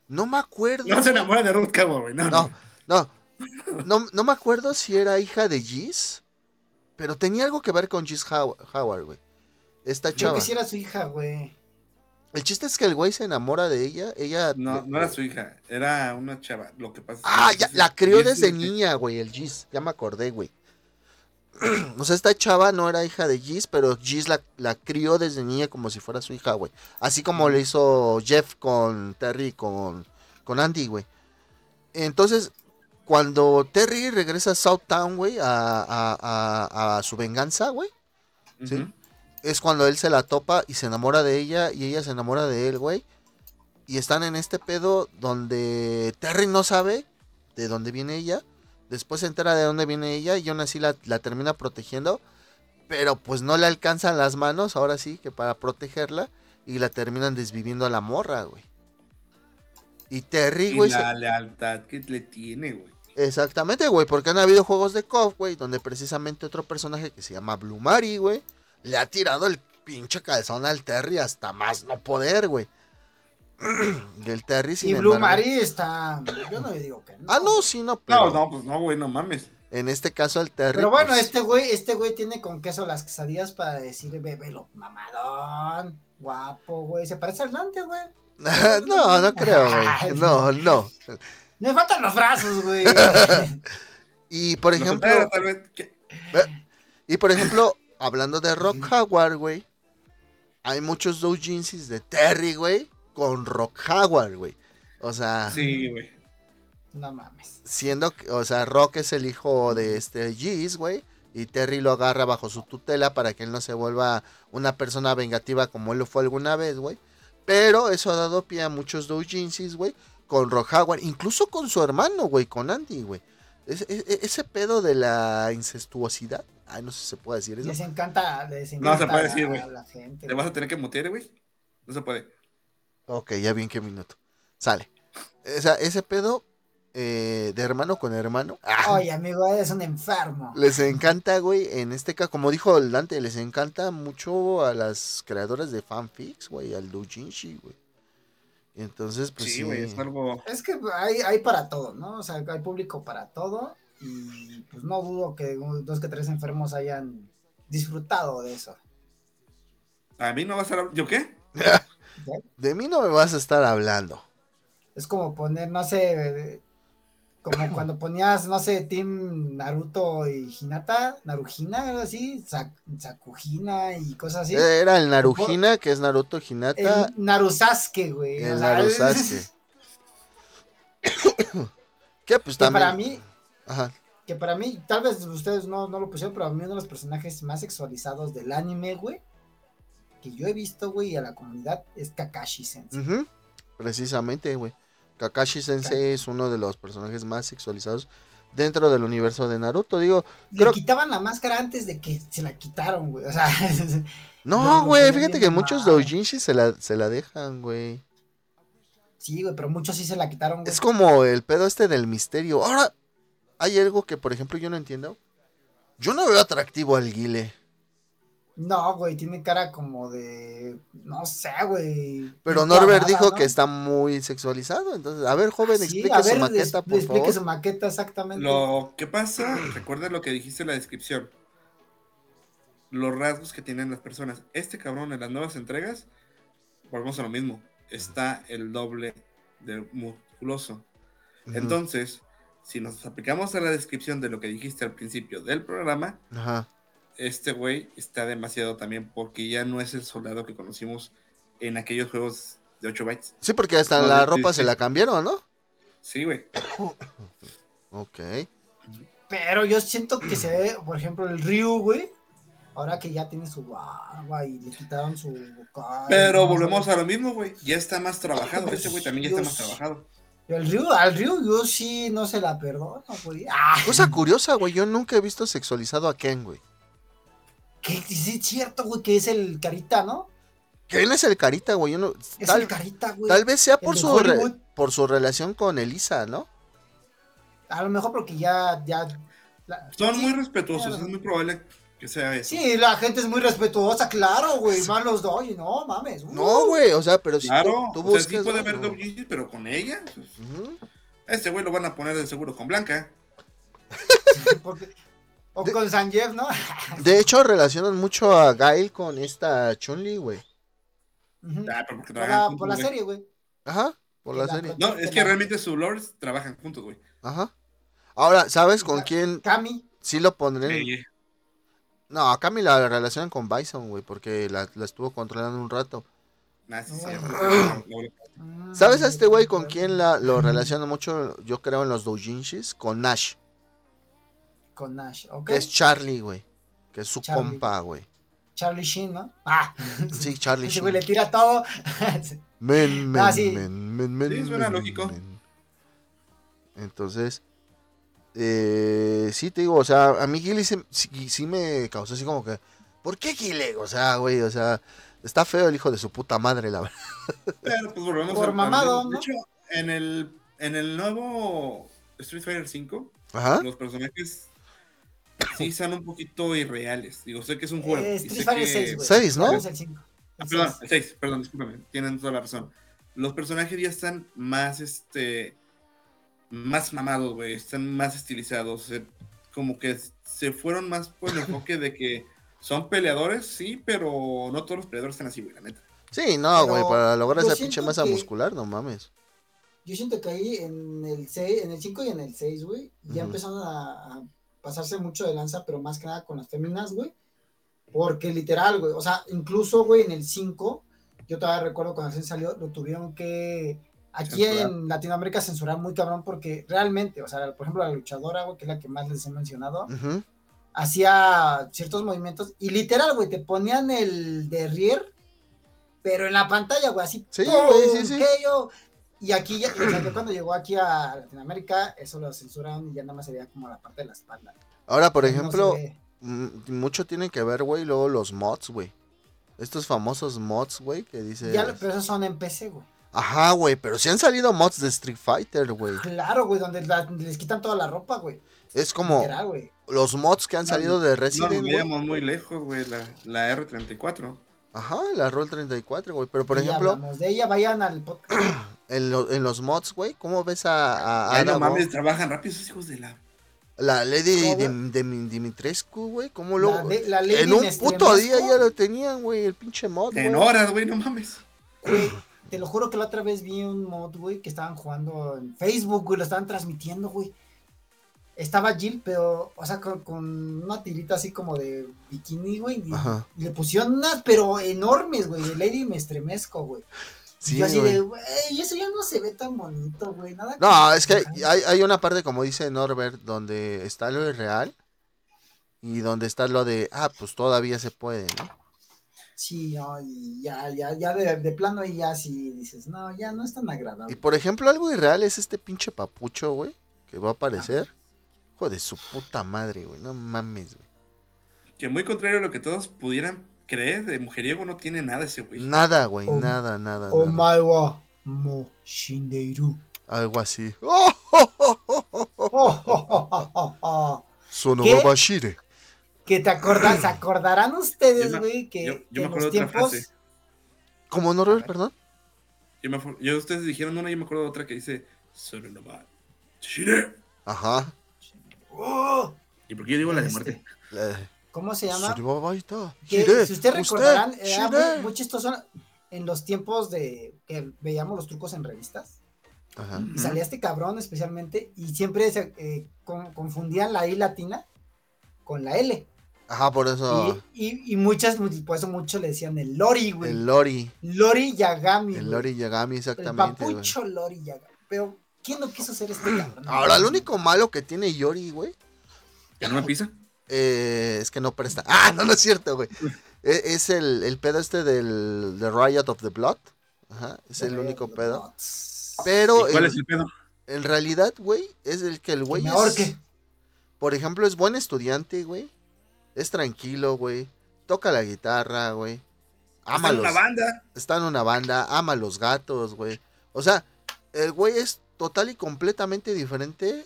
no me acuerdo. No se enamora de Rod Howard, güey. No, No, no. no. No, no me acuerdo si era hija de Giz, pero tenía algo que ver con Giz How- Howard, güey. Esta Yo chava. quisiera su hija, güey. El chiste es que el güey se enamora de ella. Ella. No, no era su hija, era una chava. Lo que pasa es que- Ah, ya, la crió desde lo niña, güey, el Giz. Ya me acordé, güey. O sea, esta chava no era hija de Giz, pero Giz la, la crió desde niña como si fuera su hija, güey. Así como le hizo Jeff con Terry con, con Andy, güey. Entonces, cuando Terry regresa a Southtown, güey, a, a- a- a su venganza, güey, ¿sí? Es cuando él se la topa y se enamora de ella y ella se enamora de él, güey. Y están en este pedo donde Terry no sabe de dónde viene ella. Después se entera de dónde viene ella y aún así la, la termina protegiendo. Pero pues no le alcanzan las manos, ahora sí, que para protegerla. Y la terminan desviviendo a la morra, güey. Y Terry, Y güey, se- la lealtad que le tiene, güey. Exactamente, güey, porque han habido juegos de KOF, güey, donde precisamente otro personaje que se llama Blue Mari, güey, le ha tirado el pinche calzón al Terry hasta más no poder, güey. y el Terry, sin Y Blue embargo- Mari está. Yo no le digo que no. Ah, no, sí, no, pero No, no, pues no, güey, no mames. en este caso el Terry. Pero bueno, pues, este güey, este güey tiene con queso las quesadillas para decir, bebelo, mamadón, guapo, güey. Se parece al Dante, güey. no, no creo, güey. No, no. Me faltan los brazos, güey. Y por ejemplo, soldados, tal vez, que- y por ejemplo, hablando de Rock Howard, güey, hay muchos doujinsis de Terry, güey, con Rock Howard, güey. O sea, Sí, güey. no mames. siendo que, o sea, Rock es el hijo de este Giz, güey, y Terry lo agarra bajo su tutela para que él no se vuelva una persona vengativa como él lo fue alguna vez, güey. Pero eso ha dado pie a muchos doujinsis, güey, con Rock Howard, incluso con su hermano, güey, con Andy, güey. Ese, ese- pedo de la incestuosidad, ay, no sé si se puede decir eso. Les encanta, les No encanta se puede decir, güey. a la gente. ¿Te vas a tener que mutear, güey? No se puede. Ok, ya vi en qué minuto. Sale. O sea, ese pedo eh, de hermano con hermano. ah, Oye, amigo, eres un enfermo. Les encanta, güey, en este caso, como dijo el Dante, les encanta mucho a las creadoras de fanfics, güey, al doujinshi, güey. Entonces, pues sí. es algo. Es que hay, hay para todo, ¿no? O sea, hay público para todo. Y pues no dudo que dos que tres enfermos hayan disfrutado de eso. A mí no vas a. ¿Yo qué? De mí no me vas a estar hablando. Es como poner, no sé, como cuando ponías, no sé, Team Naruto y Hinata, Narujina, algo así, Sak- Sakujina y cosas así. Era el Narujina, que es Naruto Hinata, el Narusasuke, güey. el o sea, Narusasuke. que pues Que también. para mí, Ajá. que para mí, tal vez ustedes no, no lo pusieron, pero a mí uno de los personajes más sexualizados del anime, güey, que yo he visto, güey, y a la comunidad, es Kakashi Sensei. Precisamente, güey. Kakashi Sensei es uno de los personajes más sexualizados dentro del universo de Naruto. Digo, Le creo- quitaban la máscara antes de que se la quitaron, güey. O sea, no, güey, no, fíjate que muchos mal. doujinshi se la, se la dejan, güey. Sí, güey, pero muchos sí se la quitaron, güey. Es como el pedo este del misterio. Ahora, hay algo que, por ejemplo, yo no entiendo. Yo no veo atractivo al Guile. No, güey, tiene cara como de. No sé, güey. Pero Norbert dijo ¿no? que está muy sexualizado. Entonces, a ver, joven, Sí, explique a su maqueta, por explique favor. su maqueta exactamente. Lo que pasa, recuerda lo que dijiste en la descripción. Los rasgos que tienen las personas. Este cabrón en las nuevas entregas, volvemos a lo mismo. Está el doble de musculoso. Entonces, si nos aplicamos a la descripción de lo que dijiste al principio del programa, Ajá. Este güey está demasiado también porque ya no es el soldado que conocimos en aquellos juegos de 8 bytes. Sí, porque hasta No, la ropa sí. se la cambiaron, ¿no? Sí, güey. Ok. Pero yo siento que se ve, por ejemplo, el Ryu, güey. Ahora que ya tiene su barba y le quitaron su. cara, Pero ¿no? volvemos a lo mismo, güey. Ya está más trabajado. Pues, Este güey también ya está más trabajado. El Ryu, al Ryu, yo sí no se la perdono, güey. Ah, Cosa curiosa, güey. Yo nunca he visto sexualizado a Ken, güey. Que sí es cierto, güey, que es el carita, ¿no? Ken es el carita, güey. Yo no- Es tal, el carita, güey. tal vez sea por su, re- por su relación con Elisa, ¿no? A lo mejor porque ya. ya la- Son sí, muy respetuosos. claro. Es muy probable que sea eso. Sí, la gente es muy respetuosa, claro, güey. Más los dos, y no mames. uh. No, güey. O sea, pero si Claro, tú, tú o sea, sí puede ¿no? haber doujinshi, pero con ella, pues, este güey lo van a poner de seguro con Blanca. Porque- o De- con Sanjeev, ¿no? De hecho, relacionan mucho a Gail con esta Chun-Li, güey. Ah, por la, juntos, por la güey. serie, güey. Ajá, por la La- serie. No, es que realmente sus lords trabajan juntos, güey. Ajá. Ahora, ¿sabes con quién Cami. sí lo pondré? Eh, No, a Cami la relacionan con Bison, güey, porque la, la estuvo controlando un rato. nah, sí, sí, Ah. Mm, ¿Sabes a este güey con quién la, lo relaciona mucho, yo creo, en los doujinshis? Con Nash, Con Nash, ¿ok? que es Charlie, güey. Que es su Charlie. compa, güey. Charlie Sheen, ¿no? Ah, Sí, Charlie ese güey le Sheen. tira todo. Men, men, Ah, sí. men, men, men, Sí, suena men, lógico. men. Entonces, eh, sí te digo, o sea, a mí Gilly sí, sí- sí me causó así como que, ¿por qué Gilly? O sea, güey, o sea, está feo el hijo de su puta madre, la verdad. Pero pues volvemos Por a- mamado, De hecho, en el, en el nuevo Street Fighter 5, Ajá. los personajes sí son un poquito irreales. Digo, sé que es un juego. Eh, Street Fighter que- 6, güey. Seis, ¿no? Es el 5. Ah, perdón, el 6, perdón, discúlpame, tienen toda la razón. Los personajes ya están más, este, más mamados, güey, están más estilizados, eh, como que se fueron más por el enfoque de que son peleadores, sí, pero no todos los peleadores están así, güey, la neta. Sí, no, güey, para lograr esa pinche masa que- muscular, no mames. Yo siento que ahí en el 6, en el 5 y en el 6, güey, ya Ujú. empezaron a, a pasarse mucho de lanza, pero más que nada con las féminas, güey. Porque literal, güey, o sea, incluso, güey, en el 5, yo todavía recuerdo cuando recién salió, lo tuvieron que aquí Censurar. en Latinoamérica censurar muy cabrón porque realmente, o sea, por ejemplo, la luchadora, güey, que es la que más les he mencionado, hacía ciertos movimientos y literal, güey, te ponían el derrier, pero en la pantalla, güey, así. Sí, que yo- Y aquí, ya, o sea, que cuando llegó aquí a Latinoamérica, eso lo censuraron y ya nada más se veía como la parte de la espalda. Ahora, por no ejemplo, mm, mucho tiene que ver, güey, luego los mods, güey. Estos famosos mods, güey, que dice... Ya, pero esos son en PC, güey. Ajá, güey, pero sí han salido mods de Street Fighter, güey. Claro, güey, donde la- les quitan toda la ropa, güey. Es como Literal, los mods que han salido de No Resident, nos güey. vayamos muy lejos, güey, la, la R34. Ajá, la Roll 34, güey. Pero, por Y ejemplo, de ella, vayan al podcast. en, lo- en los mods, güey, ¿cómo ves a, a Ay, no mames, trabajan rápido esos hijos de la... La Lady Dim- Dimitrescu, güey? ¿Cómo lo...? La de- la Lady en un puto día ya lo tenían, güey, el pinche mod, En horas, güey, no mames. Güey, te lo juro que la otra vez vi un mod, güey, que estaban jugando en Facebook, güey, lo estaban transmitiendo, güey. Estaba Jill, pero, o sea, con, con una tirita así como de bikini, güey. Y, y le pusieron unas, pero enormes, güey, de Lady me estremezco, güey. Sí, y yo así güey. de, güey, eso ya no se ve tan bonito, güey. Nada No, es que hay, hay una parte, como dice Norbert, donde está lo irreal y donde está lo de, ah, pues todavía se puede, ¿no? Sí, no, y ya, ya, ya de, de plano ahí ya sí dices, no, ya no es tan Y agradable. por ejemplo, algo irreal es este pinche papucho, güey, que va a aparecer. Hijo de su puta madre, güey, no mames, güey. Que muy contrario a lo que todos pudieran creer, de mujeriego no tiene nada ese güey. Nada, güey, Oh, nada, nada. Oh nada. my god. Mo Shinderu. Algo así. ¡Oh, oh, oh, oh, oh, oh! Oh, oh, oh, oh, oh, oh. Sonoba ¿Qué? Bashire. Que te acordan, se acordarán ustedes, güey, que, yo- yo que me en acuerdo los de otra tiempos. frase. ¿Cómo no, Robert? Perdón. Yo, me, yo ustedes dijeron una y yo me acuerdo de otra que dice Soronoma Shire. Ajá. Oh, ¿Y por qué yo digo la de Este, muerte? Eh, ¿Cómo se llama? Que, Shire, si ustedes usted, recordarán, era muy, muy chistoso en los tiempos de que veíamos los trucos en revistas. Ajá. Y salía este cabrón especialmente y siempre se eh, con- confundían la I latina con la L. Ajá, por eso. Y, y, y muchas, por eso muchos le decían el Lori, güey. El Lori. Lori Yagami. El güey. Lori Yagami, El exactamente. güey. papucho Lori Yagami. Pero, ¿quién no quiso ser este cabrón? Ahora, lo único malo que tiene Yori, güey, ¿Ya no me pisa? Eh, es que no presta. Ah, no, no es cierto, güey. E- Es el, el pedo este del the Riot of the Blood. Ajá, es el único pedo. Pero ¿Y ¿Cuál en, es el pedo? en realidad, güey, es el que el güey es, por ejemplo, es buen estudiante, güey. Es tranquilo, güey. Toca la guitarra, güey. Ama Está en una banda. está en una banda, ama a los gatos, güey. O sea, el güey es total y completamente diferente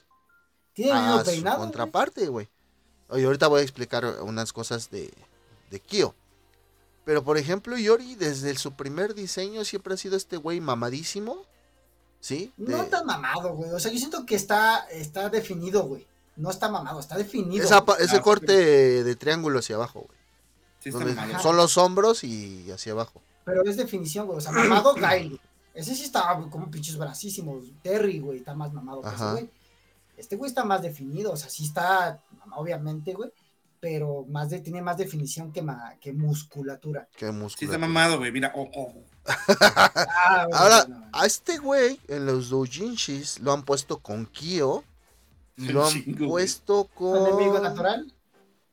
Tiene a su peinado. güey. contraparte, güey. Oye, ahorita voy a explicar unas cosas de, de Kyo. Pero, por ejemplo, Yori, desde su primer diseño, siempre ha sido este güey mamadísimo. ¿Sí? De- No tan mamado, güey. O sea, yo siento que está, está definido, güey. No está mamado, está definido. esa ese corte de triángulo hacia abajo, güey. Sí, está son los hombros y hacia abajo. Pero es definición, güey. O sea, mamado Gail. Ese sí está güey, como pinches bracísimos. Terry, güey, está más mamado que ese güey. Este güey está más definido, o sea, sí está, obviamente, güey, pero más de, tiene más definición que, ma- que musculatura. Sí, está mamado, güey. Mira, oh, oh. Ah, Ahora, no, no. a este güey, en los doujinshis, lo han puesto con Kyo. Lo han Chingo, puesto ¿Un enemigo con. natural?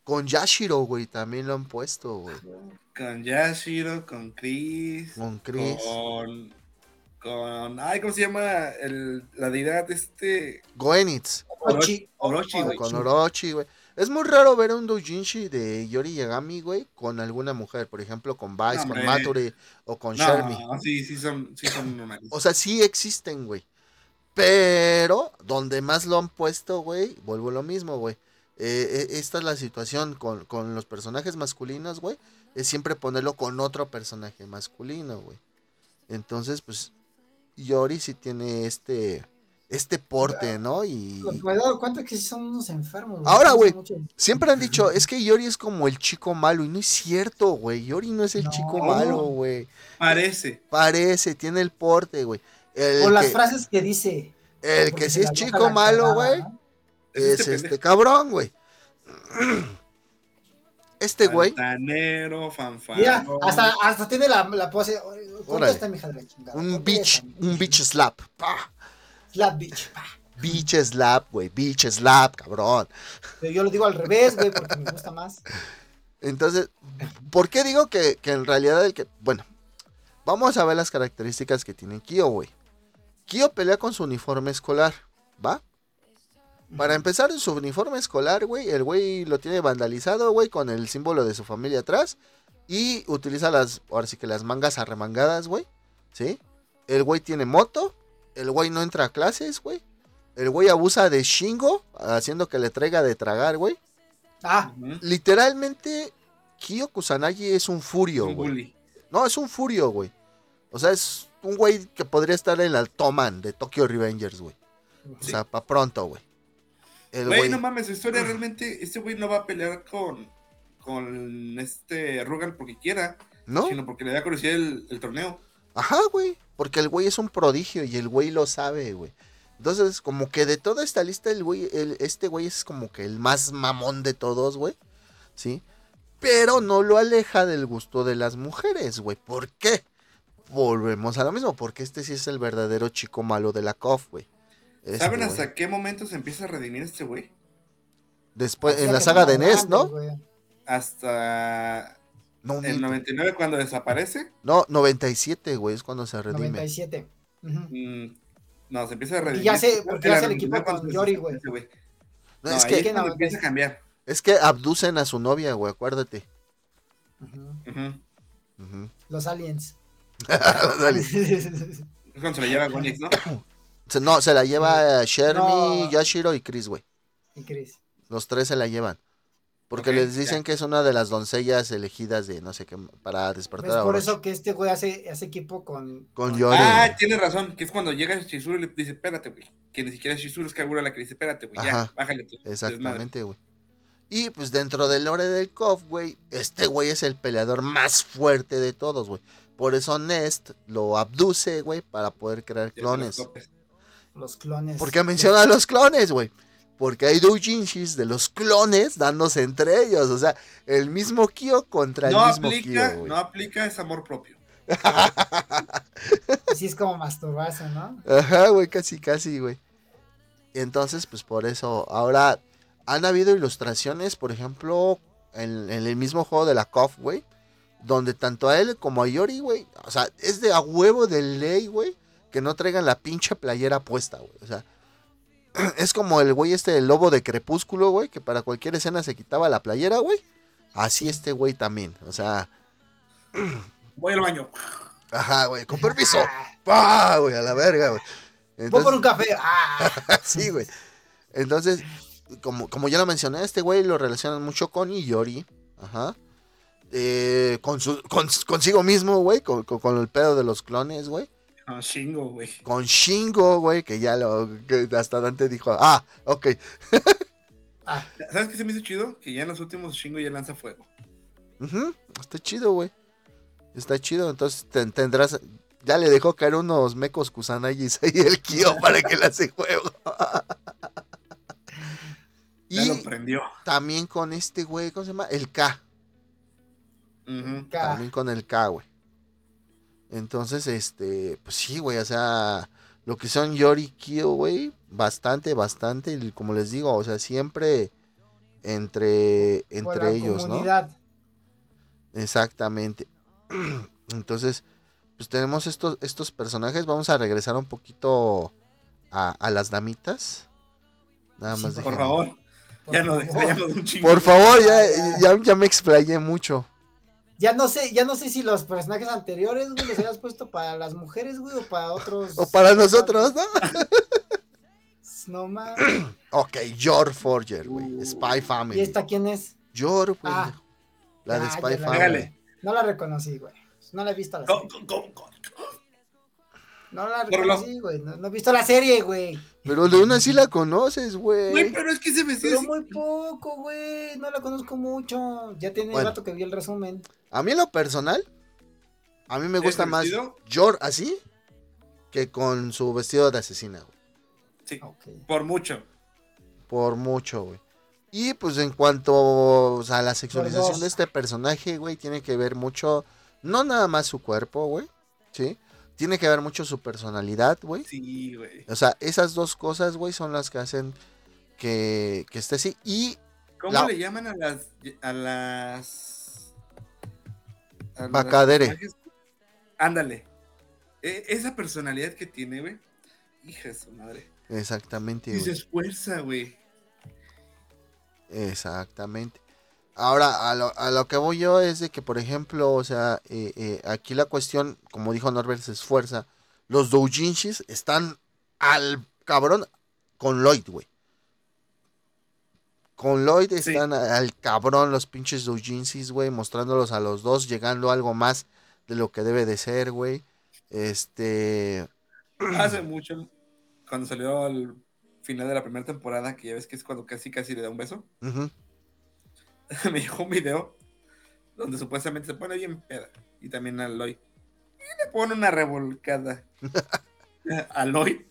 Con Yashiro, güey. También lo han puesto, güey. Con Yashiro, con Chris. Con Chris. Con. Con. Ay, ¿cómo se llama? El, la deidad este. Goenitz. Orochi. Orochi, güey. Con Orochi, güey. Es muy raro ver un doujinshi de Yori Yagami, güey, con alguna mujer. Por ejemplo, con Vice, No, con. Mature o con Shermie. No, sí, sí son, sí son normales. O sea, sí existen, güey. Pero donde más lo han puesto, güey, vuelvo a lo mismo, güey. Eh, eh, esta es la situación con, con los personajes masculinos, güey. Es siempre ponerlo con otro personaje masculino, güey. Entonces, pues, Yori sí tiene este, este porte, ¿no? Y Me he dado cuenta que sí son unos enfermos. Ahora, güey. siempre han dicho, es que Yori es como el chico malo. Y no es cierto, güey. Yori no es el No. chico malo, güey. Parece. Parece, tiene el porte, güey. El O las frases que dice. El que sí es chico malo, güey, ¿no? Es es este este cabrón, güey. Este güey, Altanero, fanfarrón. Mira, hasta, hasta tiene la, la pose. Un ¿Cuánto bitch, un bitch slap. pa. Slap bitch. pa. Bitch slap, güey, bitch slap, cabrón. Pero yo lo digo al revés, güey, porque me gusta más. Entonces, ¿por qué digo que, que en realidad el que... Bueno, vamos a ver las características que tiene Kyo, güey. Kyo pelea con su uniforme escolar, ¿va? Para empezar, en su uniforme escolar, güey, el güey lo tiene vandalizado, güey, con el símbolo de su familia atrás. Y utiliza las, ahora sí que las mangas arremangadas, güey. ¿Sí? El güey tiene moto. El güey no entra a clases, güey. El güey abusa de Shingo, haciendo que le traiga de tragar, güey. Ah. Literalmente, Kyo Kusanagi es un furio, Un güey. bully. No, es un furio, güey. O sea, es un güey que podría estar en el Toman de Tokyo Revengers, güey. O sea, pa' pronto, güey. El Güey, güey. no mames, su historia realmente, este güey no va a pelear con, con este Rugal porque quiera, ¿No? sino porque le da curiosidad el, el torneo. Ajá, güey. Porque el güey es un prodigio y el güey lo sabe, güey. Entonces, como que de toda esta lista, el güey, el- este güey es como que el más mamón de todos, güey. ¿Sí? Pero no lo aleja del gusto de las mujeres, güey. ¿Por qué? Volvemos a lo mismo, porque este sí es el verdadero chico malo de la COF, güey. Este, ¿Saben güey. hasta qué momento se empieza a redimir este güey? Después, en la saga de NES, ¿no? güey. Hasta No, el miento. 99 cuando desaparece. no, 97, güey, es cuando se redime. 97. Ujú. mm, no, se empieza a redimir. ya sé, porque ya sé el equipo 99 cuando con se Yori, güey. No, No, es, que, es cuando no, empieza a cambiar. es que abducen a su novia, güey, acuérdate. Ujú. Ujú. Los aliens. Es cuando se la lleva Gonix, ¿no? Se- No, se la lleva No. Yashiro y Chris, güey. Y Chris. Los tres se la llevan. Porque les dicen ya. que es una de las doncellas elegidas de no sé qué, para despertar Es a por eso que este güey hace, hace equipo con. Con Yori. Ah, tienes razón, que es cuando llega Shizuru y le dice, espérate, güey. Que ni siquiera es Shizuru, es Kagura la que dice, espérate, güey, ya, bájale desmadre". Exactamente, güey. Y pues dentro del lore del KOF, güey, este güey es el peleador más fuerte de todos, güey. Por eso Nest lo abduce, güey, para poder crear clones. los. Los clones. ¿Por qué menciona a los clones, güey? Porque hay doujinshis de los clones dándose entre ellos. O sea, el mismo Kyo contra el No mismo aplica, Kyo, güey. no aplica, es amor propio. Así es como masturbarse, ¿no? Ajá, güey, casi, casi, güey. Y entonces, pues por eso, ahora han habido ilustraciones, por ejemplo, en, en el mismo juego de la KOF, güey, donde tanto a él como a Yori, güey, o sea, es de a huevo de ley, güey, que no traigan la pinche playera puesta, güey. O sea, es como el güey este, el lobo de crepúsculo, güey, que para cualquier escena se quitaba la playera, güey. Así este güey también, o sea, Voy al baño. ajá, güey, con permiso. Ah, ¡Pah, güey! A la verga, güey. Voy por un café. Ah. sí, güey. Entonces, como, como ya lo mencioné, este güey lo relacionan mucho con Iyori. Ajá. Eh, con su, con- consigo mismo, güey. Con, con- con el pedo de los clones, güey. No, chingo, güey. Con Shingo, güey. Que ya lo. que hasta Dante dijo, ah, ok. Ah, ¿Sabes qué se me hizo chido? Que ya en los últimos chingo ya lanza fuego. Ujú, Está chido, güey. Está chido. Entonces ten- tendrás. Ya le dejó caer unos mecos kusanagis ahí el Kyo para que le hace juego. Ya y lo prendió. también con este güey, ¿cómo se llama? El K. También con el K, güey. Entonces, este, pues sí, güey, o sea, lo que son Yori y Kyo, güey, bastante, bastante, y como les digo, o sea, siempre entre, por entre la ellos, ¿no? comunidad. Exactamente. Entonces, pues tenemos estos, estos personajes, vamos a regresar un poquito a, a las damitas. Nada Sí, más por Por déjenme- favor, Por ya nos favor. explayamos un chingo. Por favor, ya, ya, ya me explayé mucho. Ya no sé, ya no sé si los personajes anteriores, güey, los hayas puesto para las mujeres, güey, o para otros. O para nosotros, ¿no? No mames. Ok, Yor Forger, güey. Spy ¿Y Family. esta quién es? Yor, güey. Ah. la de Ah, Spy la- Family. No la reconocí, güey. No la he visto la Co- serie. No la reconocí, güey. No, no he visto la serie, güey. Pero de una sí la conoces, Güey, güey. pero es que ese vestido Pero muy poco, güey. No la conozco mucho. Ya tiene Bueno. rato que vi el resumen. A mí en lo personal, a mí me ¿El gusta más vestido? Yor así que con su vestido de asesina, güey. Sí, por mucho. Por mucho, güey. Y pues en cuanto o sea, a la sexualización de este personaje, güey, tiene que ver mucho, no nada más su cuerpo, güey, ¿sí? Tiene que ver mucho su personalidad, güey. Sí, güey. O sea, esas dos cosas, güey, son las que hacen que, que esté así. Y ¿Cómo La- le llaman a las. a las. a Bacadere. Ándale. E- esa personalidad que tiene, güey. Hija de su madre. exactamente, Y se esfuerza, güey. Exactamente. Ahora, a lo, a lo que voy yo es de que, por ejemplo, o sea, eh, eh, aquí la cuestión, como dijo Norbert, se esfuerza. Los doujinshis están al cabrón con Lloyd, güey. Con Lloyd están al cabrón los pinches doujinshis, güey, mostrándolos a los dos, llegando a algo más de lo que debe de ser, güey. Este... Hace mucho, cuando salió al final de la primera temporada, que ya ves que es cuando casi casi le da un beso, ujú, me llegó un video donde supuestamente se pone bien peda. Y también a Lloyd. Y le pone una revolcada. a Lloyd.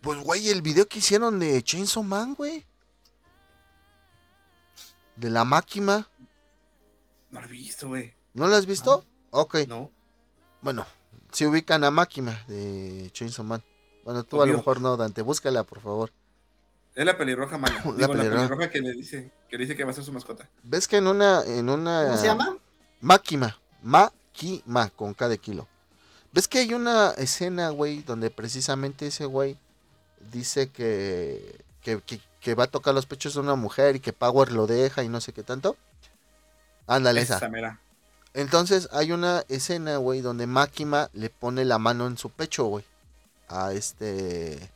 Pues, güey, el video que hicieron de Chainsaw Man, güey. De la máquina. No lo he visto, güey. ¿No lo has visto? Ok. No. Bueno, si ubican a máquina de Chainsaw Man. Bueno, tú a lo mejor no, Dante. Búscala, por favor. Es la pelirroja mala. La Digo, la pelirroja que le dice que dice que va a ser su mascota. ¿Ves que en una... En una ¿Cómo se llama? Máquina. Máquina, con K de kilo. ¿Ves que hay una escena, güey, donde precisamente ese güey dice que, que, que- que va a tocar los pechos de una mujer y que Power lo deja y no sé qué tanto? Ándale, esa. Esa mera. Entonces hay una escena, güey, donde Makima le pone la mano en su pecho, güey. A este...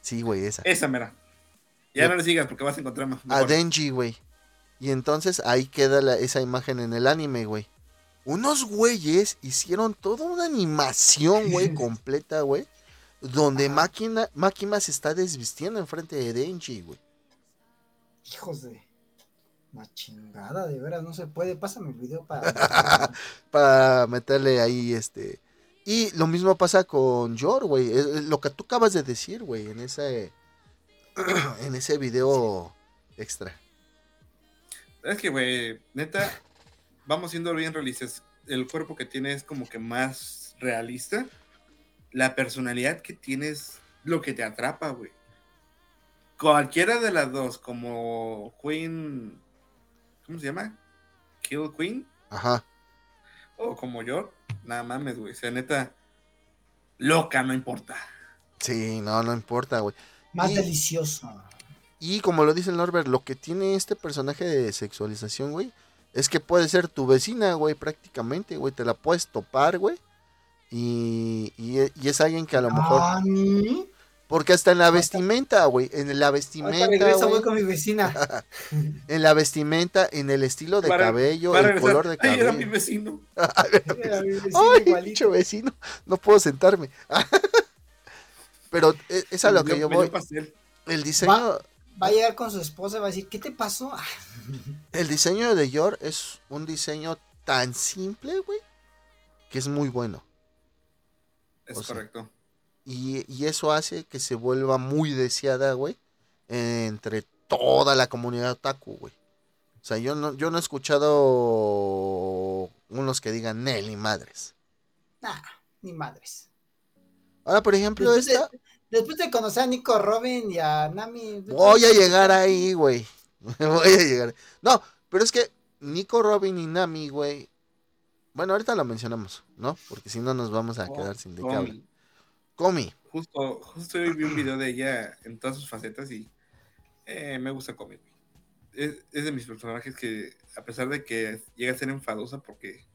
Sí, güey, esa. Esa, mera. Ya no le sigas porque vas a encontrar más. A Denji, güey. Y entonces ahí queda la- esa imagen en el anime, güey. Unos güeyes hicieron toda una animación, güey, completa, güey. Donde. Makima, Makima se está desvistiendo enfrente de Denji, güey. Hijos de. La chingada, de veras, no se puede. Pásame el video para. Para meterle ahí, este... Y lo mismo pasa con Yor, güey. Lo que tú acabas de decir, güey, en ese... en ese video extra. Es que, güey, neta, vamos siendo bien realistas. El cuerpo que tiene es como que más realista. La personalidad que tiene es lo que te atrapa, güey. Cualquiera de las dos, como Queen. ¿Cómo se llama? Kill Queen. Ajá. O como yo. Nada mames, güey. O sea, neta. Loca, no importa. Sí, no, no importa, güey. Más Y- delicioso. Y como lo dice el Norbert, lo que tiene este personaje de sexualización, güey, es que puede ser tu vecina, güey, prácticamente, güey. Te la puedes topar, güey. Y, y, y es alguien que a lo mejor... Ah, ¿ni? Porque hasta en la vestimenta, güey. En la vestimenta, regreso, güey. con mi vecina. En la vestimenta, en el estilo de Para- cabello, Para el regresar. color de Ay, era mi cabello. vecino. Era mi vecina Ay, igualito. vecino. No puedo sentarme. Pero e- es a lo que yo voy. El diseño, Va a llegar con su esposa y va a decir, ¿qué te pasó? el diseño de Yor es un diseño tan simple, güey, que es muy bueno. Es O sea, correcto. Y, y eso hace que se vuelva muy deseada, güey, entre toda la comunidad otaku, güey. O sea, yo no, yo no he escuchado unos que digan Nelly madres. Nah, ni madres. Ahora, por ejemplo, de, esta, después de conocer a Nico Robin y a Nami. voy a llegar ahí, güey. voy a llegar. No, pero es que Nico Robin y Nami, güey. Bueno, ahorita lo mencionamos, ¿no? Porque si no nos vamos a quedar sin de. Con- Comi. Justo, justo hoy vi un video de ella en todas sus facetas y eh, me gusta Comi. güey. Es, es de mis personajes que, a pesar de que llega a ser enfadosa porque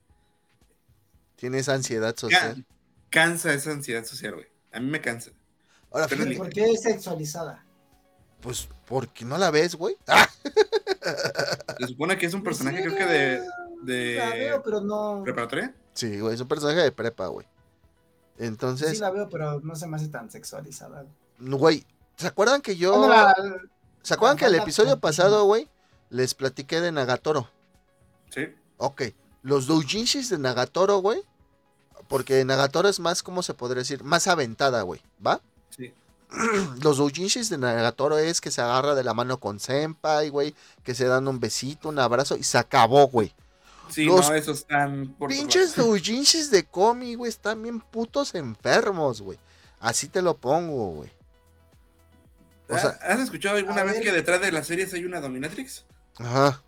Tienes ansiedad ca- social. cansa esa ansiedad social, güey. A mí me cansa. Ahora, pero ¿Por qué es sexualizada? pues, porque no la ves, güey. ¡Ah! Se supone que es un personaje, Sí, creo que de, La de veo, pero no. preparatoria. Sí, güey, es un personaje de prepa, güey. Entonces, Sí la veo, pero no se me hace tan sexualizada. güey, ¿se acuerdan que yo... Bueno, la- ¿Se acuerdan que el la- episodio la- pasado, güey, les platiqué de Nagatoro? Sí. Ok, los doujinshis de Nagatoro, güey, porque Nagatoro es más, ¿cómo se podría decir? Más aventada, güey, ¿va? Los doujinshis de Nagatoro es que se agarra de la mano con Senpai, güey, que se dan un besito, un abrazo y se acabó, güey. Sí, Los no, esos están por Pinches doujinshis de Komi, güey, están bien putos enfermos, güey. Así te lo pongo, güey. O sea, ¿Has escuchado alguna vez ver. que detrás de las series hay una dominatrix? ajá.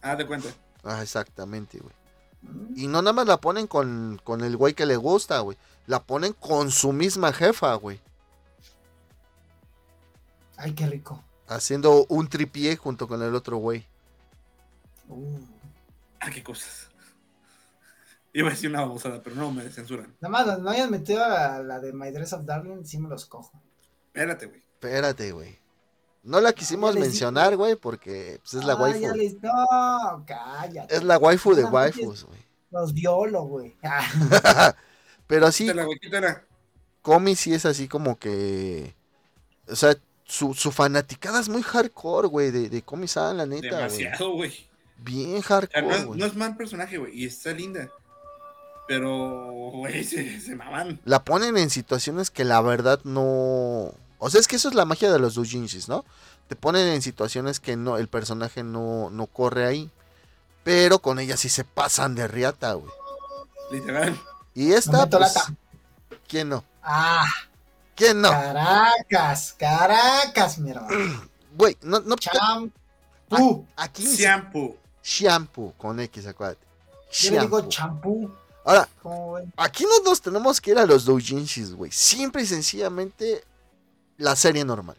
Ah, de cuenta. ah, exactamente, güey. Y no nada más la ponen con, con el güey que le gusta, güey. La ponen con su misma jefa, güey. Ay, qué rico. Haciendo un tripié junto con el otro güey. Uh. Ah, qué cosas. Iba a decir una babosada, pero no me censuran. Nada más, no hayas metido a la de My Dress of Darling, sí me los cojo. Espérate, güey. Espérate, güey. No la quisimos ya les mencionar, güey, porque pues, es la Ah, waifu. ya les- No, cállate. Es la waifu de waifus, güey. Los violo, güey. Ah, Pero sí, Quítala, güey, quítala. Comi sí es así como que. O sea, su, su fanaticada es muy hardcore, güey, de, de Comi-san, la neta. Demasiado, güey. Bien O sea, no, hardcore, no es mal personaje, güey, y está linda. Pero, güey, se, se maman. La ponen en situaciones que la verdad no. O sea, es que eso es la magia de los doujinshis, ¿no? Te ponen en situaciones que no, el personaje no, no corre ahí. Pero con ella sí se pasan de riata, güey. Literal. Y esta, pues. ¿quién no? ah, ¿Quién no? Caracas, Caracas, mi hermano. Güey, no, no. Champú. Aquí Shampoo. shampoo con X, acuérdate. Yo le digo Shampoo. champú. Ahora, aquí no nos tenemos que ir a los doujinshis, güey. Simple y sencillamente la serie normal.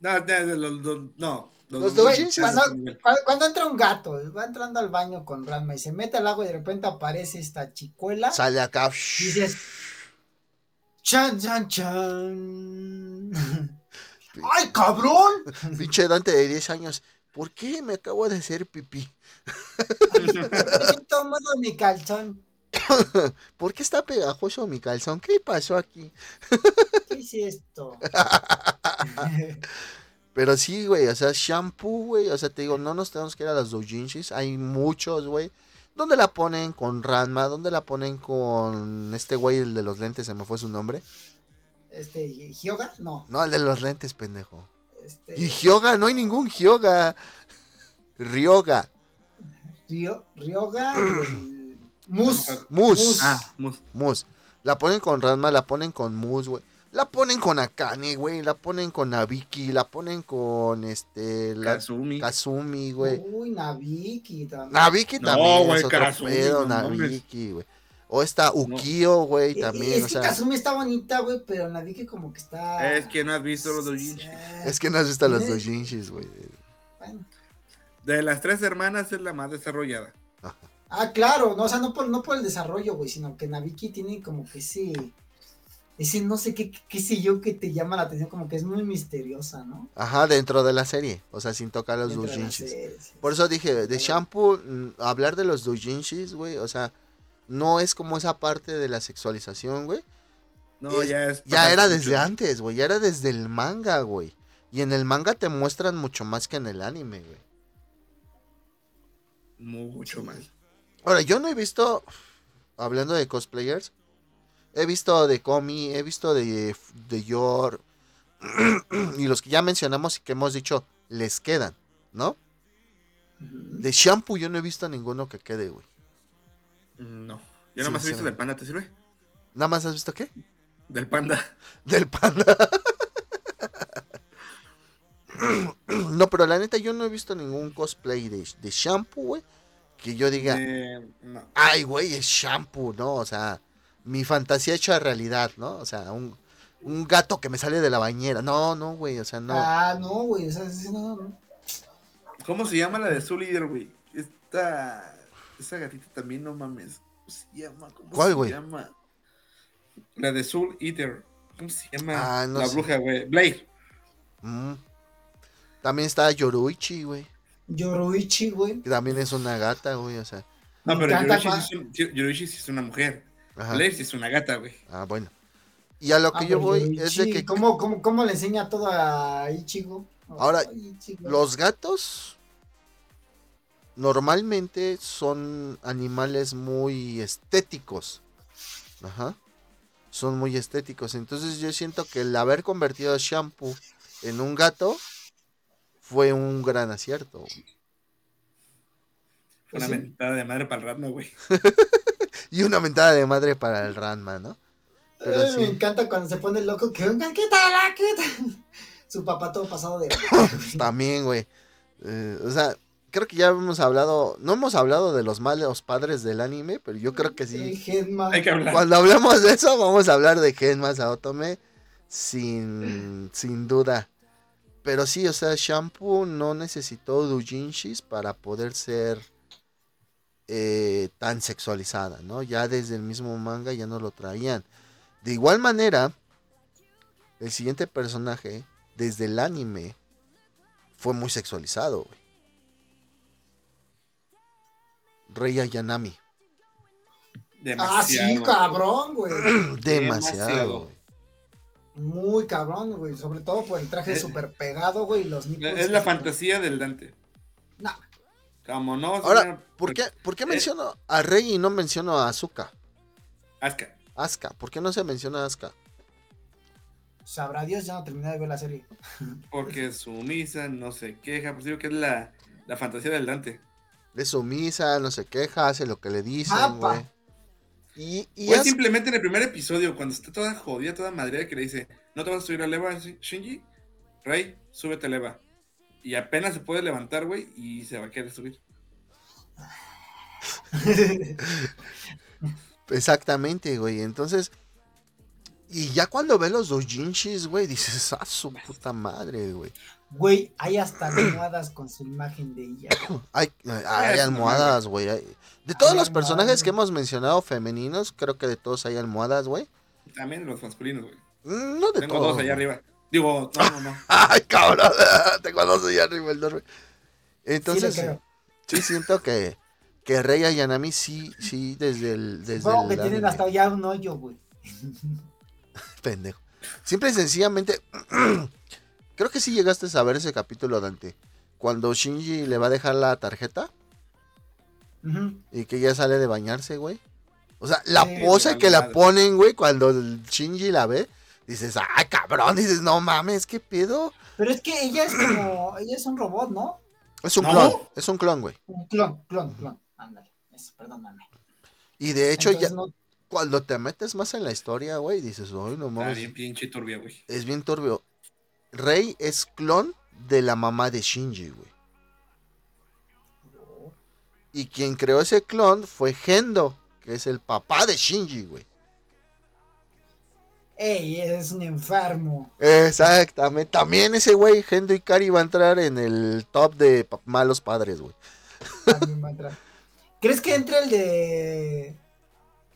No, los- no. Los doujinshis. Cuando, entra un gato, va entrando al baño con Ranma y se mete al agua y de repente aparece esta chicuela, Sale acá. dices, chan, chan, chan. ¡Ay, cabrón! Pinche Dante de 10 años. ¿Por qué me acabo de hacer pipí? Húmedo mi calzón. ¿Por qué está pegajoso mi calzón? ¿Qué pasó aquí? ¿Qué es esto? Pero sí, güey, o sea, shampoo, güey, o sea, te digo, no nos tenemos que ir a los doujinshis, hay muchos, güey. ¿Dónde la ponen con Ranma? ¿Dónde la ponen con este güey, el de los lentes, se me fue su nombre? Este, ¿Hyoga? No. No, el de los lentes, pendejo. Este, Y Hyoga, no hay ningún Hyoga. Ryoga, Ryo- Ryoga. Mus, Mus. Ah, mus. Mus. La ponen con Ranma, la ponen con Mus, güey. La ponen con Akane, güey. La ponen con Nabiki, la ponen con este. La Kazumi. Kazumi, güey. Uy, Nabiki también. Nabiki No, también güey, es otro Kazumi, pedo, no. Nabiki, güey. O esta Ukio, güey, Eh, también, es o que sea. Kazumi está bonita, güey, pero Nabiki como que está... Es que no has visto los doujinshis. Es que no has visto los Eh. doujinshis, güey. Bueno. De las tres hermanas es la más desarrollada. Ah, claro, no, o sea, no por, no por el desarrollo, güey, sino que Nabiki tiene como que ese, ese no sé qué, qué sé yo que te llama la atención, como que es muy misteriosa, ¿no? Ajá, dentro de la serie. O sea, sin tocar los doujinshis. sí. Por eso dije, de shampoo, mm, hablar de los doujinshis, güey, o sea, no es como esa parte de la sexualización, güey. No, Es- ya es. Ya era mucho. desde antes, güey, ya era desde el manga, güey. Y en el manga te muestran mucho más que en el anime, güey. Mucho más. Ahora, yo no he visto, hablando de cosplayers, he visto de Komi, he visto de, de Yor, y los que ya mencionamos y que hemos dicho, les quedan, ¿no? De shampoo yo no he visto ninguno que quede, güey. No. Yo nomás he visto del panda, ¿te sirve? ¿Nada más has visto qué? Del panda. Del panda. No, pero la neta yo no he visto ningún cosplay de, de shampoo, güey. Que yo diga, Eh, no. ay, güey, es shampoo, ¿no? O sea, mi fantasía hecha realidad, ¿no? O sea, un, un gato que me sale de la bañera. No, no, güey, o sea, no. Ah, no, güey, o sea, sí, no, no. ¿Cómo se llama la de Soul Eater, güey? Esta. Esa gatita también, no mames. ¿Cómo se llama? ¿Cómo ¿Cuál, se güey? llama? La de Soul Eater. ¿Cómo se llama? Ah, no la sé. bruja, güey. Blade. Mm. También está Yoruichi, güey. Yoruichi, güey. Que también es una gata, güey, o sea. No, pero sí, es un- Yoroishi sí es una mujer. Ajá. Es una gata, güey. Ah, bueno. Y a lo que Ah, yo voy es de que ¿Cómo, cómo, cómo le enseña todo a Ichigo? Ahora, Ichigo. Los gatos normalmente son animales muy estéticos. Ajá. Son muy estéticos. Entonces yo siento que el haber convertido a Shampoo en un gato fue un gran acierto. Una Pues sí. mentada de madre para el ratno, güey. Y una mentada de madre para el Ranma, ¿no? Pero Ay, Me encanta cuando se pone loco que venga, ¿qué tal? ¿Qué tal? Su papá todo pasado de... También, güey. Eh, o sea, creo que ya hemos hablado, no hemos hablado de los malos padres del anime, pero yo creo que sí. Hay que hablar. Cuando hablemos de eso, vamos a hablar de Genma Saotome sin, sin duda. Pero sí, o sea, Shampoo no necesitó doujinshis para poder ser eh, tan sexualizada, ¿no? Ya desde el mismo manga ya no lo traían. De igual manera, el siguiente personaje, desde el anime, fue muy sexualizado, güey. Rey Ayanami. Ah, sí, Demasiado. cabrón, güey. Demasiado, Demasiado. güey. Muy cabrón, güey. Sobre todo por el traje Eh, súper pegado, güey. y Los nipples. Es la fantasía del Dante. No. Como no. Ahora, ¿por qué, ¿por qué menciono a Rey y no menciono a Azuka? Asuka. Asuka, ¿por qué no se menciona a Asuka? Sabrá Dios, ya no terminé de ver la serie. Porque es sumisa, no se queja. Pues digo que es la, la fantasía del Dante. Es sumisa, no se queja, hace lo que le dicen, güey. Y, y simplemente en el primer episodio, cuando está toda jodida, toda madre, que le dice, ¿no te vas a subir a Leva, Shinji? Rey, súbete a Leva. Y apenas se puede levantar, güey, y se va a querer subir. Exactamente, güey. Entonces, y ya cuando ve los doujinshis, güey, dices, ah, su puta madre, güey. Güey, hay hasta almohadas con su imagen de ella. Hay, hay Es almohadas, güey. hay- De todos Hay los personajes almohadas, que hemos mencionado femeninos, creo que de todos hay almohadas, güey. También los masculinos, güey. Mm, No de Tengo todos. dos allá arriba. Digo, no, no, no. Ay, cabrón. El dorme. sí, le Entonces, sí, siento que, que Rey Ayanami sí, sí, desde el. Desde Supongo que el tienen anime. hasta ya un hoyo, güey. Pendejo. Simple y sencillamente. creo que sí llegaste a saber ese capítulo, Dante. Cuando Shinji le va a dejar la tarjeta y que ya sale de bañarse, güey. O sea, la Sí, pose que la madre. ponen, güey, cuando Shinji la ve, dices, ay, cabrón, dices, no mames, ¿qué pedo? Pero es que ella es como, ella es un robot, ¿no? Es un ¿No? clon, es un clon, güey. Un clon, clon, clon. Ándale, eso, perdóname. Y de hecho, Entonces, ya no- cuando te metes más en la historia, güey, dices, ay, no Está mames, bien pinche turbia, güey. es bien turbio. Rey es clon de la mamá de Shinji, güey. Y quien creó ese clon fue Gendo, que es el papá de Shinji, güey. Ey, es un enfermo. Exactamente. También ese güey, Gendo Ikari, va a entrar en el top de pa- malos padres, güey. También va a entrar. ¿Crees que entre el de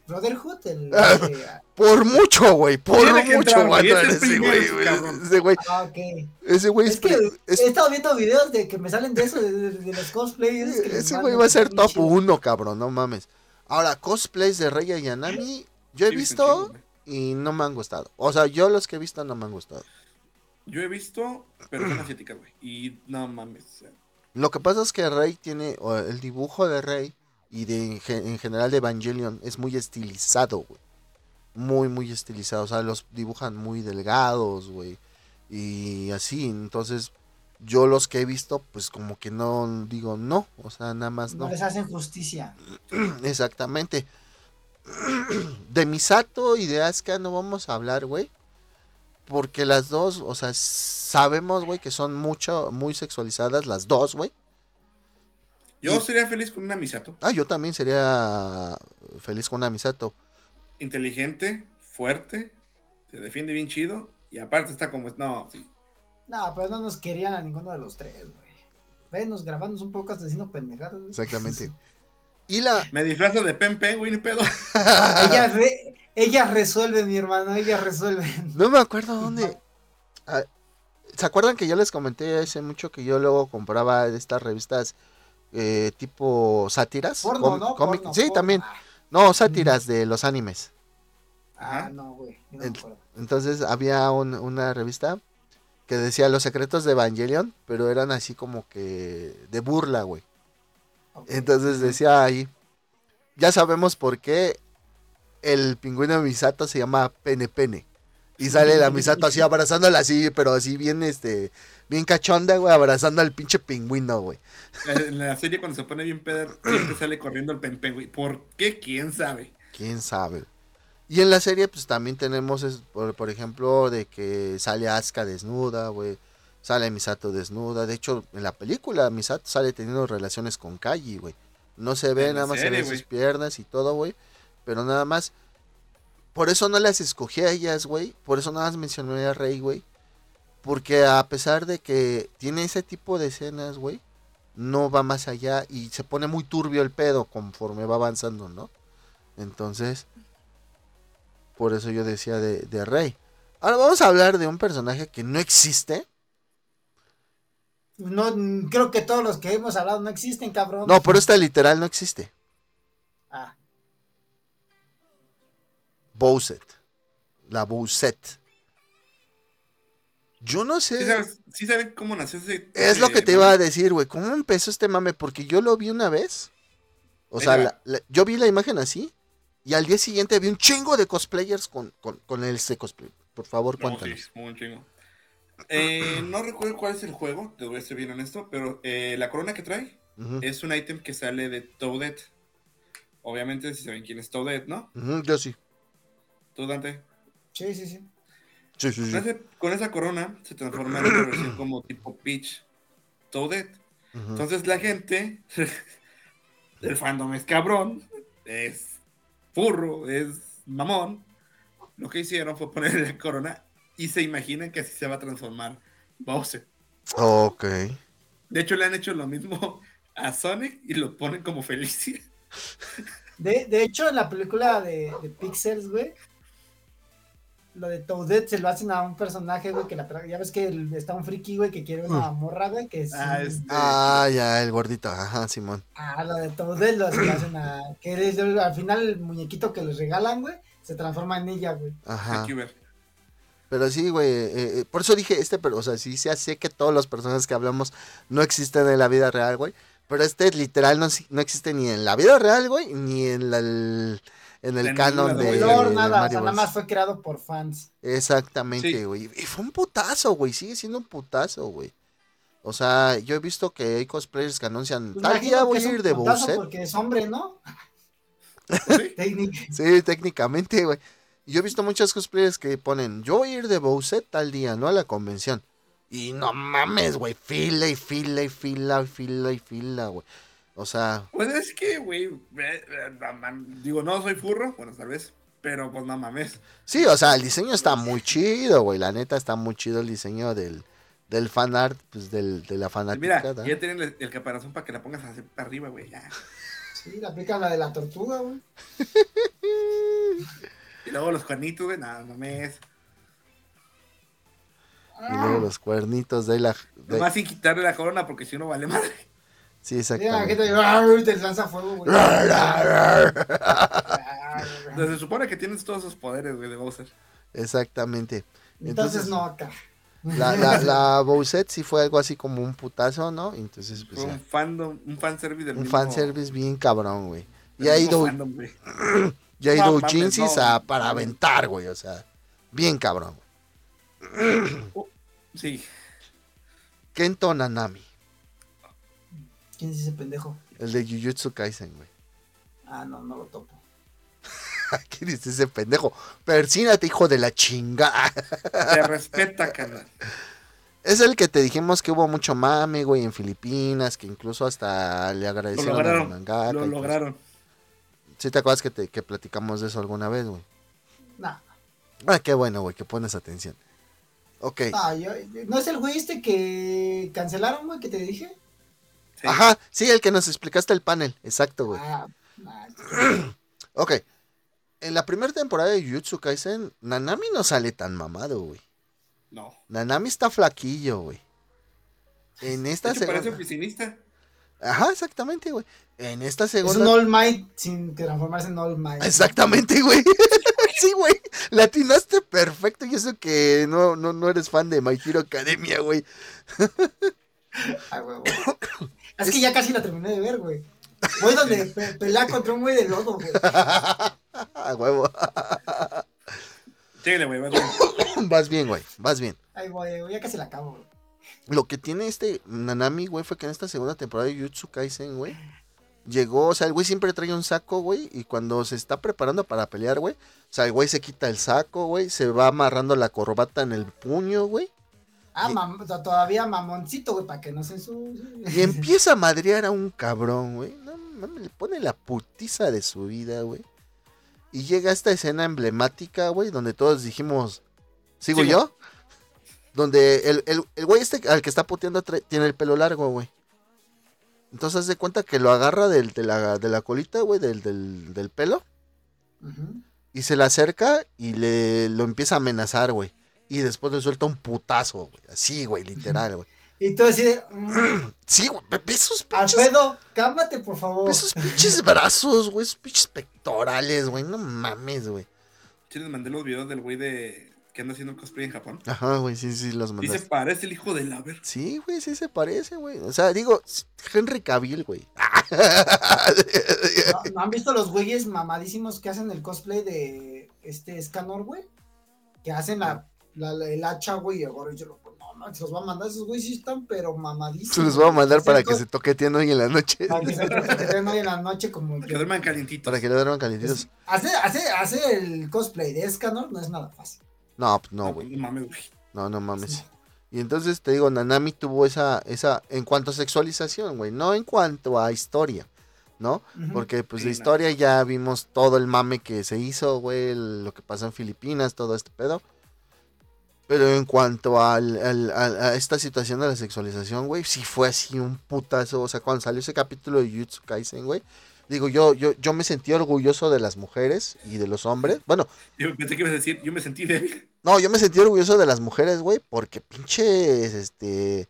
Brotherhood? El Ah. de- Por mucho, güey. Por mucho entrar, va a güey, entrar ese ese güey. cabrón. Ese güey, Ah, ok. ese güey es, Es que es- he estado viendo videos de que me salen de eso, de, de- de los cosplays. que ese güey va a ser top chido. 1, cabrón, no mames. Ahora, cosplays de Rey Ayanami, yo he Sí, visto. Y no me han gustado. O sea, yo los que he visto no me han gustado. Yo he visto, pero son asiáticas, güey. Y no mames. Lo que pasa es que Rey tiene, o el dibujo de Rey y de en general de Evangelion es muy estilizado, güey. Muy, muy estilizado. O sea, los dibujan muy delgados, güey. Y así, entonces yo los que he visto, pues como que no digo no. O sea, nada más No no. les hacen justicia. Exactamente. De Misato y de Asuka no vamos a hablar, güey. Porque las dos, o sea, sabemos, güey, que son mucho, muy sexualizadas las dos, güey. Yo Y- sería feliz con una Misato. Ah, yo también sería feliz con una Misato. Inteligente, fuerte, se defiende bien chido. Y aparte está como. No, sí. No, pero no nos querían a ninguno de los tres, güey. Venos grabando un poco diciendo pendejadas. Exactamente. Y la. Me disfrazo de Pen Pen, güey, ni pedo. Ellas, re- ellas resuelven, mi hermano, ellas resuelven. No me acuerdo dónde. Ah, ¿Se acuerdan que yo les comenté hace mucho que yo luego compraba estas revistas eh, tipo sátiras? Porno, Com- ¿no? cómic- Porno, sí, porno. también. No, sátiras de los animes. Ah, no, güey. no me. Entonces había un- una revista que decía Los secretos de Evangelion, pero eran así como que de burla, güey. Entonces decía ahí, ya sabemos por qué el pingüino de Misato se llama Pene Pene. Y sale la Misato así abrazándola así, pero así bien, este, bien cachonda, güey, abrazando al pinche pingüino, güey. En la serie, cuando se pone bien siempre sale corriendo el Pen, güey. ¿Por qué? ¿Quién sabe? ¿Quién sabe? Y en la serie, pues también tenemos, es- por, por ejemplo, de que sale Asuka desnuda, güey. Sale Misato desnuda. De hecho, en la película, Misato sale teniendo relaciones con Kaji, güey. No se ve, nada más se serie, ven sus piernas y todo, güey. Pero nada más. Por eso no las escogí a ellas, güey. Por eso nada más mencioné a Rey, güey. Porque a pesar de que tiene ese tipo de escenas, güey, no va más allá y se pone muy turbio el pedo conforme va avanzando, ¿no? Entonces, por eso yo decía de, de Rey. Ahora vamos a hablar de un personaje que no existe. No, creo que todos los que hemos hablado no existen, cabrón. No, pero esta literal no existe. Ah, Bowset. La Bowset. Yo no ¿Sí, sé. sabes, sí saben cómo nació ese. Es lo ese que te iba a decir, güey. ¿Cómo empezó este mame? Porque yo lo vi una vez. O sea, va. la- la- yo vi la imagen así. Y al día siguiente vi un chingo de cosplayers con, con, con ese cosplay. Por favor, No, cuéntanos. sí, un chingo. Eh, no recuerdo cuál es el juego, te voy a ser bien honesto, pero eh, la corona que trae es un ítem que sale de Toadette. Obviamente, si saben quién es Toadette, ¿no? ujú, yo sí. Tú, Dante. sí, sí, sí. Sí, sí, Con, sí. ese- con esa corona se transforma en una versión como tipo Peach Toadette. Entonces la gente, el fandom es cabrón, es furro, es mamón. Lo que hicieron fue ponerle la corona y se imaginan que así se va a transformar Bowser. Ok. De hecho, le han hecho lo mismo a Sonic y lo ponen como Felicia. De, de hecho, en la película de, de Pixels, güey, lo de Toadette se lo hacen a un personaje, güey, que la, ya ves que el- está un friki, güey, que quiere una morra, güey, que es... Ah, este. Ah, ya, el gordito. Ajá, Simón. Ah, lo de Toadette lo se lo hacen a... Que es, al final el muñequito que les regalan, güey, se transforma en ella, güey. Ajá. Aquí ver. Pero sí, güey. eh, eh, por eso dije este, pero, o sea, sí, ya sé que todos los personajes que hablamos no existen en la vida real, güey. Pero este literal no, no existe ni en la vida real, güey, ni en la, el, en el En canon de, de- No, de nada, Mario sea, nada más fue creado por fans. Exactamente, Sí. güey. Y fue un putazo, güey. Sigue siendo un putazo, güey. O sea, yo he visto que hay cosplayers que anuncian, Pues tal día voy a ir de Bowser. Porque es hombre, ¿no? Sí. Sí, técnicamente, güey. Yo he visto muchos cosplayers que ponen, yo voy a ir de Bowser tal día, ¿no? A la convención. Y no mames, güey, fila y fila y fila y fila y fila, güey. O sea, Pues es que, güey, digo, no soy furro, bueno, tal vez, pero pues no mames. sí, o sea, el diseño está muy chido, güey. La neta está muy chido el diseño del, del fan art, pues del, de la Mira, fanaticada. ya tienen el, el caparazón para que la pongas así para arriba, güey, ya. Sí, le aplican la de la tortuga, güey. Y luego los cuernitos, güey, nada, no mames. Y luego los cuernitos de la... de- Nomás sin quitarle la corona porque si no vale madre. Sí, Mira, exactamente. ¡ah! te lanza fuego, güey. Entonces, se supone que tienes todos esos poderes, güey, de Bowser. Exactamente. Entonces Entonces- no acá. La, la, la Bowsette sí fue algo así como un putazo, ¿no? Entonces, pues Fue un fandom, un fanservice del Un mismo- fanservice bien cabrón, güey. Y mismo ido, fandom, güey. ya ha No ido no. a, para aventar, güey. O sea, bien cabrón. Sí. Kento Nanami, ¿Quién es ese pendejo? el de Jujutsu Kaisen, güey. Ah, no, no lo topo. ¿Qué dice ese pendejo? Persínate, hijo de la chingada. Te respeta, carnal. Es el que te dijimos que hubo mucho mame, güey, en Filipinas, que incluso hasta le Lo agradecieron al lograron. mangaka. Lo lograron. ¿Sí te acuerdas que, te, que platicamos de eso alguna vez, güey? Nah. Ah, qué bueno, güey, que pones atención. Ok. Ah, yo- ¿No es el güey este que cancelaron, güey, que te dije? Sí. Ajá, sí, el que nos explicaste el panel, exacto, güey. Ah, nah, Ok. En la primera temporada de Jujutsu Kaisen, Nanami no sale tan mamado, güey. No. Nanami está flaquillo, güey. En De esta hecho, parece oficinista. Ajá, exactamente, güey. En esta es un segunda... All Might sin transformarse en All Might. Exactamente, güey. sí, güey. Latinaste perfecto. Y eso que no, no, no eres fan de My Hero Academia, güey. Ay, güey, güey. Es que ya casi la terminé de ver, güey. Fue donde pe- pelea contra un güey de lodo, güey. A huevo. Síguele, güey, vas bien. Vas bien, güey. Vas bien. Ay, güey, ya casi la acabo, güey. Lo que tiene este Nanami, güey, fue que en esta segunda temporada de Jujutsu Kaisen, güey, llegó, o sea, el güey siempre trae un saco, güey, y cuando se está preparando para pelear, güey, o sea, el güey se quita el saco, güey, se va amarrando la corbata en el puño, güey, Ah, Y- mam- todavía mamoncito, güey, para que no se ensucie. y empieza a madrear a un cabrón, güey, no mames, le pone la putiza de su vida, güey, y llega esta escena emblemática, güey, donde todos dijimos, ¿sigo Sigo. yo? Donde el, el, el güey este al que está puteando tiene el pelo largo, güey. Entonces haz de cuenta que lo agarra del, de, la, de la colita, güey, del, del, del pelo. Y se le acerca y le lo empieza a amenazar, güey. Y después le suelta un putazo, güey. Así, güey, literal, güey. Y tú así de, Sí, güey, ve- ve esos pinches, Alfredo, cálmate, por favor. ve esos pinches brazos, güey. Esos pinches pectorales, güey. No mames, güey. Sí, les mandé los videos del güey de que anda haciendo cosplay en Japón. Ajá, güey, sí, sí, los Y se mandaste. parece el hijo del Laver. Sí, güey, sí se parece, güey. O sea, digo, Henry Cavill, güey. ¿No, no han visto los güeyes mamadísimos que hacen el cosplay de este Scanor, güey? Que hacen la, la- la- el hacha, güey, y y yo lo- No, no, se los va a mandar. Esos güeyes sí están, pero mamadísimos. Se los voy a mandar para que se toqueteen hoy en la noche. Para que se toquen hoy en la noche como Que yo. duerman calientitos. Para que le duerman calientitos. Hacer, hacer, hacer el cosplay de Scanor no es nada fácil. No, pues no, güey. No mames, güey. No, no mames. Y entonces te digo, Nanami tuvo esa, esa, en cuanto a sexualización, güey, no en cuanto a historia, ¿no? Porque pues Sí, de no. historia ya vimos todo el mame que se hizo, güey, lo que pasó en Filipinas, todo este pedo. Pero en cuanto al, a esta situación de la sexualización, güey, sí fue así un putazo. O sea, cuando salió ese capítulo de Jujutsu Kaisen, güey, digo, yo, yo, yo me sentí orgulloso de las mujeres y de los hombres. Bueno, Yo pensé que ibas a decir, yo me sentí débil. no, yo me sentí orgulloso de las mujeres, güey, porque pinches, este,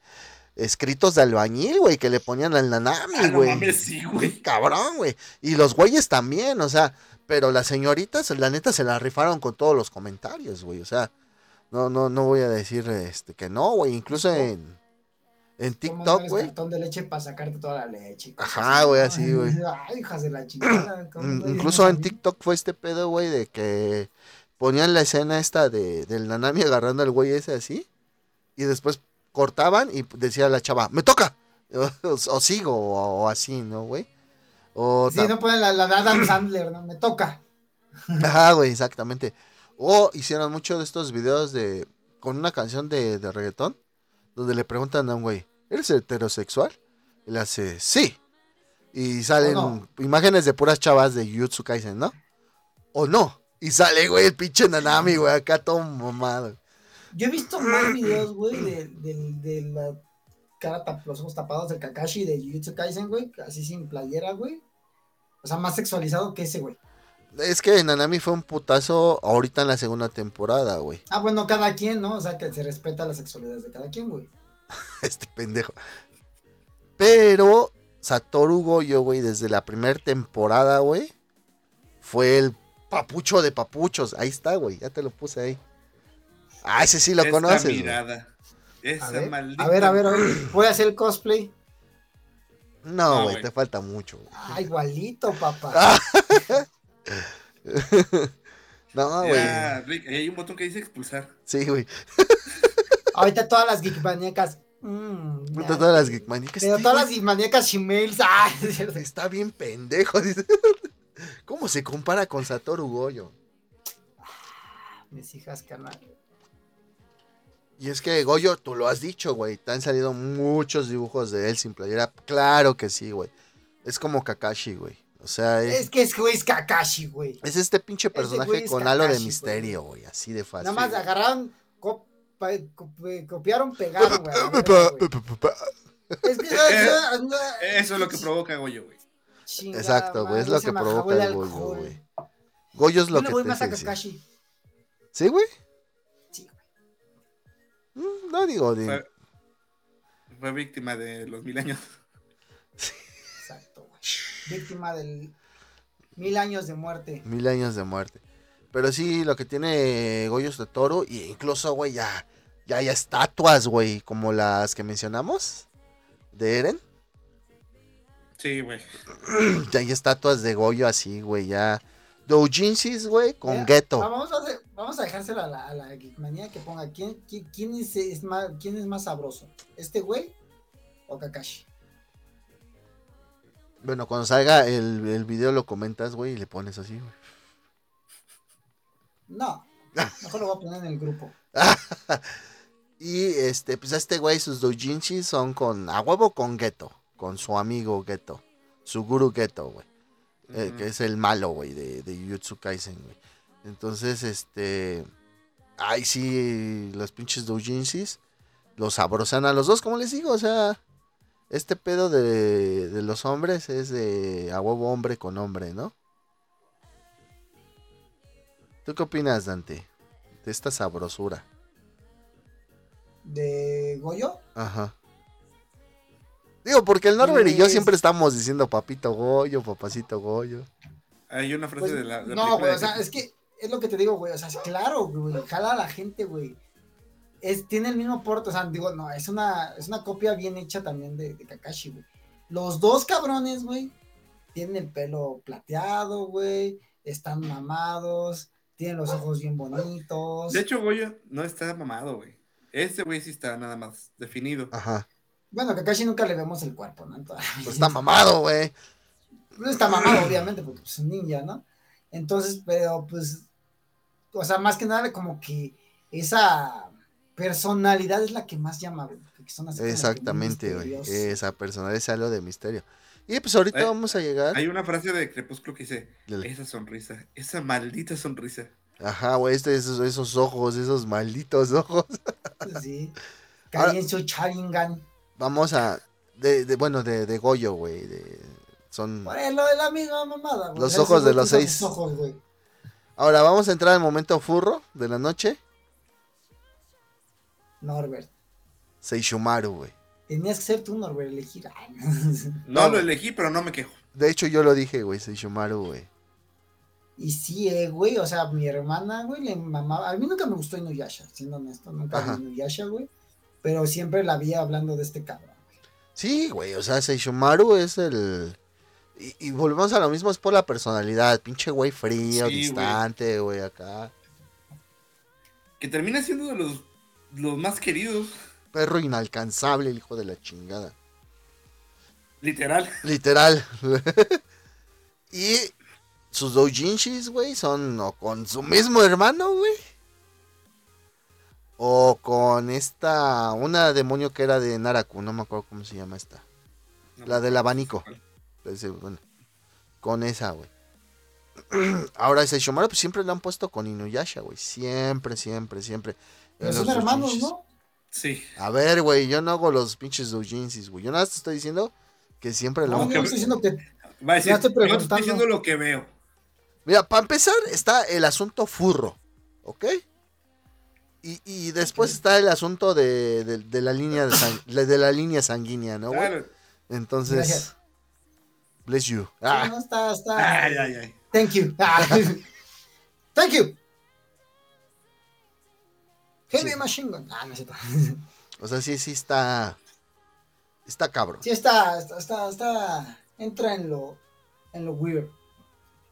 escritos de albañil, güey, que le ponían al nanami, Ah, no güey. sí, güey. cabrón, güey. Y los güeyes también, o sea, pero las señoritas, la neta, se la rifaron con todos los comentarios, güey. O sea, no, no, no voy a decir este que no, güey. Incluso en, en ¿Cómo TikTok, güey. cartón de leche para sacarte toda la leche. Ajá, güey, así, güey. Ay, hijas de la chingada. ¿cómo Mm, Incluso en? TikTok fue este pedo, güey, de que ponían la escena esta de, del Nanami agarrando al güey ese así. Y después cortaban y decía la chava, ¡me toca! O, o sigo, o, o así, ¿no, güey? O Sí, no ponen la, la de Adam Sandler, ¿no? Me toca. Ajá, güey, exactamente. O hicieron muchos de estos videos de con una canción de, de reggaetón donde le preguntan a un güey, ¿eres heterosexual? Y le hace, sí. Y salen imágenes de puras chavas de Jutsu Kaisen, ¿no? O no. Y sale, güey, el pinche Nanami, güey, acá todo mamado. Yo he visto más videos, güey, de, de, de la cara, tap- los ojos tapados del Kakashi de Jujutsu Kaisen, güey, así sin playera, güey. O sea, más sexualizado que ese, güey. Es que Nanami fue un putazo ahorita en la segunda temporada, güey. Ah, bueno, cada quien, ¿no? O sea, que se respeta las sexualidades de cada quien, güey. este pendejo. Pero Satoru Goyo, güey, desde la primera temporada, güey, fue el papucho de papuchos. Ahí está, güey, ya te lo puse ahí. Ah, ese sí lo Esa conoces. mirada. Esa A ver, maldita. a ver, a ver, a ver. Voy a hacer el cosplay. No, güey, te falta mucho. güey. Ah, igualito, papá. No, güey. Hay un botón que dice expulsar. Sí, güey. Ahorita todas las geekmaníacas. Mm, todas las geekmaníacas. Pero todas las geekmaníacas shemales. Ah, es cierto. Está bien pendejo. ¿Cómo se compara con Satoru Goyo? Mis hijas, carnal. Y es que Goyo, tú lo has dicho, güey. Te han salido muchos dibujos de él sin playera. Claro que sí, güey. Es como Kakashi, güey. O sea, es, Es que es güey, es Kakashi, güey. es este pinche personaje es con halo de Kakashi, misterio, güey. Así de fácil. Nada más agarraron, copiaron, pegaron, güey. güey. Es que Eso es lo que provoca Goyo, güey. Exacto, güey. Es lo que provoca el Goyo, alcohol. güey. Goyo es Yo lo le que voy te más. ¿Sí, güey? Sí, Mm, No digo, di- Fue, fue víctima de los mil años. Exacto, güey. Víctima del mil años de muerte. mil años de muerte. Pero sí, lo que tiene Goyos de Toro, y incluso, güey, ya, ya hay estatuas, güey, como las que mencionamos de Eren. Sí, güey. Ya hay estatuas de Goyo así, güey, ya. Doujinsis, güey, con Mira, Geto. Vamos a, hacer- vamos a dejárselo a la, a la geekmanía que ponga quién, quién, quién es, es más, quién es más sabroso. ¿Este güey o Kakashi? Bueno, cuando salga el, el video lo comentas, güey, y le pones así, güey. No. Mejor lo voy a poner en el grupo. Y este, pues este güey, sus doujinshis son con, a huevo con Geto, con su amigo Geto, su guru Geto, güey. eh, que es el malo, güey, de, de Jujutsu Kaisen, güey. Entonces, este, ay, sí, los pinches doujinshis los sabrosan a los dos, como les digo, o sea, este pedo de, de los hombres es de a huevo hombre con hombre, ¿no? ¿Tú qué opinas, Dante? De esta sabrosura. ¿De Goyo? Ajá. Digo, porque el Norbert y yo Pues- siempre estamos diciendo papito Goyo, papacito Goyo. Hay una frase Pues, de la. de no, güey, de o sea, es que es lo que te digo, güey. O sea, es claro, güey. Jala a la gente, güey. Es, tiene el mismo porte, o sea, digo, no, es una, es una copia bien hecha también de, de Kakashi, güey. Los dos cabrones, güey, tienen el pelo plateado, güey, están mamados, tienen los ojos bien bonitos. De hecho, Goyo no está mamado, güey. Este güey sí está nada más definido. Ajá. Bueno, Kakashi nunca le vemos el cuerpo, ¿no? Entonces, Pues está mamado, güey. No está mamado, obviamente, porque pues, es un ninja, ¿no? Entonces, pero pues, o sea, más que nada como que esa personalidad es la que más llama, güey, son así que Exactamente, güey. Esa persona es algo de misterio. Y pues ahorita Eh, vamos a llegar. Hay una frase de Crepúsculo que dice: Dale. Esa sonrisa, esa maldita sonrisa. Ajá, güey, este, esos, esos ojos, esos malditos ojos. Sí. Ahora- Caí en su Sharingan. Vamos a. De, de- bueno, de, de Goyo, güey. De, son. Pues lo de la misma mamada, güey. Los ojos de los seis. ojos, güey. Ahora vamos a entrar al momento furro de la noche. Norbert. Seishumaru, güey. Tenías que ser tú, Norbert, elegir. Ay, no. No lo elegí, pero no me quejo. De hecho, yo lo dije, güey, Seishumaru, güey. Y sí, eh, güey, o sea, mi hermana, güey, le mamaba. A mí nunca me gustó Inuyasha, siendo honesto, nunca Ajá. vi Inuyasha, güey. Pero siempre la vi hablando de este cabrón. Sí, güey, o sea, Seishumaru es el. Y, y volvemos a lo mismo, es por la personalidad. Pinche güey frío, Sí, güey. distante, güey, acá. Que termina siendo de los, los más queridos, Perro inalcanzable, el hijo de la chingada. literal. Literal. y sus doujinshis, güey, son o con su mismo hermano, güey. O con esta, una demonio que era de Naraku, no me acuerdo cómo se llama esta. La del abanico. Ese, bueno, con esa, güey. Ahora ese Shomaru, pues siempre lo han puesto con Inuyasha, güey. Siempre, siempre, siempre. Pero son hermanos. ¿no? Sí. A ver, güey, yo no hago los pinches doujinshis, güey. Yo nada más te estoy diciendo que siempre lo No, han yo que- no estoy diciendo que. Va a decir, Ya estoy yo te estoy preguntando. diciendo lo que veo. Mira, para empezar está el asunto furro, ¿ok? Y, y después está el asunto de, de- de la línea de, sang- de la línea sanguínea, ¿no, güey? Claro. Entonces, Gracias. bless you. Ah, no, está, está. Ay, ay, ay. Thank you. Ah. Thank you. Heavy Sí. Machine Gun. Ah, no cierto. o sea, sí, sí está, está cabrón. Sí, está, está, está, está. Entra en lo, en lo weird.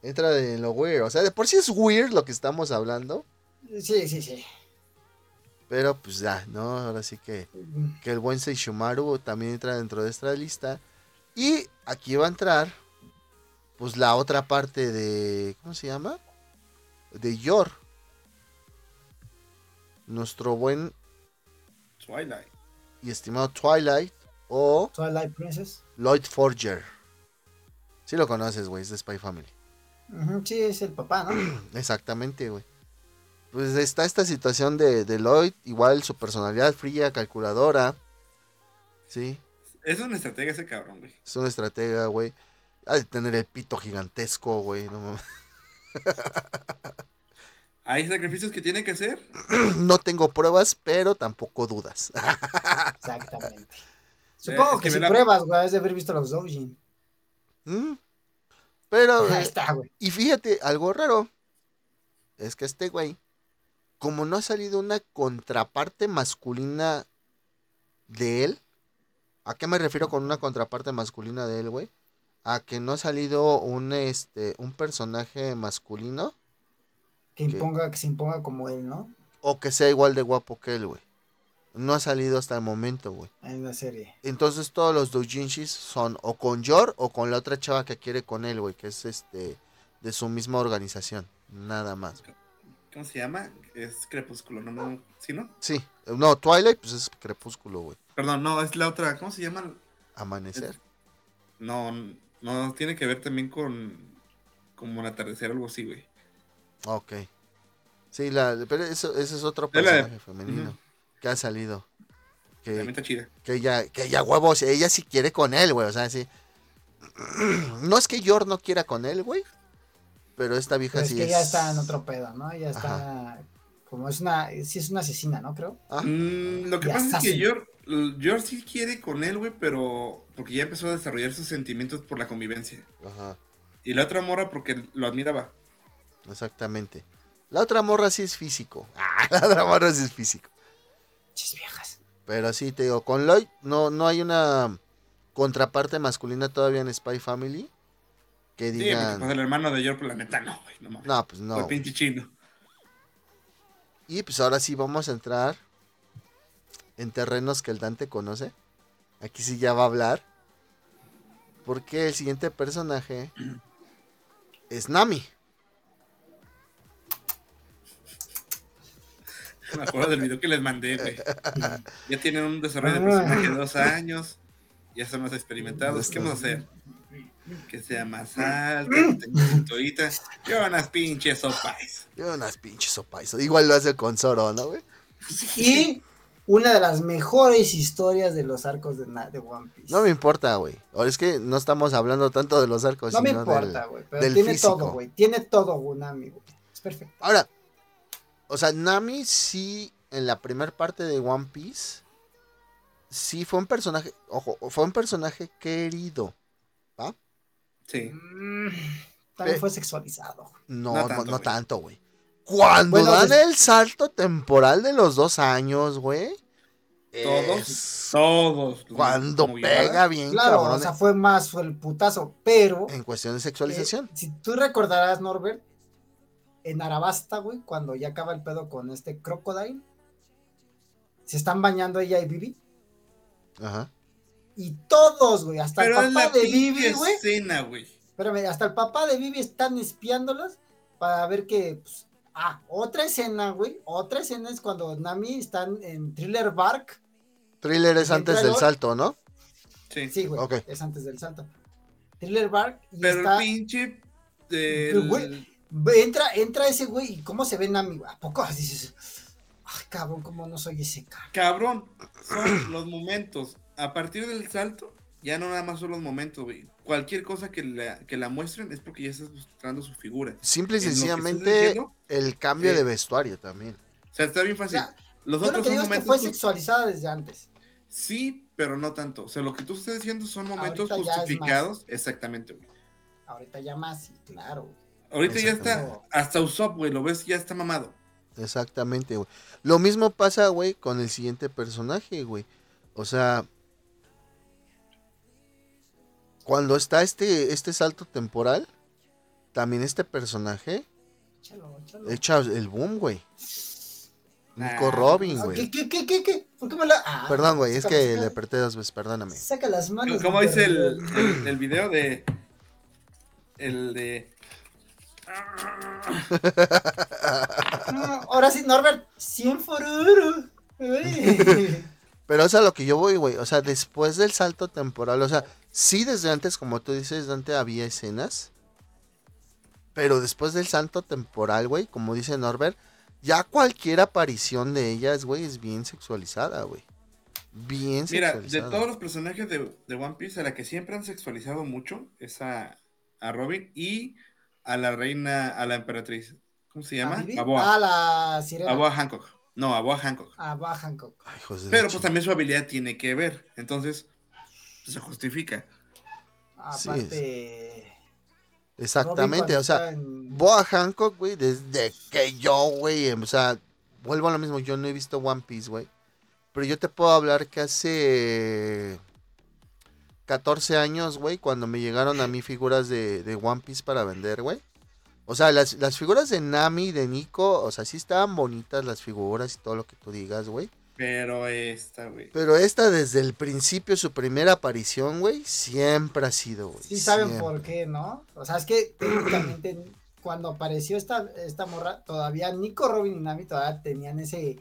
Entra en lo weird, o sea, de por sí es weird lo que estamos hablando, Sí, sí, sí. pero pues ya, ¿no? Ahora sí que, que el buen Seishumaru también entra dentro de esta lista. Y aquí va a entrar, pues la otra parte de, ¿cómo se llama? De Yor. Nuestro buen Twilight. y estimado Twilight o Twilight Princess. Lloyd Forger. Sí lo conoces, güey, es de Spy Family. Sí, es el papá, ¿no? Exactamente, güey. Pues está esta situación de, de Lloyd, igual su personalidad fría, calculadora. Sí, Es una estrategia ese cabrón, güey. es una estratega, güey. Ha de tener el pito gigantesco, güey. no mames. Hay sacrificios que tiene que hacer. No tengo pruebas, pero tampoco dudas. Exactamente. Supongo es que, que si la- pruebas, güey, has de haber visto los Doujin. Mm. Pero, Ahí eh, está, güey. y fíjate, algo raro. Es que este güey, como no ha salido una contraparte masculina de él, ¿a qué me refiero con una contraparte masculina de él, güey? A que no ha salido un, este, un personaje masculino Que imponga, que se imponga como él, ¿no? o que sea igual de guapo que él, güey. No ha salido hasta el momento, güey. En la serie. Entonces todos los doujinshis son o con Yor o con la otra chava que quiere con él, güey, que es este de su misma organización, nada más. ¿Cómo se llama? Es Crepúsculo, ¿no? no ¿Sí, no? Sí, no, Twilight pues es crepúsculo, güey. Perdón, no, es la otra. ¿Cómo se llama? Amanecer. No, no, tiene que ver también con. Como un atardecer o algo así, güey. Ok. Sí, la, pero eso, ese es otro la personaje femenino. Que ha salido. También Que, está chida. que ella, que ella huevos, ella sí quiere con él, güey. O sea, sí. No es que Yor no quiera con él, güey. Pero esta vieja Pero es sí que es. ya está en otro pedo, ¿no? Ya está. Como es una. Sí, es una asesina, ¿no? Creo. Ah, Mm, lo que Ya pasa es que. Yor, Yor sí quiere con él, güey, pero. Porque ya empezó a desarrollar sus sentimientos por la convivencia. Ajá. Y la otra morra porque lo admiraba. Exactamente. La otra morra sí es físico. Ah, la otra morra sí es físico. Chis viejas. Pero sí, te digo, con Lloyd no, no hay una contraparte masculina todavía en Spy Family. Que Sí, digan. pues, el hermano de Yor, pues la neta no, güey. No, mames. no, pues no. pinche chino. Y pues ahora sí vamos a entrar en terrenos que el Dante conoce. Aquí sí ya va a hablar. Porque el siguiente personaje es Nami. Me acuerdo del video que les mandé, güey. Ya tienen un desarrollo de personaje de dos años. Ya son más experimentados. ¿Qué vamos a hacer? Que sea más alta, que tenga cinturita. Y unas pinches sopais. Y unas pinches sopais. Igual lo hace con Zoro, ¿no, güey? Y una de las mejores historias de los arcos de, One Piece. No me importa, güey. Ahora es que no estamos hablando tanto de los arcos, No me importa, del- güey. Pero del tiene físico. todo, güey. Tiene todo Unami, güey. Es perfecto. Ahora, o sea, Nami sí, en la primera parte de One Piece, sí fue un personaje, ojo, fue un personaje querido. Sí. Mm, también fue sexualizado. No, No tanto, no güey. tanto, güey. Cuando Bueno, dan des- el salto temporal de los dos años, güey. Todos. es Todos. Cuando pega bien, Claro, cabrón. o sea, fue más fue el putazo. Pero, en cuestión de eh, sexualización. si tú recordarás, Norbert, en Arabasta, güey, cuando ya acaba el pedo con este Crocodile, se están bañando ella y Vivi. Ajá. Y todos, güey, hasta Pero el es papá la de Vivi, güey. escena, güey. Espérame, hasta el papá de Vivi están espiándolas para ver que. pues, ah, otra escena, güey. Otra escena es cuando Nami están en Thriller Bark. Thriller es antes del el- salto, ¿no? Sí. Sí, güey. Ok. Es antes del salto. Thriller Bark. Y Pero está. el pinche. del- güey, Entra, entra ese güey. ¿Y cómo se ve Nami? güey? ¿A poco dices? Ay, cabrón, ¿cómo no soy ese cabrón? Cabrón, son los momentos. A partir del salto, ya no nada más son los momentos, güey. Cualquier cosa que la, que la muestren es porque ya estás mostrando su figura. Simple y En lo sencillamente diciendo, el cambio Sí. de vestuario también. O sea, está bien fácil. O sea, los Yo lo otros que son digo es que momentos. fue sexualizada desde antes. Sí, pero no tanto. O sea, lo que tú estás diciendo son momentos Ahorita ya es justificados. Exactamente, güey. Ahorita ya más, sí, claro. Ahorita ya está. Hasta Usopp, güey, lo ves, ya está mamado. Exactamente, güey. Lo mismo pasa, güey, con el siguiente personaje, güey. O sea, cuando está este, este salto temporal, también este personaje Échalo, échalo. echa el boom, güey. Nico Ah, Robin, güey. ¿Qué, qué, qué, qué, qué? ¿Por qué me la.? Ah, Perdón, güey, es que saca- le apreté dos veces, perdóname. Saca las manos. ¿Cómo dice el, el video de. El de. Ah, Ahora sí, Norbert, 100 foruro. Pero es a lo que yo voy, güey. O sea, después del salto temporal, o sea, sí desde antes, como tú dices, Dante, había escenas. Pero después del salto temporal, güey, como dice Norbert, ya cualquier aparición de ellas, güey, es bien sexualizada, güey. Bien Mira, de todos los personajes de, de One Piece, a la que siempre han sexualizado mucho es a, a Robin y a la reina, a la emperatriz. ¿Cómo se llama? ¿A? Aboa. Ah, la sirena. Aboa Hancock. No, Aboa Hancock. A Boa Hancock. Ay, Pero pues también su habilidad tiene que ver. Entonces, pues, se justifica. Sí, Aparte. Exactamente, Robin o sea, en- Boa Hancock, güey, desde que yo, güey, em, o sea, vuelvo a lo mismo, yo no he visto One Piece, güey. Pero yo te puedo hablar que hace 14 años, güey, cuando me llegaron a mí figuras de, de One Piece para vender, güey. O sea, las, las figuras de Nami, de Nico, o sea, sí estaban bonitas las figuras y todo lo que tú digas, güey. Pero esta, güey. Pero esta desde el principio, su primera aparición, güey, siempre ha sido, güey. Sí saben siempre. por qué, ¿no? O sea, es que técnicamente cuando apareció esta, esta morra, todavía Nico, Robin y Nami todavía tenían ese...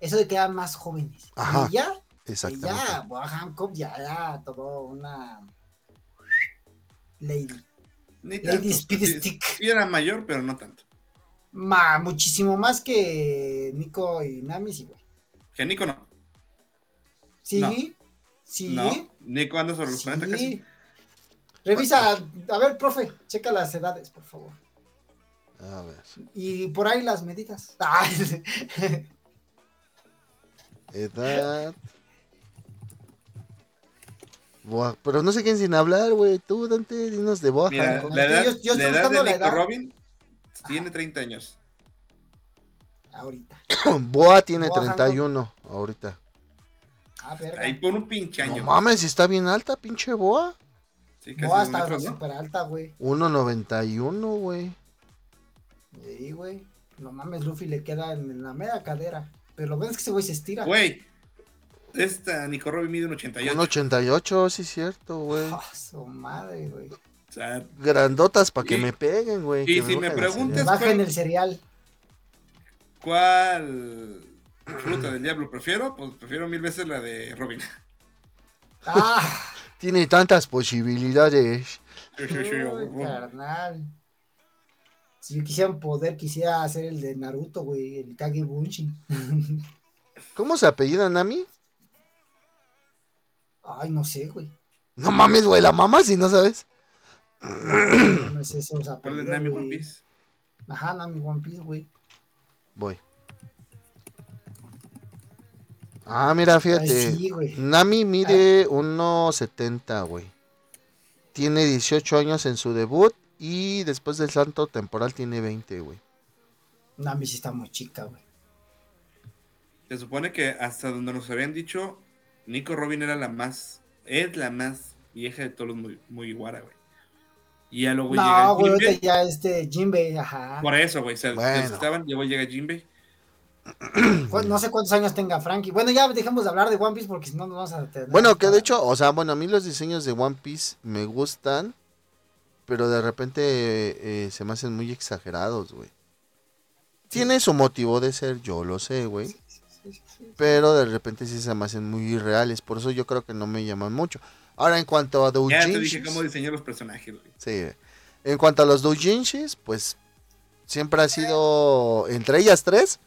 Eso de que eran más jóvenes. Ajá, Y ya, y Exactamente. ya, Boa Hancock ya era todo una... Lady. Ni Lady. Speed Sí- Stick. sí era mayor, pero no tanto. Ma, muchísimo más que Nico y Nami, sí, güey. Que Nico no. Sí, No. sí. No. Nico anda sobre los 40 casi. sí. Revisa, a ver, profe, checa las edades, por favor. A ver. Y por ahí las medidas. Edad. Boa- pero no sé quién sin hablar, güey. Tú, Dante, dinos de Boa Mira, la edad, Yo- yo estoy la edad de Nico edad. Robin tiene 30 años. ahorita. Boa tiene Boa Hancock. 31 ahorita. Ah, verga. Ahí por un pinche año. No mames, si está bien alta, pinche Boa. Sí, casi Boa está metros, ¿no? súper alta, güey. 1.91, güey. Sí, güey. No mames, Luffy le queda en la media cadera. Pero lo ves es que ese güey se estira. Güey, esta Nico Robin mide un 88. 1.88, sí, cierto, güey. Ah, su madre, güey. O sea, Grandotas para que Y- me peguen, güey. y que si me el preguntas- bajen el cereal. ¿cuál fruta del diablo prefiero? Pues prefiero mil veces la de Robin. Ah, Tiene tantas posibilidades. Uy, carnal. Si yo quisiera un poder, quisiera hacer el de Naruto, güey, el Kage Bunshin. ¿Cómo se apellida Nami? Ay, no sé, güey. No mames, güey, la mamá si no sabes. No sé esos ¿Cuál es Nami. One Piece? Ajá, Nami One Piece, güey. Voy. Ah, mira, Ay, fíjate. sí, güey. Nami mide 1.70, güey. Tiene 18 años en su debut y después del salto temporal tiene 20, güey. Nami sí está muy chica, güey. Se supone que hasta donde nos habían dicho, Nico Robin era la más, es la más vieja de todos los muy, muy guara, güey. Y ya luego No, llega güey, ya este Jinbei, ajá. Por eso, güey, se Bueno. estaban, luego llega Jinbei. No sé cuántos años tenga Frankie. Bueno, ya dejemos de hablar de One Piece porque si no nos vamos a tener. Bueno, que de hecho, o sea, bueno, a mí los diseños de One Piece me gustan, pero de repente eh, se me hacen muy exagerados, güey. Tiene su motivo de ser, yo lo sé, güey. Pero de repente sí se me hacen muy irreales, por eso yo creo que no me llaman mucho. Ahora, en cuanto a Ya te dije doujinshis, cómo diseñar los personajes, güey. sí, en cuanto a los doujinshis, pues siempre ha sido entre ellas tres,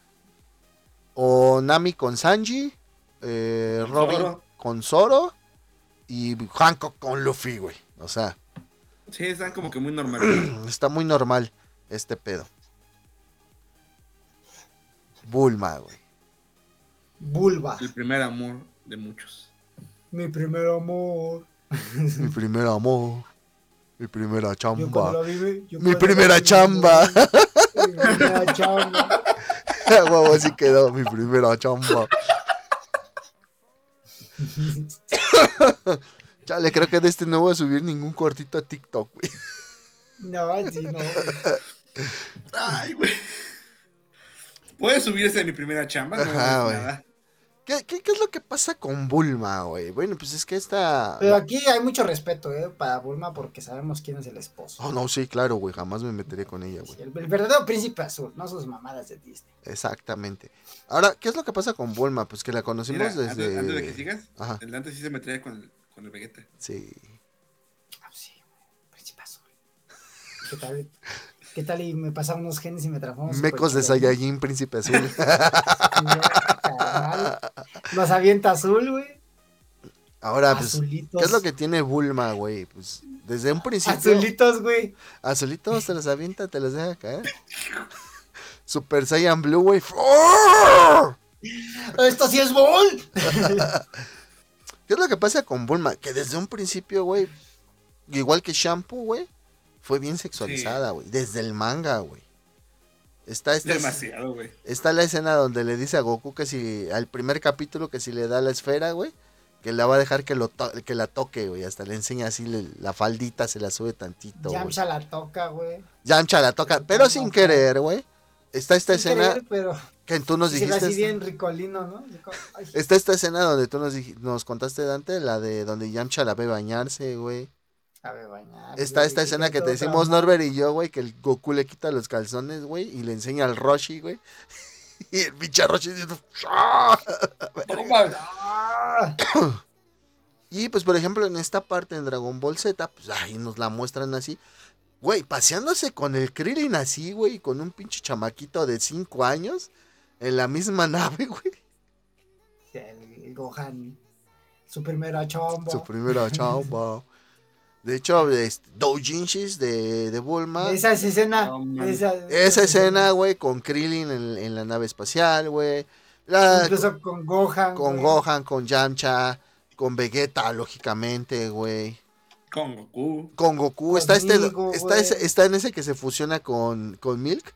o Nami con Sanji, eh, Con Robin Zoro. con Zoro y Hancock con Luffy, güey. O sea, Sí, están como que muy normales. está muy normal este pedo. Bulma, güey. Bulba. El primer amor de muchos. Mi primer amor. Mi primer amor. Mi primera chamba. Mi primera chamba. Mi primera chamba. Huevo, así quedó. Mi primera chamba. Chale, creo que de este no voy a subir ningún cortito a TikTok, güey. No, sí, no. Ay, güey. ¿Puedes subirse de mi primera chamba? No, Ajá, güey. nada. ¿Qué, qué, qué es lo que pasa con Bulma, güey? Bueno, pues es que esta... Pero aquí hay mucho respeto, ¿eh? Para Bulma porque sabemos quién es el esposo. Oh, no, sí, claro, güey. Jamás me meteré con ella, güey. Sí, el, el verdadero príncipe azul, no sus mamadas de Disney. Exactamente. Ahora, ¿qué es lo que pasa con Bulma? Pues que la conocimos Mira, desde... antes, antes de que sigas, Ajá, el Dante sí se metería con el, con el Vegeta. sí. Ah, sí, príncipe azul. ¿Qué tal? ¿Qué tal? Y me pasan unos genes y me transformo. en Mecos de. Saiyajin, príncipe azul. Los avienta azul, güey. Ahora, pues, Azulitos. ¿qué es lo que tiene Bulma, güey? Pues desde un principio... Azulitos, güey. Azulitos te los avienta, te los deja caer. Super Saiyan Blue, güey. ¡Oh! Esto sí es bol. ¿Qué es lo que pasa con Bulma? Que desde un principio, güey, igual que Shampoo, güey, fue bien sexualizada, güey. Desde el manga, güey. Está, Demasiado, güey. está la escena donde le dice a Goku que si, al primer capítulo, que si le da la esfera, güey, que la va a dejar que, lo to- que la toque, güey. Hasta le enseña así le- la faldita, se la sube tantito. Yamcha la toca, güey. Yamcha la toca, pero sin querer, güey. Está esta Sin escena querer, pero que tú nos dijiste. así bien ricolino, ¿no? Rico- ay, Está esta escena donde tú nos, nos contaste, Dante, la de donde Yamcha la ve bañarse, güey. Sabe bañar. Está esta escena que te decimos. Norbert y yo, güey, que el Goku le quita los calzones, güey, y le enseña al Roshi, güey. Y el pinche Roshi diciendo, "¡Ah!". Y pues, por ejemplo, en esta parte en Dragon Ball Z, pues ahí nos la muestran así. Güey, paseándose con el Krillin así, güey, con un pinche chamaquito de 5 años en la misma nave, güey. el, el Gohan. Su primera chombo. Su primera chamba. De hecho, doujinshis de, de Bulma. Esa es escena. No, esa, Esa escena, güey, con Krillin en, en la nave espacial, güey. Incluso con Gohan. con. Gohan, con Yamcha, con Vegeta, lógicamente, güey. Con Goku. Con Goku. Está, este, está, ese- está en ese que se fusiona con, con Milk.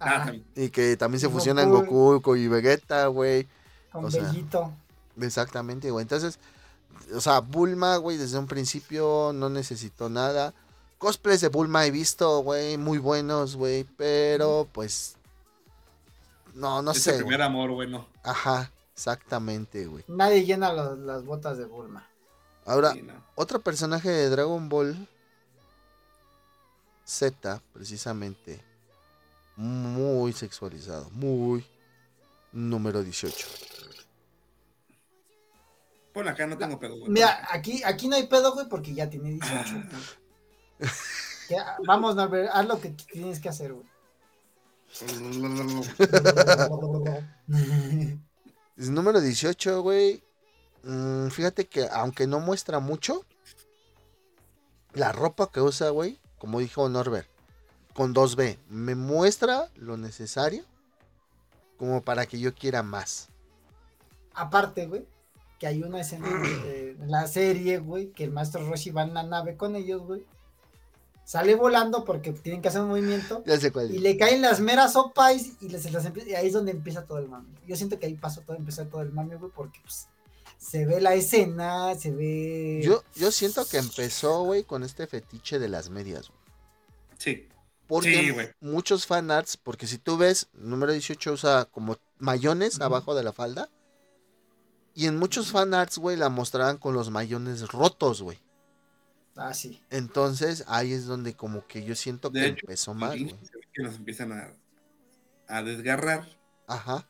Ah, Ajá, Y que también se Goku. fusionan Goku con- y Vegeta, güey. con o sea, Bellito. Exactamente, güey. Entonces, o sea, Bulma, güey, desde un principio no necesitó nada. Cosplays de Bulma he visto, güey, muy buenos, güey, pero pues... No, no es sé. el güey. primer amor, güey, no. Ajá, exactamente, güey. Nadie llena los- las botas de Bulma. Ahora, Sí, no. otro personaje de Dragon Ball Z, precisamente, muy sexualizado, muy número 18. Pon acá, no tengo pedo, güey. Mira, aquí, aquí no hay pedo, güey, porque ya tiene 18. Ah. Ya, vamos, Norbert, haz lo que tienes que hacer, güey. Es número 18, güey. Mm, fíjate que aunque no muestra mucho, la ropa que usa, güey, como dijo Norbert, con 2B, me muestra lo necesario como para que yo quiera más. Aparte, güey, que hay una escena de la serie, güey, que el maestro Roshi va en la nave con ellos, güey. Sale volando porque tienen que hacer un movimiento. Ya sé cuál. Y le caen las meras opais y, les, las y ahí es donde empieza todo el mame. Yo siento que ahí pasó todo, empezó todo el mame, güey, porque pues se ve la escena, se ve... Yo, yo siento que empezó, güey, con este fetiche de las medias, güey. Sí. Porque Sí, güey. muchos fanarts, porque si tú ves, número 18 usa como mayones abajo de la falda. Y en muchos fanarts, güey, la mostraban con los mayones rotos, güey. Ah, sí. Entonces ahí es donde como que yo siento que hecho, empezó mal, que nos empiezan a, a desgarrar. Ajá.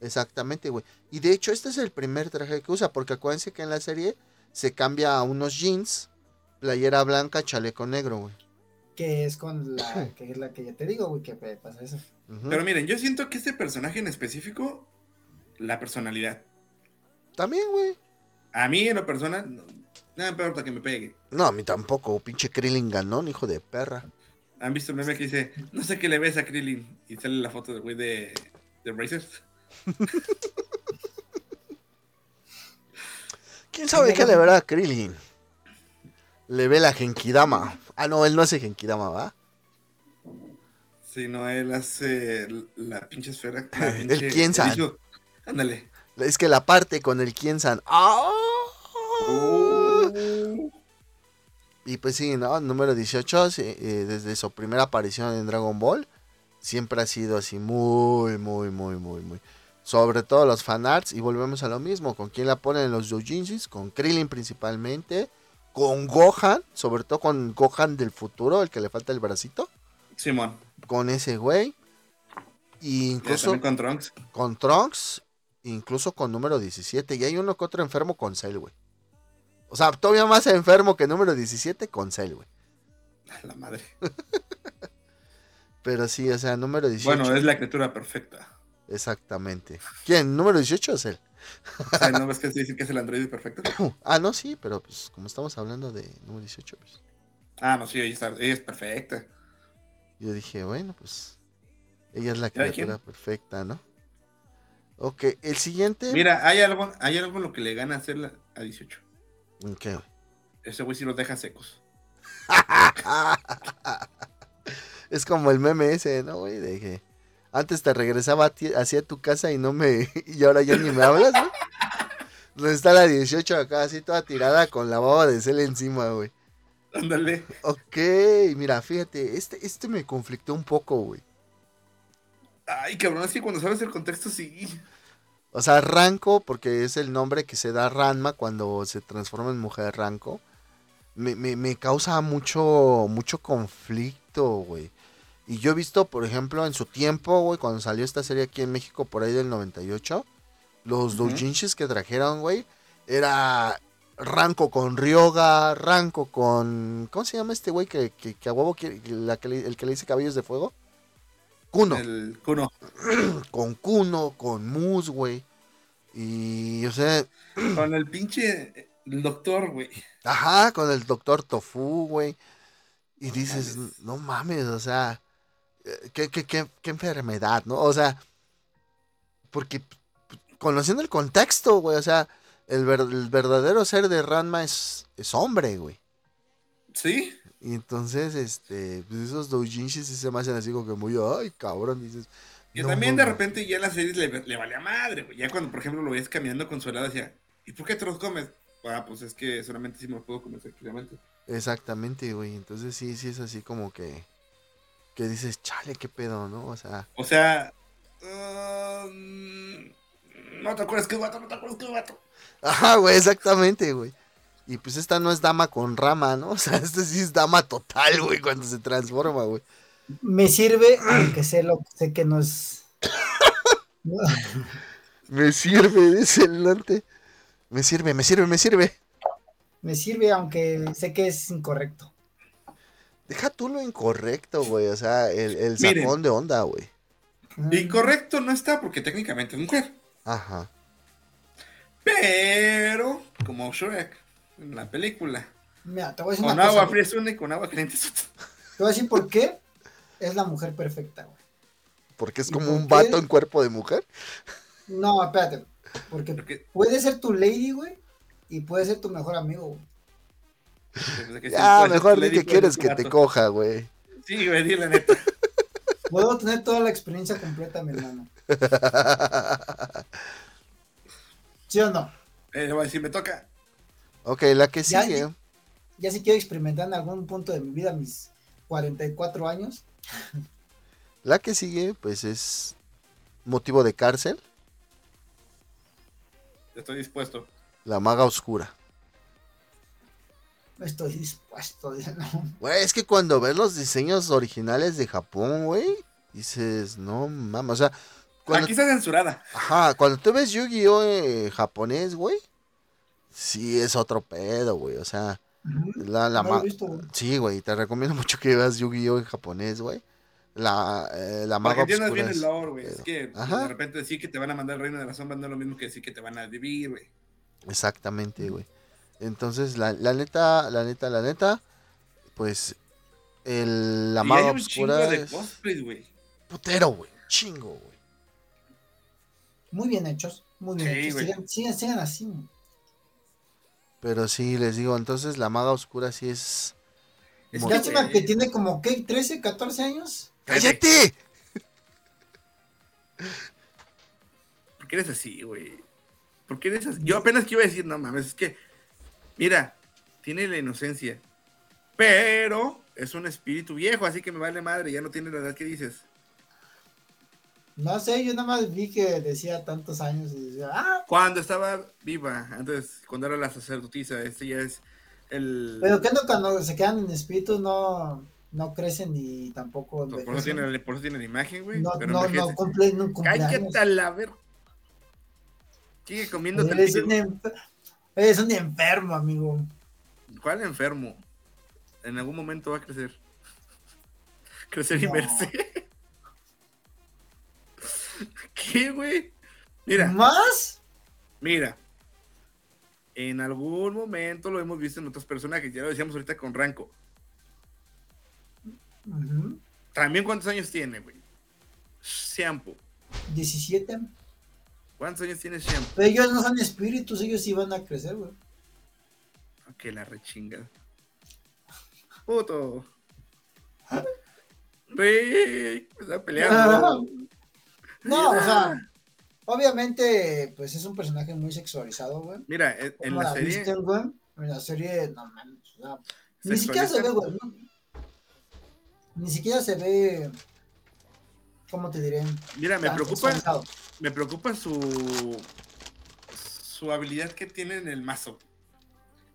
Exactamente, güey. Y de hecho este es el primer traje que usa, porque acuérdense que en la serie se cambia a unos jeans, playera blanca, chaleco negro, güey. Que es con la que es la que ya te digo, güey, que pasa eso. Pero miren, yo siento que este personaje en específico, la personalidad. También, güey. A mí, en lo personal, no, nada me importa que me pegue. No, a mí tampoco, pinche Krillin ganón, hijo de perra. ¿Han visto el meme que dice, no sé qué le ves a Krillin? Y sale la foto del güey de, de Brazers. ¿Quién sabe qué le verá a Krillin? Le ve la Genkidama. Ah, no, él no hace Genkidama, ¿va? Si no, él hace la pinche esfera. la El pinche- Kiensan. erizo. Ándale. Es que la parte con el Kiensan. ¡Ah! Uh. Y pues sí, ¿no? Número 18, sí, eh, desde su primera aparición en Dragon Ball, siempre ha sido así muy, muy, muy, muy, muy. Sobre todo los fanarts, y volvemos a lo mismo. ¿Con quién la ponen en los doujinshis? Con Krillin principalmente. Con Gohan, sobre todo con Gohan del futuro, el que le falta el bracito. Simón. Con ese güey. Y incluso con Trunks. con Trunks, incluso con número 17. Y hay uno que otro enfermo con Cell, güey. O sea, todavía más enfermo que número 17 con Cell, güey. A la madre. Pero sí, o sea, número 18. Bueno, es la criatura perfecta. Exactamente. ¿Quién? ¿Número 18 o Cell? O sea, ¿No ves que se dice que es el androide perfecto? Ah, no, sí, pero pues como estamos hablando de número 18, pues Ah, no, sí, ella, está, ella es perfecta. yo dije, bueno, pues ella es la ¿Cada criatura perfecta, ¿no? Ok, el siguiente. Mira, hay algo, hay algo en lo que le gana hacer la- a 18. ¿Qué? Ese güey sí los deja secos. es como el meme ese, ¿no, güey? De que antes te regresaba a ti- hacia tu casa y no me. Y ahora ya ni me hablas, ¿no? Donde está la 18 acá, así toda tirada con la baba de cel encima, güey. Ándale. Ok, mira, fíjate, este, este me conflictó un poco, güey. Ay, cabrón, es que cuando sabes el contexto, sí. O sea, Ranko, porque es el nombre que se da a Ranma cuando se transforma en mujer Ranko. Me, me- me causa mucho, mucho conflicto, güey. Y yo he visto, por ejemplo, en su tiempo, güey, cuando salió esta serie aquí en México por ahí del 98, los Ujú. doujinshis que trajeron, güey, era Ranko con Ryoga, Ranko con... ¿Cómo se llama este güey que, que, que a huevo quiere- la que le- el que le dice cabellos de fuego? Kuno El Kuno. con Kuno, con Mus, güey. Y, o sea, Con el pinche eh, el doctor, güey. ajá, con el doctor Tofu, güey. Y dices, mames. no mames, o sea, eh, ¿qué, qué, qué, qué enfermedad, ¿no? O sea, porque conociendo el contexto, güey, o sea, el, ver- el verdadero ser de Ranma es, es hombre, güey. ¿Sí? Y entonces, este, pues esos doujinshis sí se me hacen así como que muy, ay, cabrón, dices. Y no también de repente ya en las series le, le valía madre, güey. Ya cuando, por ejemplo, lo ves caminando con su helado, decía, ¿y por qué te los comes? Ah, pues es que solamente sí me los puedo comer tranquilamente. Exactamente, güey. Entonces sí, sí es así como que. Que dices, chale, qué pedo, ¿no? O sea, O sea, um, no te acuerdas que es vato, no te acuerdas que es vato. ajá, güey, exactamente, güey. Y pues esta no es dama con rama, ¿no? O sea, esta sí es dama total, güey, cuando se transforma, güey. Me sirve, aunque sé, lo, sé que no es... Me sirve, dice el Dante. Me sirve, me sirve, me sirve. me sirve, aunque sé que es incorrecto. Deja tú lo incorrecto, güey. O sea, el, el Miren. sacón de onda, güey. Incorrecto no está porque técnicamente es mujer. Ajá. Pero, como Shrek, en la película. Mira, te voy a decir Con una agua fría es una y con agua caliente es otra. Te voy a decir por qué es la mujer perfecta, güey. Porque es ¿Y como un qué? vato en cuerpo de mujer. No, espérate. Porque Porque, puede ser tu lady, güey, y puede ser tu mejor amigo, güey. que ser mejor di lady, que quieres que te coja, güey. Sí, güey, di la neta. Puedo tener toda la experiencia completa, mi hermano. ¿Sí o no? Eh, le voy a decir, me toca. Ok, la que Ya, sigue. Ya si quiero experimentar en algún punto de mi vida mis 44 años. La que sigue, pues es motivo de cárcel. Estoy dispuesto. La maga oscura. Estoy dispuesto. no. Güey, es que cuando ves los diseños originales de Japón, güey, dices, no mames, o sea, cuando, Aquí está censurada. ajá, cuando tú ves Yu-Gi-Oh eh, japonés, güey, sí es otro pedo, güey, o sea, Ujú. la, la No visto, güey. sí, güey, te recomiendo mucho que veas Yu-Gi-Oh en japonés, güey. La, eh, la Para maga que entiendas bien el lore, güey. Es que Ajá. de repente decir que te van a mandar el reino de la sombra no es lo mismo que decir que te van a vivir, güey. Exactamente, güey. Entonces, la, la neta, la neta, la neta, pues, el, la maga hay un chingo oscura de es cosplays, güey. putero, güey, chingo, güey. Muy bien hechos. Muy bien Sí, hechos. güey. Sigan, sigan, sigan así. güey. Pero sí, les digo, entonces la maga oscura sí es... Es Lástima que tiene como, ¿qué? ¿13, 14 años? ¡Cállate! ¿Por qué eres así, güey? ¿Por qué eres así? Yo apenas que iba a decir, no mames, es que, mira, tiene la inocencia, pero es un espíritu viejo, así que me vale madre, ya no tiene la edad que dices. No sé, yo nada más vi que decía tantos años y decía, ah, Cuando estaba viva, antes, cuando era la sacerdotisa, este ya es el... pero que no cuando se quedan en espíritu no, no crecen ni tampoco por, eso envejecen. tiene, por eso imagen, güey. No, pero no, no cumplen un cumpleaños. Cállate a la ver. Sigue comiendo Eres un, enfer- eres un enfermo, amigo. ¿Cuál enfermo? En algún momento va a crecer. Crecer y No. verse. ¿Qué, güey? Mira, ¿Más? mira. En algún momento lo hemos visto en otros personajes. Ya lo decíamos ahorita con Ranco. También, ¿cuántos años tiene, güey? Shampoo. 17. ¿Cuántos años tiene Shampoo? Pero ellos no son espíritus, ellos sí van a crecer, güey. Que la rechinga. Puto. Güey, me está peleando. No, o sea, obviamente, pues es un personaje muy sexualizado, güey. Mira, en, en Como la la serie. güey. En la serie, no mames, o sea, ni siquiera se ve, güey. ¿no? Ni siquiera se ve, ¿cómo te diré? Mira, me preocupa, me preocupa su su habilidad que tiene en el mazo.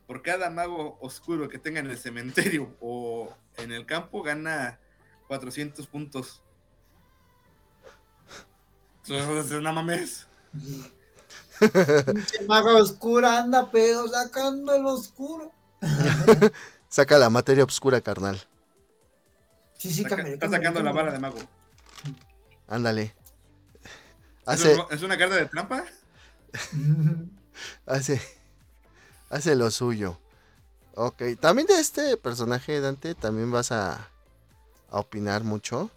Por cada mago oscuro que tenga en el cementerio o en el campo, gana 400 puntos. Entonces, no mames. Maga oscura anda, pero sacando el oscuro. Saca la materia oscura, carnal. Sí, sí, Saca- está sacando la vara de mago. Ándale. ¿Es Hace, ¿Es una carta de trampa? hace, hace lo suyo. Ok, también de este personaje, Dante, también vas a, a opinar mucho.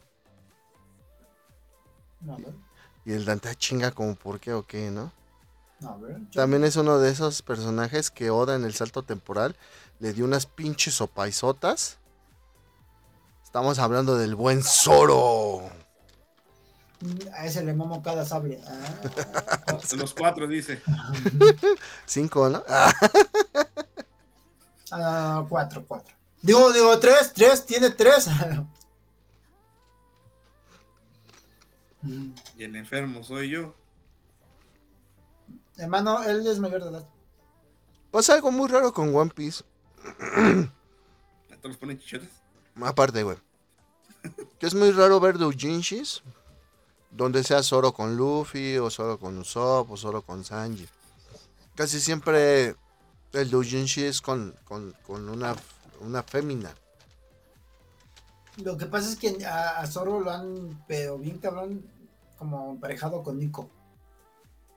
No, ver, Y el Dante ah, chinga como por qué o qué, ¿no? no, a ver. También es uno de esos personajes que Oda en el salto temporal le dio unas pinches sopaisotas. Estamos hablando del buen Zoro. A ese le mamo cada sable. Ah, Los cuatro, dice. Cinco, ¿no? Ah, ah, cuatro, cuatro. Digo, digo, tres, tres, tiene tres. Mm, Y el enfermo soy yo. Hermano, él es mayor de edad. pasa algo muy raro con One Piece. ¿A todos los ponen chichotes? Aparte, güey. Que es muy raro ver doujinshis donde sea Zoro con Luffy, o Zoro con Usopp, o Zoro con Sanji. Casi siempre el doujinshi es con, con, con una, una fémina. Lo que pasa es que a, a Zoro lo han, pero bien cabrón, como emparejado con Nico.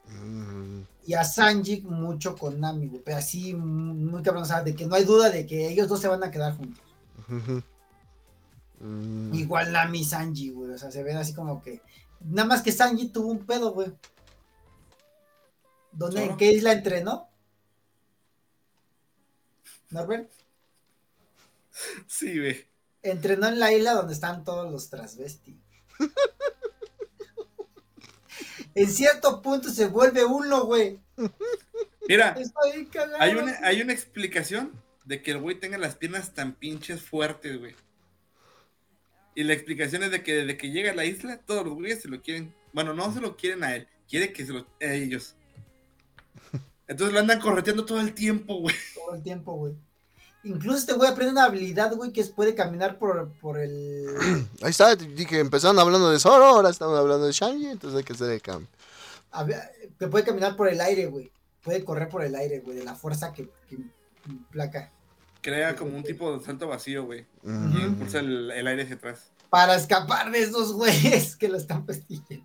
Mm, Y a Sanji mucho con Nami, güey. Pero así, muy cabrón, o sea, de que no hay duda de que ellos dos se van a quedar juntos. Mm, Igual Nami y Sanji, güey. O sea, se ven así como que. Nada más que Sanji tuvo un pedo, güey. ¿Dónde, ¿En qué isla entrenó? ¿Norbert? Sí, güey. Entrenó en la isla donde están todos los transvestis. en cierto punto se vuelve uno, güey. Mira, hay una, hay una explicación de que el güey tenga las piernas tan pinches fuertes, güey. Y la explicación es de que desde que llega a la isla, todos los güeyes se lo quieren. Bueno, no se lo quieren a él, quiere que se lo a ellos. Entonces lo andan correteando todo el tiempo, güey. todo el tiempo, güey. Incluso este güey aprende una habilidad, güey, que es puede caminar por, por el. Ahí está, dije, empezaron hablando de Zoro, ahora estamos hablando de Shanji, entonces hay que hacer el cambio. que puede caminar por el aire, güey. Puede correr por el aire, güey, de la fuerza que, que placa. Crea como un tipo de salto vacío, güey. Y Ujú. impulsa el, el aire hacia atrás. Para escapar de esos güeyes que lo están persiguiendo.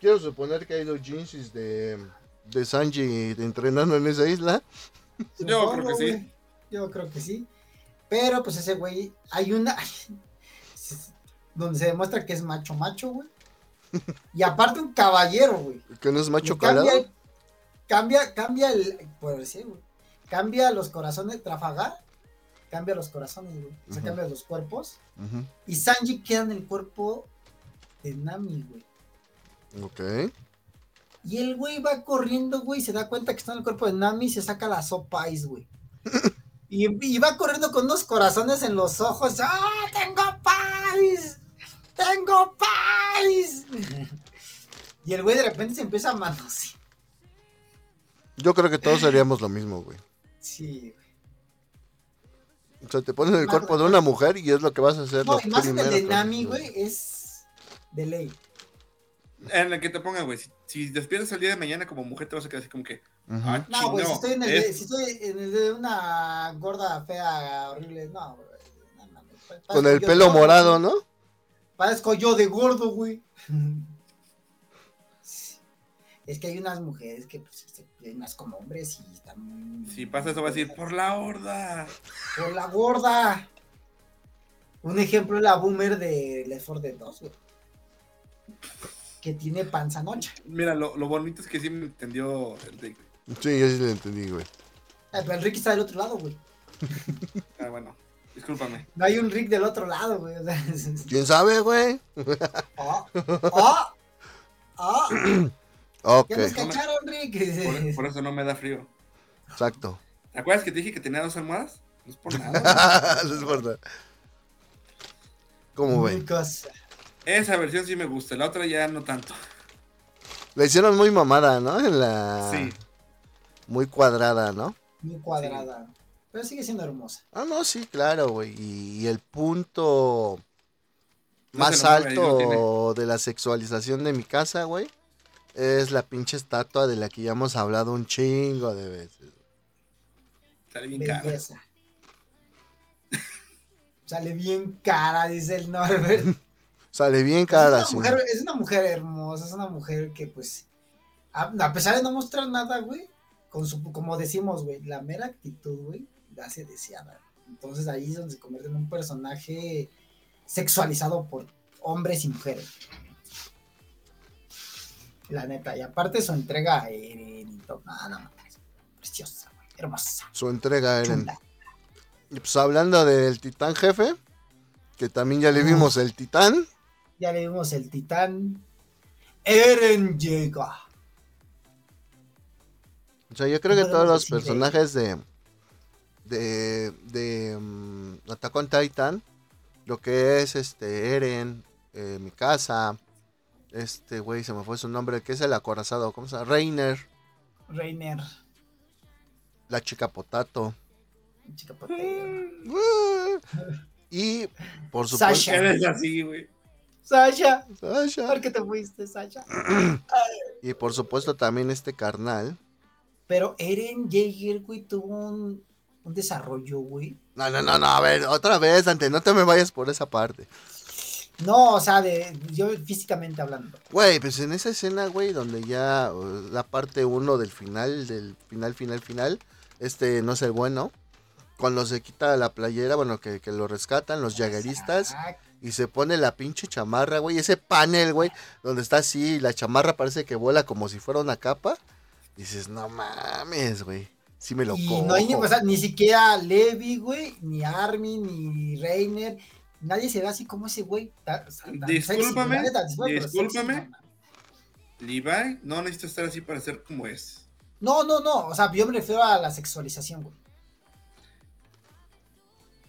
Quiero suponer que hay los jeans de, de Sanji entrenando en esa isla. Yo creo que sí. Yo creo que sí. Pero pues ese güey, hay una. donde se demuestra que es macho, macho, güey. Y aparte un caballero, güey. Que no es macho calado. cambia, cambia el, por decir, güey, cambia los corazones, Trafalgar, cambia los corazones, güey, o sea, cambia los cuerpos, y Sanji queda en el cuerpo de Nami, güey. Ok. Y el güey va corriendo, güey, se da cuenta que está en el cuerpo de Nami y se saca la sopa ice, güey. Y, y va corriendo con unos corazones en los ojos. ¡Ah, tengo paz! ¡Tengo paz! Y el güey de repente se empieza a manosear. Yo creo que todos haríamos lo mismo, güey. Sí, güey. O sea, te pones en el cuerpo de una mujer y es lo que vas a hacer. No, y más en el de Nami, güey, es de ley. En el que te ponga, güey. Si, si despiertas el día de mañana como mujer, te vas a quedar así como que. Ah, No, güey, si estoy en el es- de, si estoy en el de una gorda fea horrible, no, güey. no Con el pelo morado. ¿no? Parezco yo de gordo, güey. Es que hay unas mujeres que pues, se ven más como hombres y están muy... Si pasa eso, va a decir, por la horda. Por la gorda. Un ejemplo es la boomer de Left 4 Dead 2, güey. Que tiene panza noche. Mira, lo, lo bonito es que sí me entendió el Rick. Sí, yo sí lo entendí, güey. Ah, pero el Rick está del otro lado, güey. Ah, bueno, discúlpame. No hay un Rick del otro lado, güey. O sea, es- es- ¿Quién sabe, güey? ¡Ah! ¡Ah! ¡Ah! Ok, ¡Ya nos cacharon, Rick! Por, por eso no me da frío. exacto. ¿Te acuerdas que te dije que tenía dos almohadas? No es por nada. No es verdad. ¿Cómo Muy ven? cosa. Esa versión sí me gusta, la otra ya no tanto. La hicieron muy mamada, ¿no? En la... Sí. Muy cuadrada, ¿no? Muy cuadrada. Pero sigue siendo hermosa. Ah, no, sí, claro, güey. Y, y el punto No más alto de la sexualización de mi casa, güey, es la pinche estatua de la que ya hemos hablado un chingo de veces. Sale bien cara. Belleza. Sale bien cara, dice el Norbert. Sale bien cara, es, sí. una mujer, es una mujer hermosa, es una mujer que, pues, a, a pesar de no mostrar nada, güey, con su, como decimos, güey, la mera actitud, güey, la hace deseada. Entonces ahí es donde se convierte en un personaje sexualizado por hombres y mujeres. La neta, y aparte su entrega a Eren y todo, no, no, mames, preciosa, güey, hermosa. Su entrega, Eren. chula. Y pues hablando del titán jefe, que también ya le vimos el titán. Ya le vimos el titán. Eren llega. O sea, yo creo que todos los personajes de de de mm, Attack on Titan, lo que es este Eren, eh, Mikasa, este güey se me fue su nombre, que es el acorazado, ¿cómo se llama? Reiner, Reiner. la chica potato. Chica potera. Y por supuesto, Sasha. Eres así, güey. Sasha. Sasha. ¿Por qué te fuiste, Sasha? Y por supuesto también este carnal. Pero Eren Jaeger, güey, tuvo un un desarrollo, güey. No, no, no, no, a ver, otra vez, Dante, no te me vayas por esa parte. No, o sea, de yo físicamente hablando. Güey, pues en esa escena, güey, donde ya la parte uno del final, del final, final, final, este no es el bueno, cuando se quita la playera, bueno, que, que lo rescatan los jagueristas Exacto. Y se pone la pinche chamarra, güey, ese panel, güey, donde está así, la chamarra parece que vuela como si fuera una capa. Dices, no mames, güey, sí me lo Y cojo. no hay ni, o sea, ni siquiera Levi, güey, ni Armin, ni Reiner. Nadie se ve así como ese güey. tan- tan- tan sexy, Discúlpame, discúlpame. Levi no necesita estar así para ser como es. No, no, no. O sea, yo me refiero a la sexualización, güey.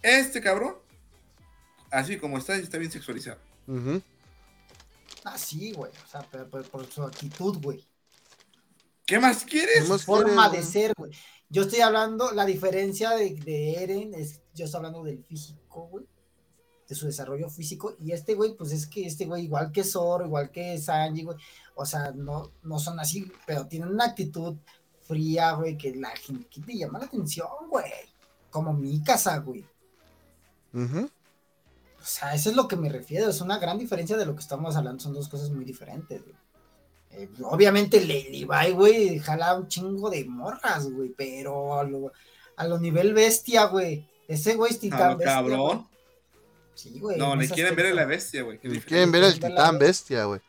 Este cabrón, así como está, está bien sexualizado. Ah, sí, güey. O sea, pero, pero por su actitud, güey. ¿Qué más quieres? ¿Qué más Forma quieres, de ser, güey. Yo estoy hablando, la diferencia de, de Eren es, yo estoy hablando del físico, güey. De su desarrollo físico. Y este güey, pues es que este güey, igual que Zoro, igual que Sanji, güey. O sea, no, no son así, pero tienen una actitud fría, güey, que la gente que te llama la atención, güey. Como mi casa, güey. O sea, eso es lo que me refiero. Es una gran diferencia de lo que estamos hablando. Son dos cosas muy diferentes, güey. Eh, obviamente, Le- Levi, güey, jala un chingo de morras, güey. Pero a lo, a lo nivel bestia, güey. Ese güey es titán lo bestia. cabrón. güey. Sí, güey. No, le quieren ver a la bestia, güey. diferente. Quieren ver la titán bestia. güey.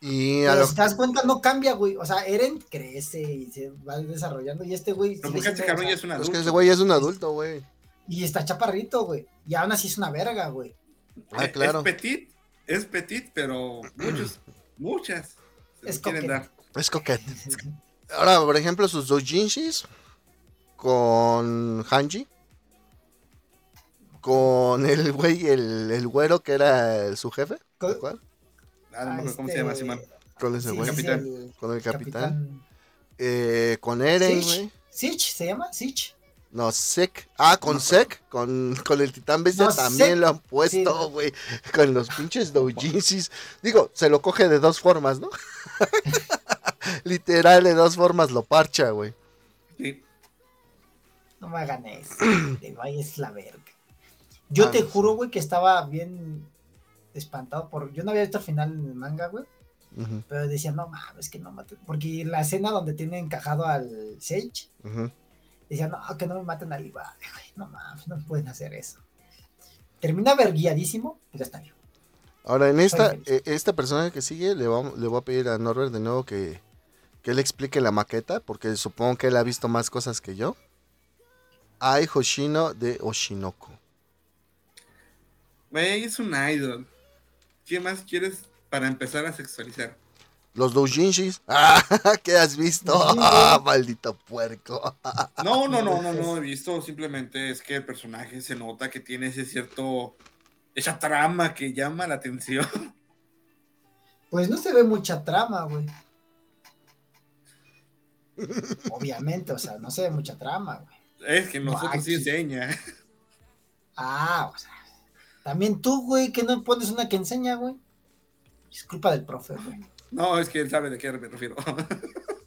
Y a Pero lo si te das cuenta, no cambia, güey. O sea, Eren crece y se va desarrollando. Y este güey. Pero sigue porque este cabrón o ya es un Es adulto. que ese güey es un adulto, güey. Y está chaparrito, güey. Y aún así es una verga, güey. Ah, Eh, claro. Es petit, es petit, pero muchos, muchas se Es quieren coquete. dar. Es coquete. Ahora, por ejemplo, sus doujinshis con Hanji. Con el güey, el, el güero que era su jefe. Co- ¿Cuál? Ah, no me Ah, acuerdo cómo se este, llama, Simón. Con ese sí, güey. el Con el capitán. capitán. Eh, con Eren, güey. Sich, ¿se llama? Sich. No, Sek. Ah, con No. Sek. Con, con el titán bestia No, también lo han puesto, Sí. güey. Con los pinches doujinshis. Digo, se lo coge de dos formas, ¿no? Literal, de dos formas lo parcha, güey. Sí. No me hagan eso. Levi es la verga. Yo Ah, te juro, güey, que estaba bien espantado por. Yo no había visto el final en el manga, güey. Pero decía, no mames, que no maten. Porque la escena donde tiene encajado al Sage, ujú. Decía, no, que no me maten a Levi, güey. No mames, no pueden hacer eso. Termina verguiadísimo, pero ya está bien. Ahora, en esta, eh, esta persona que sigue, le, vamos, le voy a pedir a Norbert de nuevo que, que él explique la maqueta, porque supongo que él ha visto más cosas que yo. Ai Hoshino de Oshinoko. Güey, es un idol. ¿Qué más quieres para empezar a sexualizar? Los doujinshis. Ah, ¿qué has visto? Ah, maldito puerco. No, no, no, no, no he visto. Simplemente es que el personaje se nota que tiene ese cierto. Esa trama que llama la atención. Pues no se ve mucha trama, güey. Obviamente, o sea, no se ve mucha trama, güey. Es que nosotros sí enseña. Ah, o sea. También tú, güey, que no pones una que enseña, güey. Es culpa del profe, güey. No, es que él sabe de qué me refiero.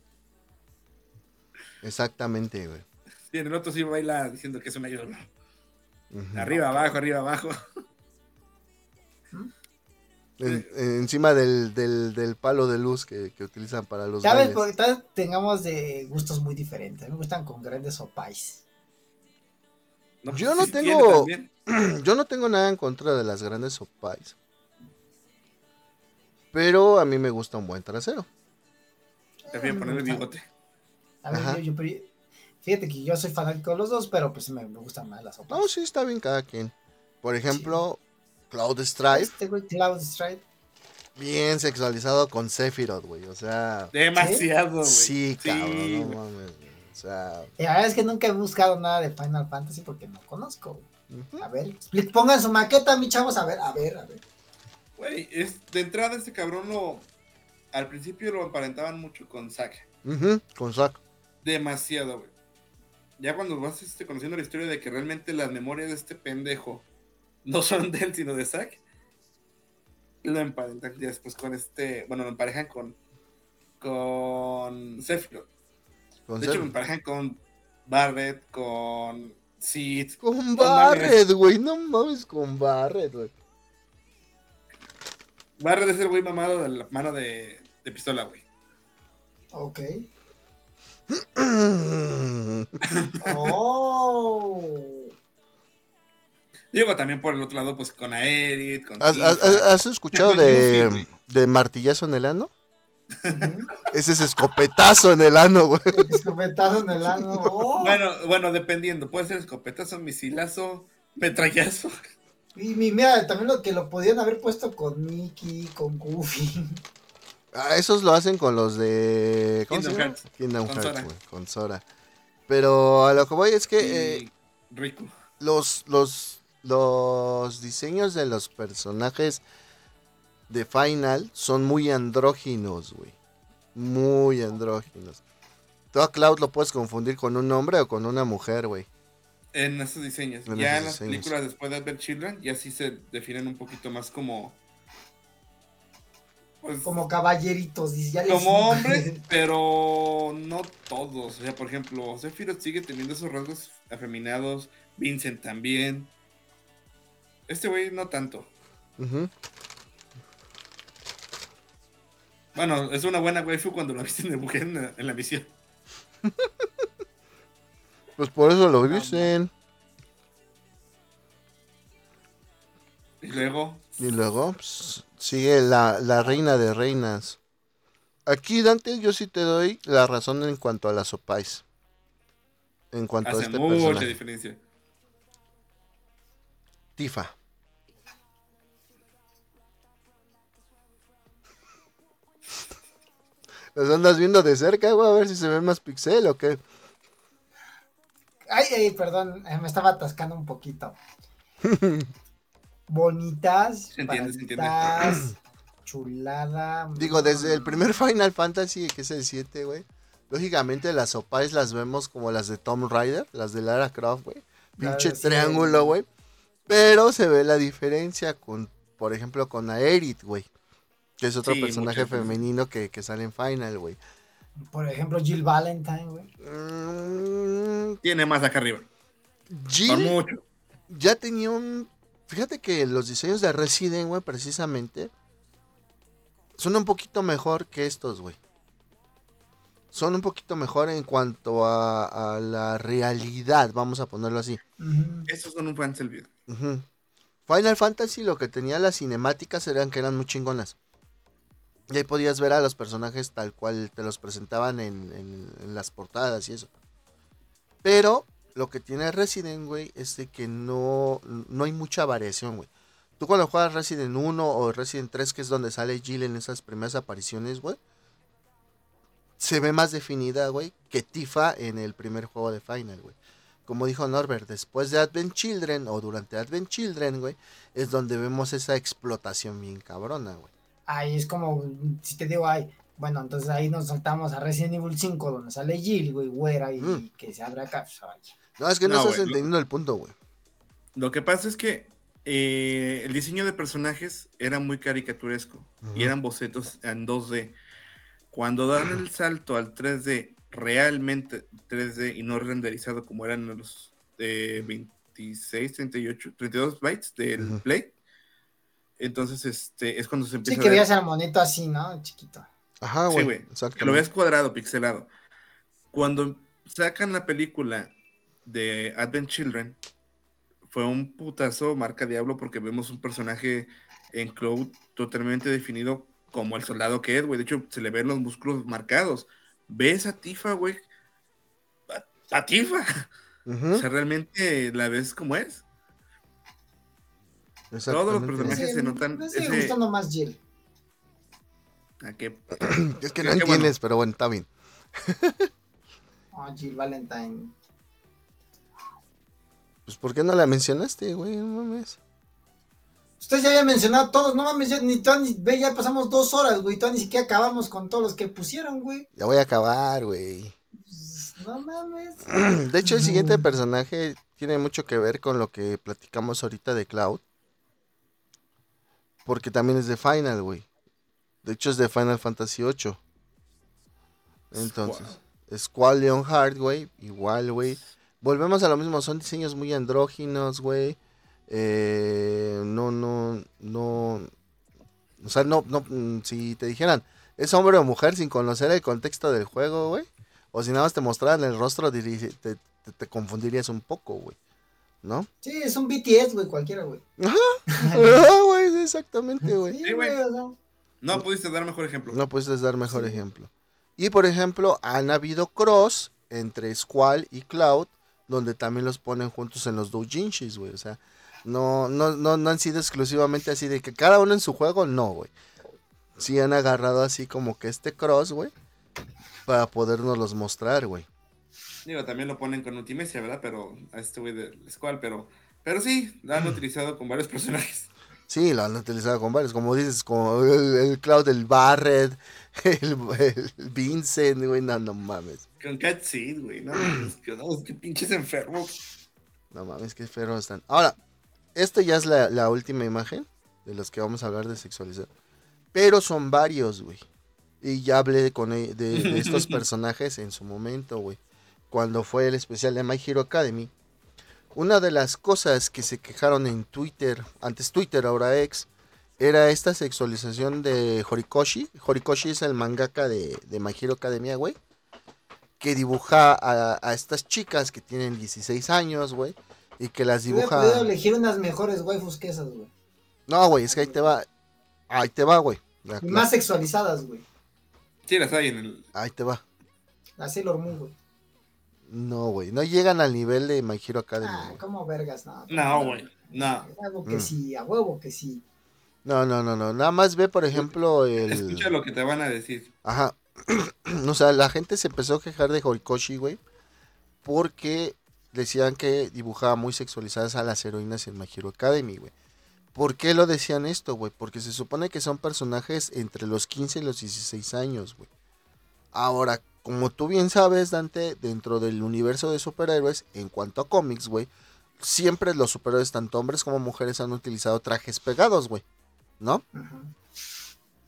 Exactamente, güey. Sí, en el otro sí baila diciendo que es un idol. Ujú. Arriba, abajo, arriba, abajo. En- en- encima del, del, del palo de luz que, que utilizan para los ¿Sabes? Porque tal vez tengamos de gustos muy diferentes. A mí Me gustan con grandes opais. No, Yo no tengo-. Yo no tengo nada en contra de las grandes sopais. Pero a mí me gusta un buen trasero. Prefiero Eh, ponerle me gusta. bigote. A ver, Ajá. yo, yo fíjate que yo soy fanático de los dos, pero pues me, me gustan más las opais. No, sí, está bien cada quien. Por ejemplo, Cloud Strife, Este güey, Cloud Stride. bien sexualizado con Sephiroth, güey. O sea, Demasiado, güey. sí, cabrón, no güey. mames. güey. O sea, Y la verdad es que nunca he buscado nada de Final Fantasy porque no conozco. güey. A ver, pongan su maqueta, mi chavos. A ver, a ver, a ver. Güey, es, de entrada este cabrón lo... Al principio lo emparentaban mucho con Zack. Con Zack. Demasiado, güey. Ya cuando vas este, conociendo la historia de que realmente las memorias de este pendejo no son de él, sino de Zack, lo emparentan ya después con este... Bueno, lo emparejan con... Con Sephiroth. Con De hecho, lo emparejan con Barret, con Sí. Con No Barret, güey. No mames con Barret, güey. Barret es el güey mamado de la mano de, de pistola, güey. Ok. Oh. Digo, también por el otro lado, pues con Aerith, con ¿Has, has- has escuchado de, de martillazo en el ano? Ese es escopetazo en el ano, güey. Escopetazo en el ano. Oh. Bueno, bueno, dependiendo. Puede ser escopetazo, misilazo, metrallazo. Y mi- mira, también lo que lo podían haber puesto con Mickey, con Goofy. Ah, esos lo hacen con los de. ¿Cómo se Kingdom llama? Hearts. Kingdom Con Hearts, Sora. güey. Con Sora. Pero a lo que voy es que eh, Riku. los, los, los diseños de los personajes de Final son muy andróginos, güey. Muy andróginos. Tú a Cloud lo puedes confundir con un hombre o con una mujer, güey. En esos diseños. En ya esos en las diseños. películas después de Advent Children, ya sí se definen un poquito más como. Pues, como, Como caballeritos. ya hicimos. hombres, pero no todos. O sea, por ejemplo, Sephiroth sigue teniendo esos rasgos afeminados. Vincent también. Este güey no tanto. Bueno, es una buena waifu cuando lo visten de mujer en la, en la misión. Pues por eso lo dicen. Y luego, Y luego pues, sigue la, la reina de reinas. Aquí, Dante, yo sí te doy la razón en cuanto a las opais. En cuanto a hace este mucha personaje. diferencia. Tifa. ¿Los andas viendo de cerca, güey? A ver si se ve más pixel o qué. Ay, ay, perdón, eh, me estaba atascando un poquito. Bonitas, Se entiende, se entiende. baratas, chulada. Digo, desde el mm, primer Final Fantasy, que es el 7, güey. Lógicamente las opais las vemos como las de Tomb Raider, las de Lara Croft, güey. Pinche sí. triángulo, güey. Pero se ve la diferencia con, por ejemplo, con Aerith, güey. Que es otro Sí, personaje femenino que, que sale en Final, güey. Por ejemplo, Jill Valentine, güey. Mm, Tiene más acá arriba. Por Jill mucho. ya tenía un... Fíjate que los diseños de Resident, güey, precisamente, son un poquito mejor que estos, güey. Son un poquito mejor en cuanto a, a la realidad, vamos a ponerlo así. Estos son un fan servido. Ujú. Final Fantasy lo que tenía las cinemáticas eran que eran muy chingonas. Y ahí podías ver a los personajes tal cual te los presentaban en, en- las portadas y eso. Pero lo que tiene Resident, güey, es de que no, no hay mucha variación, güey. Tú cuando juegas Resident 1 o Resident 3, que es donde sale Jill en esas primeras apariciones, güey, se ve más definida, güey, que Tifa en el primer juego de Final, güey. Como dijo Norbert, después de Advent Children o durante Advent Children, güey, es donde vemos esa explotación bien cabrona, güey. Ahí es como, si te digo, ay, bueno, entonces ahí nos saltamos a Resident Evil 5, donde sale Jill, güey, güera, y Mm. que se abre acá. pues. No, es que no, No, estás lo- entendiendo el punto, güey. Lo que pasa es que eh, el diseño de personajes era muy caricaturesco y eran bocetos en 2D. Cuando dan el salto al 3D, realmente 3D y no renderizado como eran los eh, 26, 38, 32 bytes del Ujú. Play, entonces este es cuando se Sí, empieza que a ver- veías al monito así, ¿no? Chiquito. Ajá, Sí, güey. güey. exactamente. que lo ves cuadrado, pixelado. Cuando sacan la película de Advent Children, fue un putazo marca Diablo porque vemos un personaje en Cloud totalmente definido como el soldado que es, güey. De hecho, se le ven los músculos marcados. ¿Ves a Tifa, güey? A, a Tifa. O sea, realmente la ves como es. Todos los personajes- Sí, se notan Me sigue ese- gustando más Jill. ¿A qué? Es que no entiendes, pero bueno, está bien. Oh, Jill Valentine. Pues, ¿por qué no la mencionaste, güey? No mames. Ustedes ya habían mencionado todos, no mames, ya, ni, tú, ni- ve, ya pasamos dos horas, güey, todavía ni siquiera acabamos con todos los que pusieron, güey. Ya voy a acabar, güey. Pues, No mames. De hecho, el siguiente personaje tiene mucho que ver con lo que platicamos ahorita de Cloud. Porque también es de Final, güey. De hecho, es de Final Fantasy VIII. Entonces, Squall Leonhard, güey. Igual, güey. volvemos a lo mismo, son diseños muy andróginos, güey. Eh, no, no, no. O sea, no, no, mm, si te dijeran, es hombre o mujer sin conocer el contexto del juego, güey. O si nada más te mostraran el rostro, te, te- te confundirías un poco, güey. ¿No? Sí, es un BTS, güey, cualquiera, güey. Ah, güey, exactamente, güey. Sí, güey. No pudiste dar mejor ejemplo. No puedes dar mejor Sí. ejemplo. Y por ejemplo, han habido cross entre Squall y Cloud, donde también los ponen juntos en los doujinshis, güey. O sea, no, no, no, no han sido exclusivamente así de que cada uno en su juego, no, güey. Sí han agarrado así como que este cross, güey, para podernos los mostrar, güey. Digo, también lo ponen con Ultimecia, ¿verdad? Pero a este güey del Squall, pero, pero sí, lo han utilizado con varios personajes. Sí, lo han utilizado con varios, como dices, como el, el Cloud, el Barret, el, el Vincent, güey, no, no mames. Con Cat Seed, güey. No, es que, no, es que pinches enfermos. No mames, qué feros están. Ahora, esta ya es la, la última imagen de los que vamos a hablar de sexualizar. Pero son varios, güey. Y ya hablé con e- de, de estos personajes en su momento, güey. Cuando fue el especial de My Hero Academy. Una de las cosas que se quejaron en Twitter, antes Twitter, ahora ex, era esta sexualización de Horikoshi. Horikoshi es el mangaka de, de My Hero Academia, güey. Que dibuja a, a estas chicas que tienen 16 años, güey. Y que las dibuja. podido elegir unas mejores waifus que esas, güey. No, güey, es que ahí te va. Ahí te va, güey. Más sexualizadas, güey. Sí, las hay en el. Ahí te va. La Sailor Moon, güey. No, güey. No llegan al nivel de My Hero Academy. Ah, como vergas, no. No, güey. No. A huevo que Mm. sí, a huevo que sí. No, no, no, no. Nada más ve, por ejemplo, Escucha el. lo que te van a decir. Ajá. o sea, la gente se empezó a quejar de Horikoshi, güey. Porque decían que dibujaba muy sexualizadas a las heroínas en My Hero Academy, güey. ¿Por qué lo decían esto, güey? Porque se supone que son personajes entre los 15 y los 16 años, güey. Ahora, como tú bien sabes, Dante, dentro del universo de superhéroes, en cuanto a cómics, güey, siempre los superhéroes, tanto hombres como mujeres, han utilizado trajes pegados, güey. ¿No?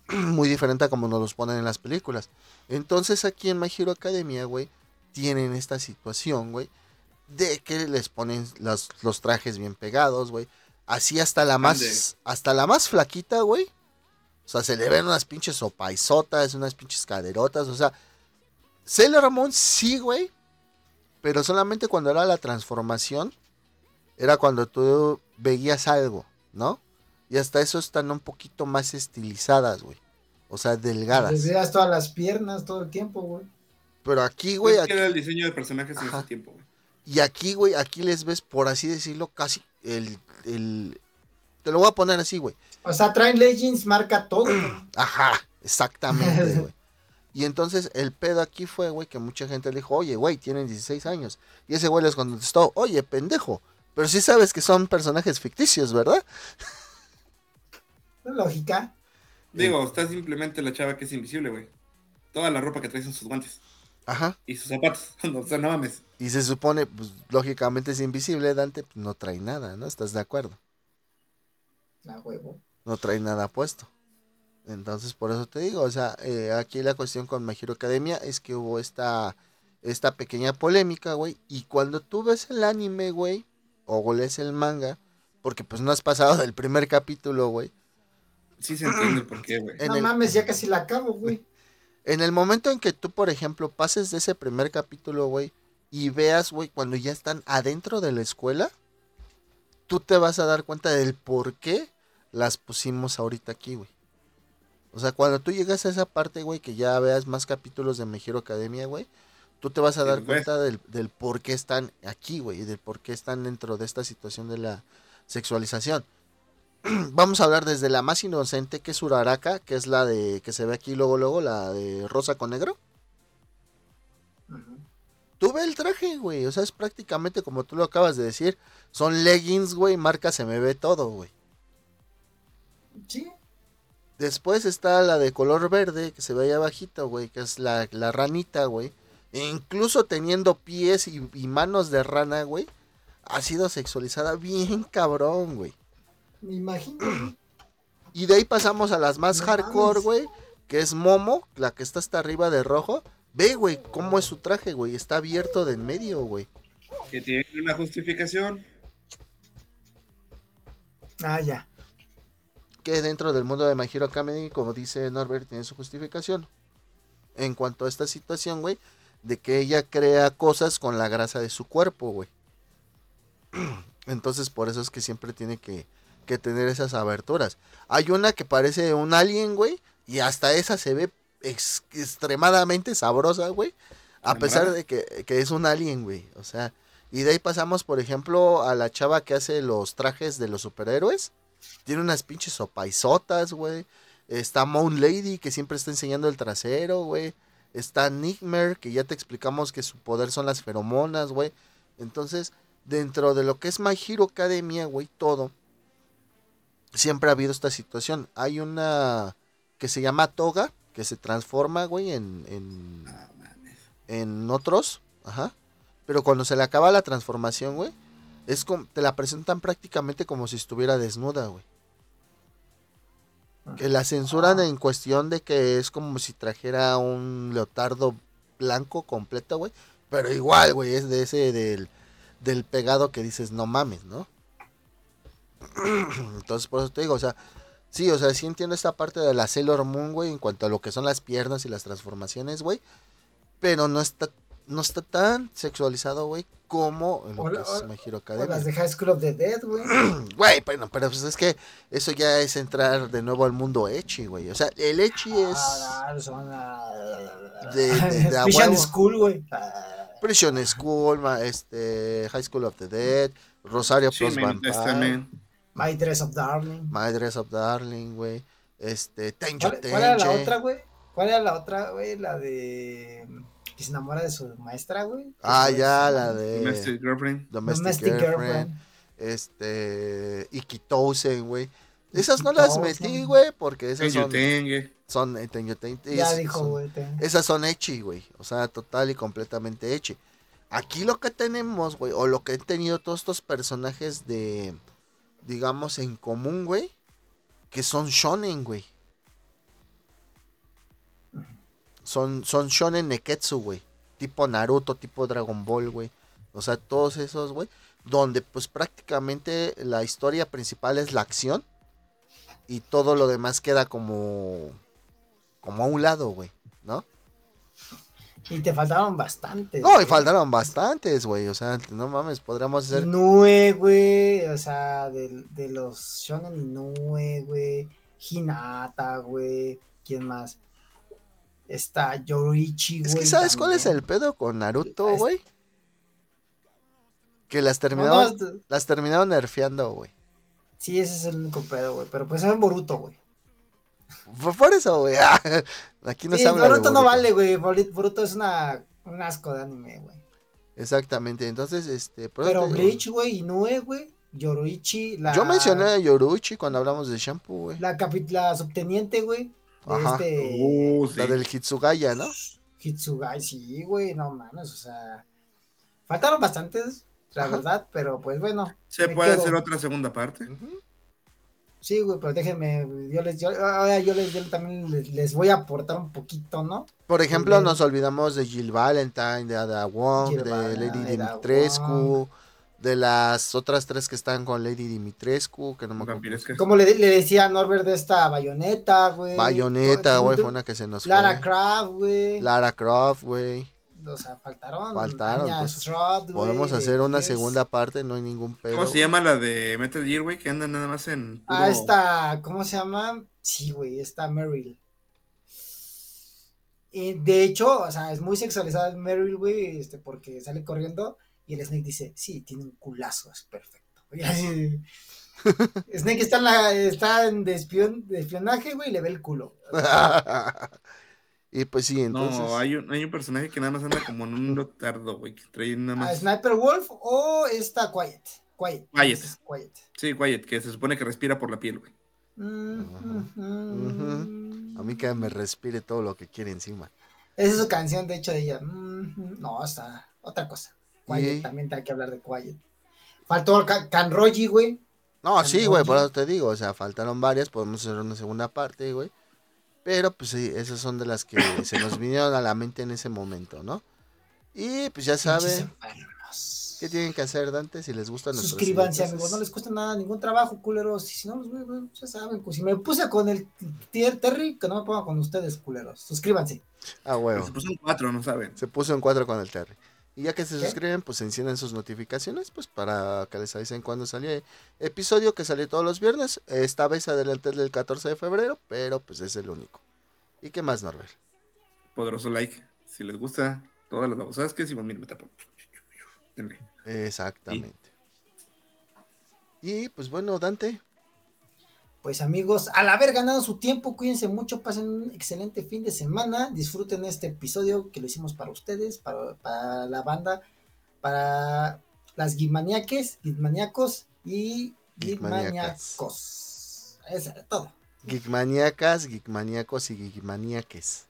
Muy diferente a como nos los ponen en las películas. Entonces aquí en My Hero Academia, güey, tienen esta situación, güey, de que les ponen los, los trajes bien pegados, güey. Así hasta la más, Ande. hasta la más flaquita, güey. O sea, se le ven unas pinches sopaizotas, unas pinches caderotas, o sea, Sailor Moon sí, güey, pero solamente cuando era la transformación, era cuando tú veías algo, ¿no? Y hasta eso están un poquito más estilizadas, güey. O sea, delgadas. Les veas todas las piernas todo el tiempo, güey. Pero aquí, güey, Es aquí- que era el diseño de personajes en ese tiempo, güey. y aquí, güey, aquí les ves, por así decirlo, casi el, el... Te lo voy a poner así, güey. O sea, traen Legends, marca todo. güey. Ajá, exactamente, güey. Y entonces el pedo aquí fue, güey, que mucha gente le dijo, oye, güey, tienen 16 años. Y ese güey les contestó, oye, pendejo, pero sí sabes que son personajes ficticios, ¿verdad? Lógica. Digo, está simplemente la chava que es invisible, güey. Toda la ropa que trae son sus guantes Ajá. y sus zapatos. o sea, no mames. Y se supone, pues, lógicamente es invisible, Dante, pues, no trae nada, ¿no? ¿Estás de acuerdo? A huevo. no trae nada puesto. Entonces, por eso te digo, o sea, eh, aquí la cuestión con My Hero Academia es que hubo esta, esta pequeña polémica, güey. Y cuando tú ves el anime, güey, o lees el manga, porque pues no has pasado del primer capítulo, güey. Sí se entiende por qué, güey. En no el- mames, ya casi la acabo, güey. En el momento en que tú, por ejemplo, pases de ese primer capítulo, güey, y veas, güey, cuando ya están adentro de la escuela, tú te vas a dar cuenta del por qué las pusimos ahorita aquí, güey. O sea, cuando tú llegas a esa parte, güey, que ya veas más capítulos de My Hero Academia, güey, tú te vas a dar cuenta del, del por qué están aquí, güey, y del por qué están dentro de esta situación de la sexualización. Vamos a hablar desde la más inocente, que es Uraraka, que es la de que se ve aquí luego, luego, la de rosa con negro. Tú ve el traje, güey. O sea, es prácticamente como tú lo acabas de decir. Son leggings, güey. Marca se me ve todo, güey. Sí. Después está la de color verde, que se ve ahí abajito, güey. Que es la, la ranita, güey. E incluso teniendo pies y, y manos de rana, güey. Ha sido sexualizada bien cabrón, güey. Me imagino. Y de ahí pasamos a las más No hardcore, güey. Que es Momo, la que está hasta arriba de rojo. Ve, güey, cómo es su traje, güey. Está abierto de en medio, güey. Que tiene una justificación. Ah, ya. Que dentro del mundo de My Hero Academy, como dice Norbert, tiene su justificación. En cuanto a esta situación, güey, de que ella crea cosas con la grasa de su cuerpo, güey. Entonces, por eso es que siempre tiene que, que tener esas aberturas. Hay una que parece un alien, güey, y hasta esa se ve ex- extremadamente sabrosa, güey. A pesar de que, que es un alien, güey. O sea, y de ahí pasamos, por ejemplo, a la chava que hace los trajes de los superhéroes. Tiene unas pinches sopaisotas, güey. Está Moon Lady, que siempre está enseñando el trasero, güey. Está Nightmare, que ya te explicamos que su poder son las feromonas, güey. Entonces, dentro de lo que es My Hero Academia, güey, todo. Siempre ha habido esta situación. Hay una que se llama Toga, que se transforma, güey, en, en, mames. en otros. Ajá. Pero cuando se le acaba la transformación, güey, es como, te la presentan prácticamente como si estuviera desnuda, güey. Que la censuran Ah. en cuestión de que es como si trajera un leotardo blanco completo, güey. Pero igual, güey, es de ese del, del pegado que dices, no mames, ¿no? Entonces, por eso te digo, o sea, sí, o sea, sí entiendo esta parte de la Sailor Moon, güey, en cuanto a lo que son las piernas y las transformaciones, güey. Pero no está, no está tan sexualizado, güey, como en lo Hola, que es hola, My Hero O Academia. las de High School of the Dead, güey. Güey, bueno, pero pues es que eso ya es entrar de nuevo al mundo Echi, güey. O sea, el Echi es Ah, ah, De- de- de huevo. School, güey. Prison School, ma- este, High School of the Dead, Rosario Sí, Plus men, Vampire, Testament. My Dress of Darling. My Dress of Darling, güey. Este, Tenjo ¿Cuál, cuál era la otra, güey? ¿Cuál era la otra, güey? La de. Que se enamora de su maestra, güey. Ah, ya, es- la de Domestic Girlfriend. Domestic, Domestic Girlfriend, Girlfriend. este, Ikitosen, güey. Esas no las metí, güey, porque esas son, son, eh, Ya dijo, güey. Esas son Echi, güey. O sea, total y completamente Echi. Aquí lo que tenemos, güey, o lo que han tenido todos estos personajes de, digamos, en común, güey, que son shonen, güey. Son, son shonen neketsu, güey. Tipo Naruto, tipo Dragon Ball, güey. O sea, todos esos, güey. Donde pues prácticamente la historia principal es la acción. Y todo lo demás queda como... Como a un lado, güey. ¿No? Y te faltaron bastantes. No, y faltaron bastantes, güey. O sea, no mames, podríamos hacer. Inoue, güey. O sea, de, de los Shonen Inoue, güey. Hinata, güey. ¿Quién más? Está Yorichi, güey. Es que, ¿sabes cuál es el pedo con Naruto, güey? Que las terminaron, no, las terminaron nerfeando, güey. sí, ese es el único pedo, güey. Pero pues es en Boruto, güey. Por, por eso, güey. Aquí no Sí, se habla de Boruto no Boruto. vale, güey. Boruto es una, un asco de anime, güey. Exactamente. Entonces, este. Pero Bleach, güey, Inoue, güey. Yoroichi, la. Yo mencioné a Yoruichi cuando hablamos de shampoo, güey. La, la subteniente, güey. De Ajá. Este. Uh, sí. La del Hitsugaya, ¿no? Hitsugai, sí, güey, no mames, o sea. Faltaron bastantes, la Ajá. verdad, pero pues bueno. Se puede quedo. hacer otra segunda parte. Ujú. Sí, güey, pero déjenme, yo les, yo, ahora yo les, yo también les, les voy a aportar un poquito, ¿no? Por ejemplo, nos olvidamos de Jill Valentine, de Ada Wong, Jill de Lady Dimitrescu, Wong. De las otras tres que están con Lady Dimitrescu, que no me acuerdo. Como le, le decía Norbert de esta bayoneta, güey. Bayonetta, güey, Tú- fue una que se nos Lara fue. Croft, güey. Lara Croft, güey. O sea, faltaron. Faltaron, pues, güey, Podemos de hacer una segunda parte, no hay ningún pedo. ¿Cómo se llama la de Metal Gear, güey? Que anda nada más en. Ah, esta, ¿cómo se llama? Sí, güey, esta Meryl. Y de hecho, o sea, es muy sexualizada Meryl, güey, este, porque sale corriendo y el Snake dice, sí, tiene un culazo, es perfecto. Y así- Snake está en, la, está en de, espion- de espionaje, güey, y le ve el culo. y pues sí, entonces. No, hay un, hay un personaje que nada más anda como en un lotardo, güey. Que trae nada ¿A más. Sniper Wolf o esta Quiet? Quiet. Quiet. Quiet. Sí, Quiet, que se supone que respira por la piel, güey. Mm, Ujú. mm, A mí que me respire todo lo que quiere encima. Esa es su canción, de hecho, de ella. Mm, no, está otra cosa. Quiet, Y- también hay que hablar de Quiet. Faltó Ka- Kanroji, güey. No, sí, güey, por eso te digo, o sea, faltaron varias, podemos hacer una segunda parte, güey. Pero pues sí, esas son de las que se nos vinieron a la mente en ese momento, ¿no? Y pues ya saben. ¿Qué tienen que hacer, Dante, si les gustan nuestros Suscríbanse, amigos, no les cuesta nada, ningún trabajo, culeros. Y si no veo, ya saben, pues si me puse con el tier Terry, que no me pongan con ustedes, culeros. Suscríbanse. Ah, huevo. Se puso un 4, no saben. Se puso en cuatro con el Terry. Y ya que se suscriben, pues encienden sus notificaciones, pues para que les avisen cuando sale episodio que sale todos los viernes. Esta vez adelante del 14 de febrero, pero pues es el único. ¿Y qué más, Norbert? Poderoso like. Si les gusta todas las babosadas que decimos, miren, me tapo. Denle. Exactamente. Y pues bueno, Dante, Pues amigos, al haber ganado su tiempo, cuídense mucho, pasen un excelente fin de semana, disfruten este episodio que lo hicimos para ustedes, para, para la banda, para las guimaniaques, guimaniacos y Geekmaniacas. guimaniacos. Es todo. geekmaníacas, geekmaníacos y geekmaníaques.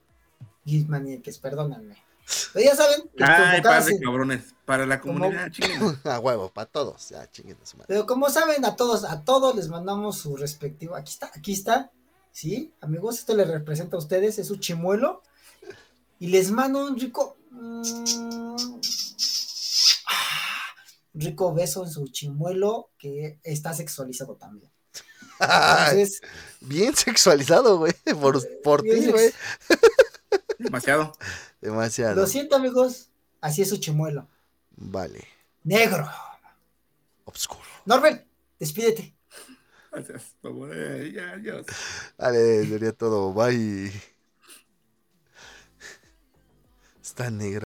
Guimaniaques, perdónenme. Pero ya saben, Ay, cabrones. Para la comunidad. A huevo, para todos. Ya, chinguen a su madre. Pero como saben, a todos, a todos les mandamos su respectivo. Aquí está, aquí está. ¿Sí? Amigos, esto les representa a ustedes, es su chimuelo. Y les mando un rico. mm, ah, un rico beso en su chimuelo que está sexualizado también. Entonces, Bien sexualizado, güey. Por, por ti, güey. Demasiado. Demasiado. lo siento, amigos. Así es su chimuelo. Vale. Negro. Obscuro. Norbert, despídete. Gracias. por favor, Ya, adiós. Vale, sería todo. Bye. Está negro.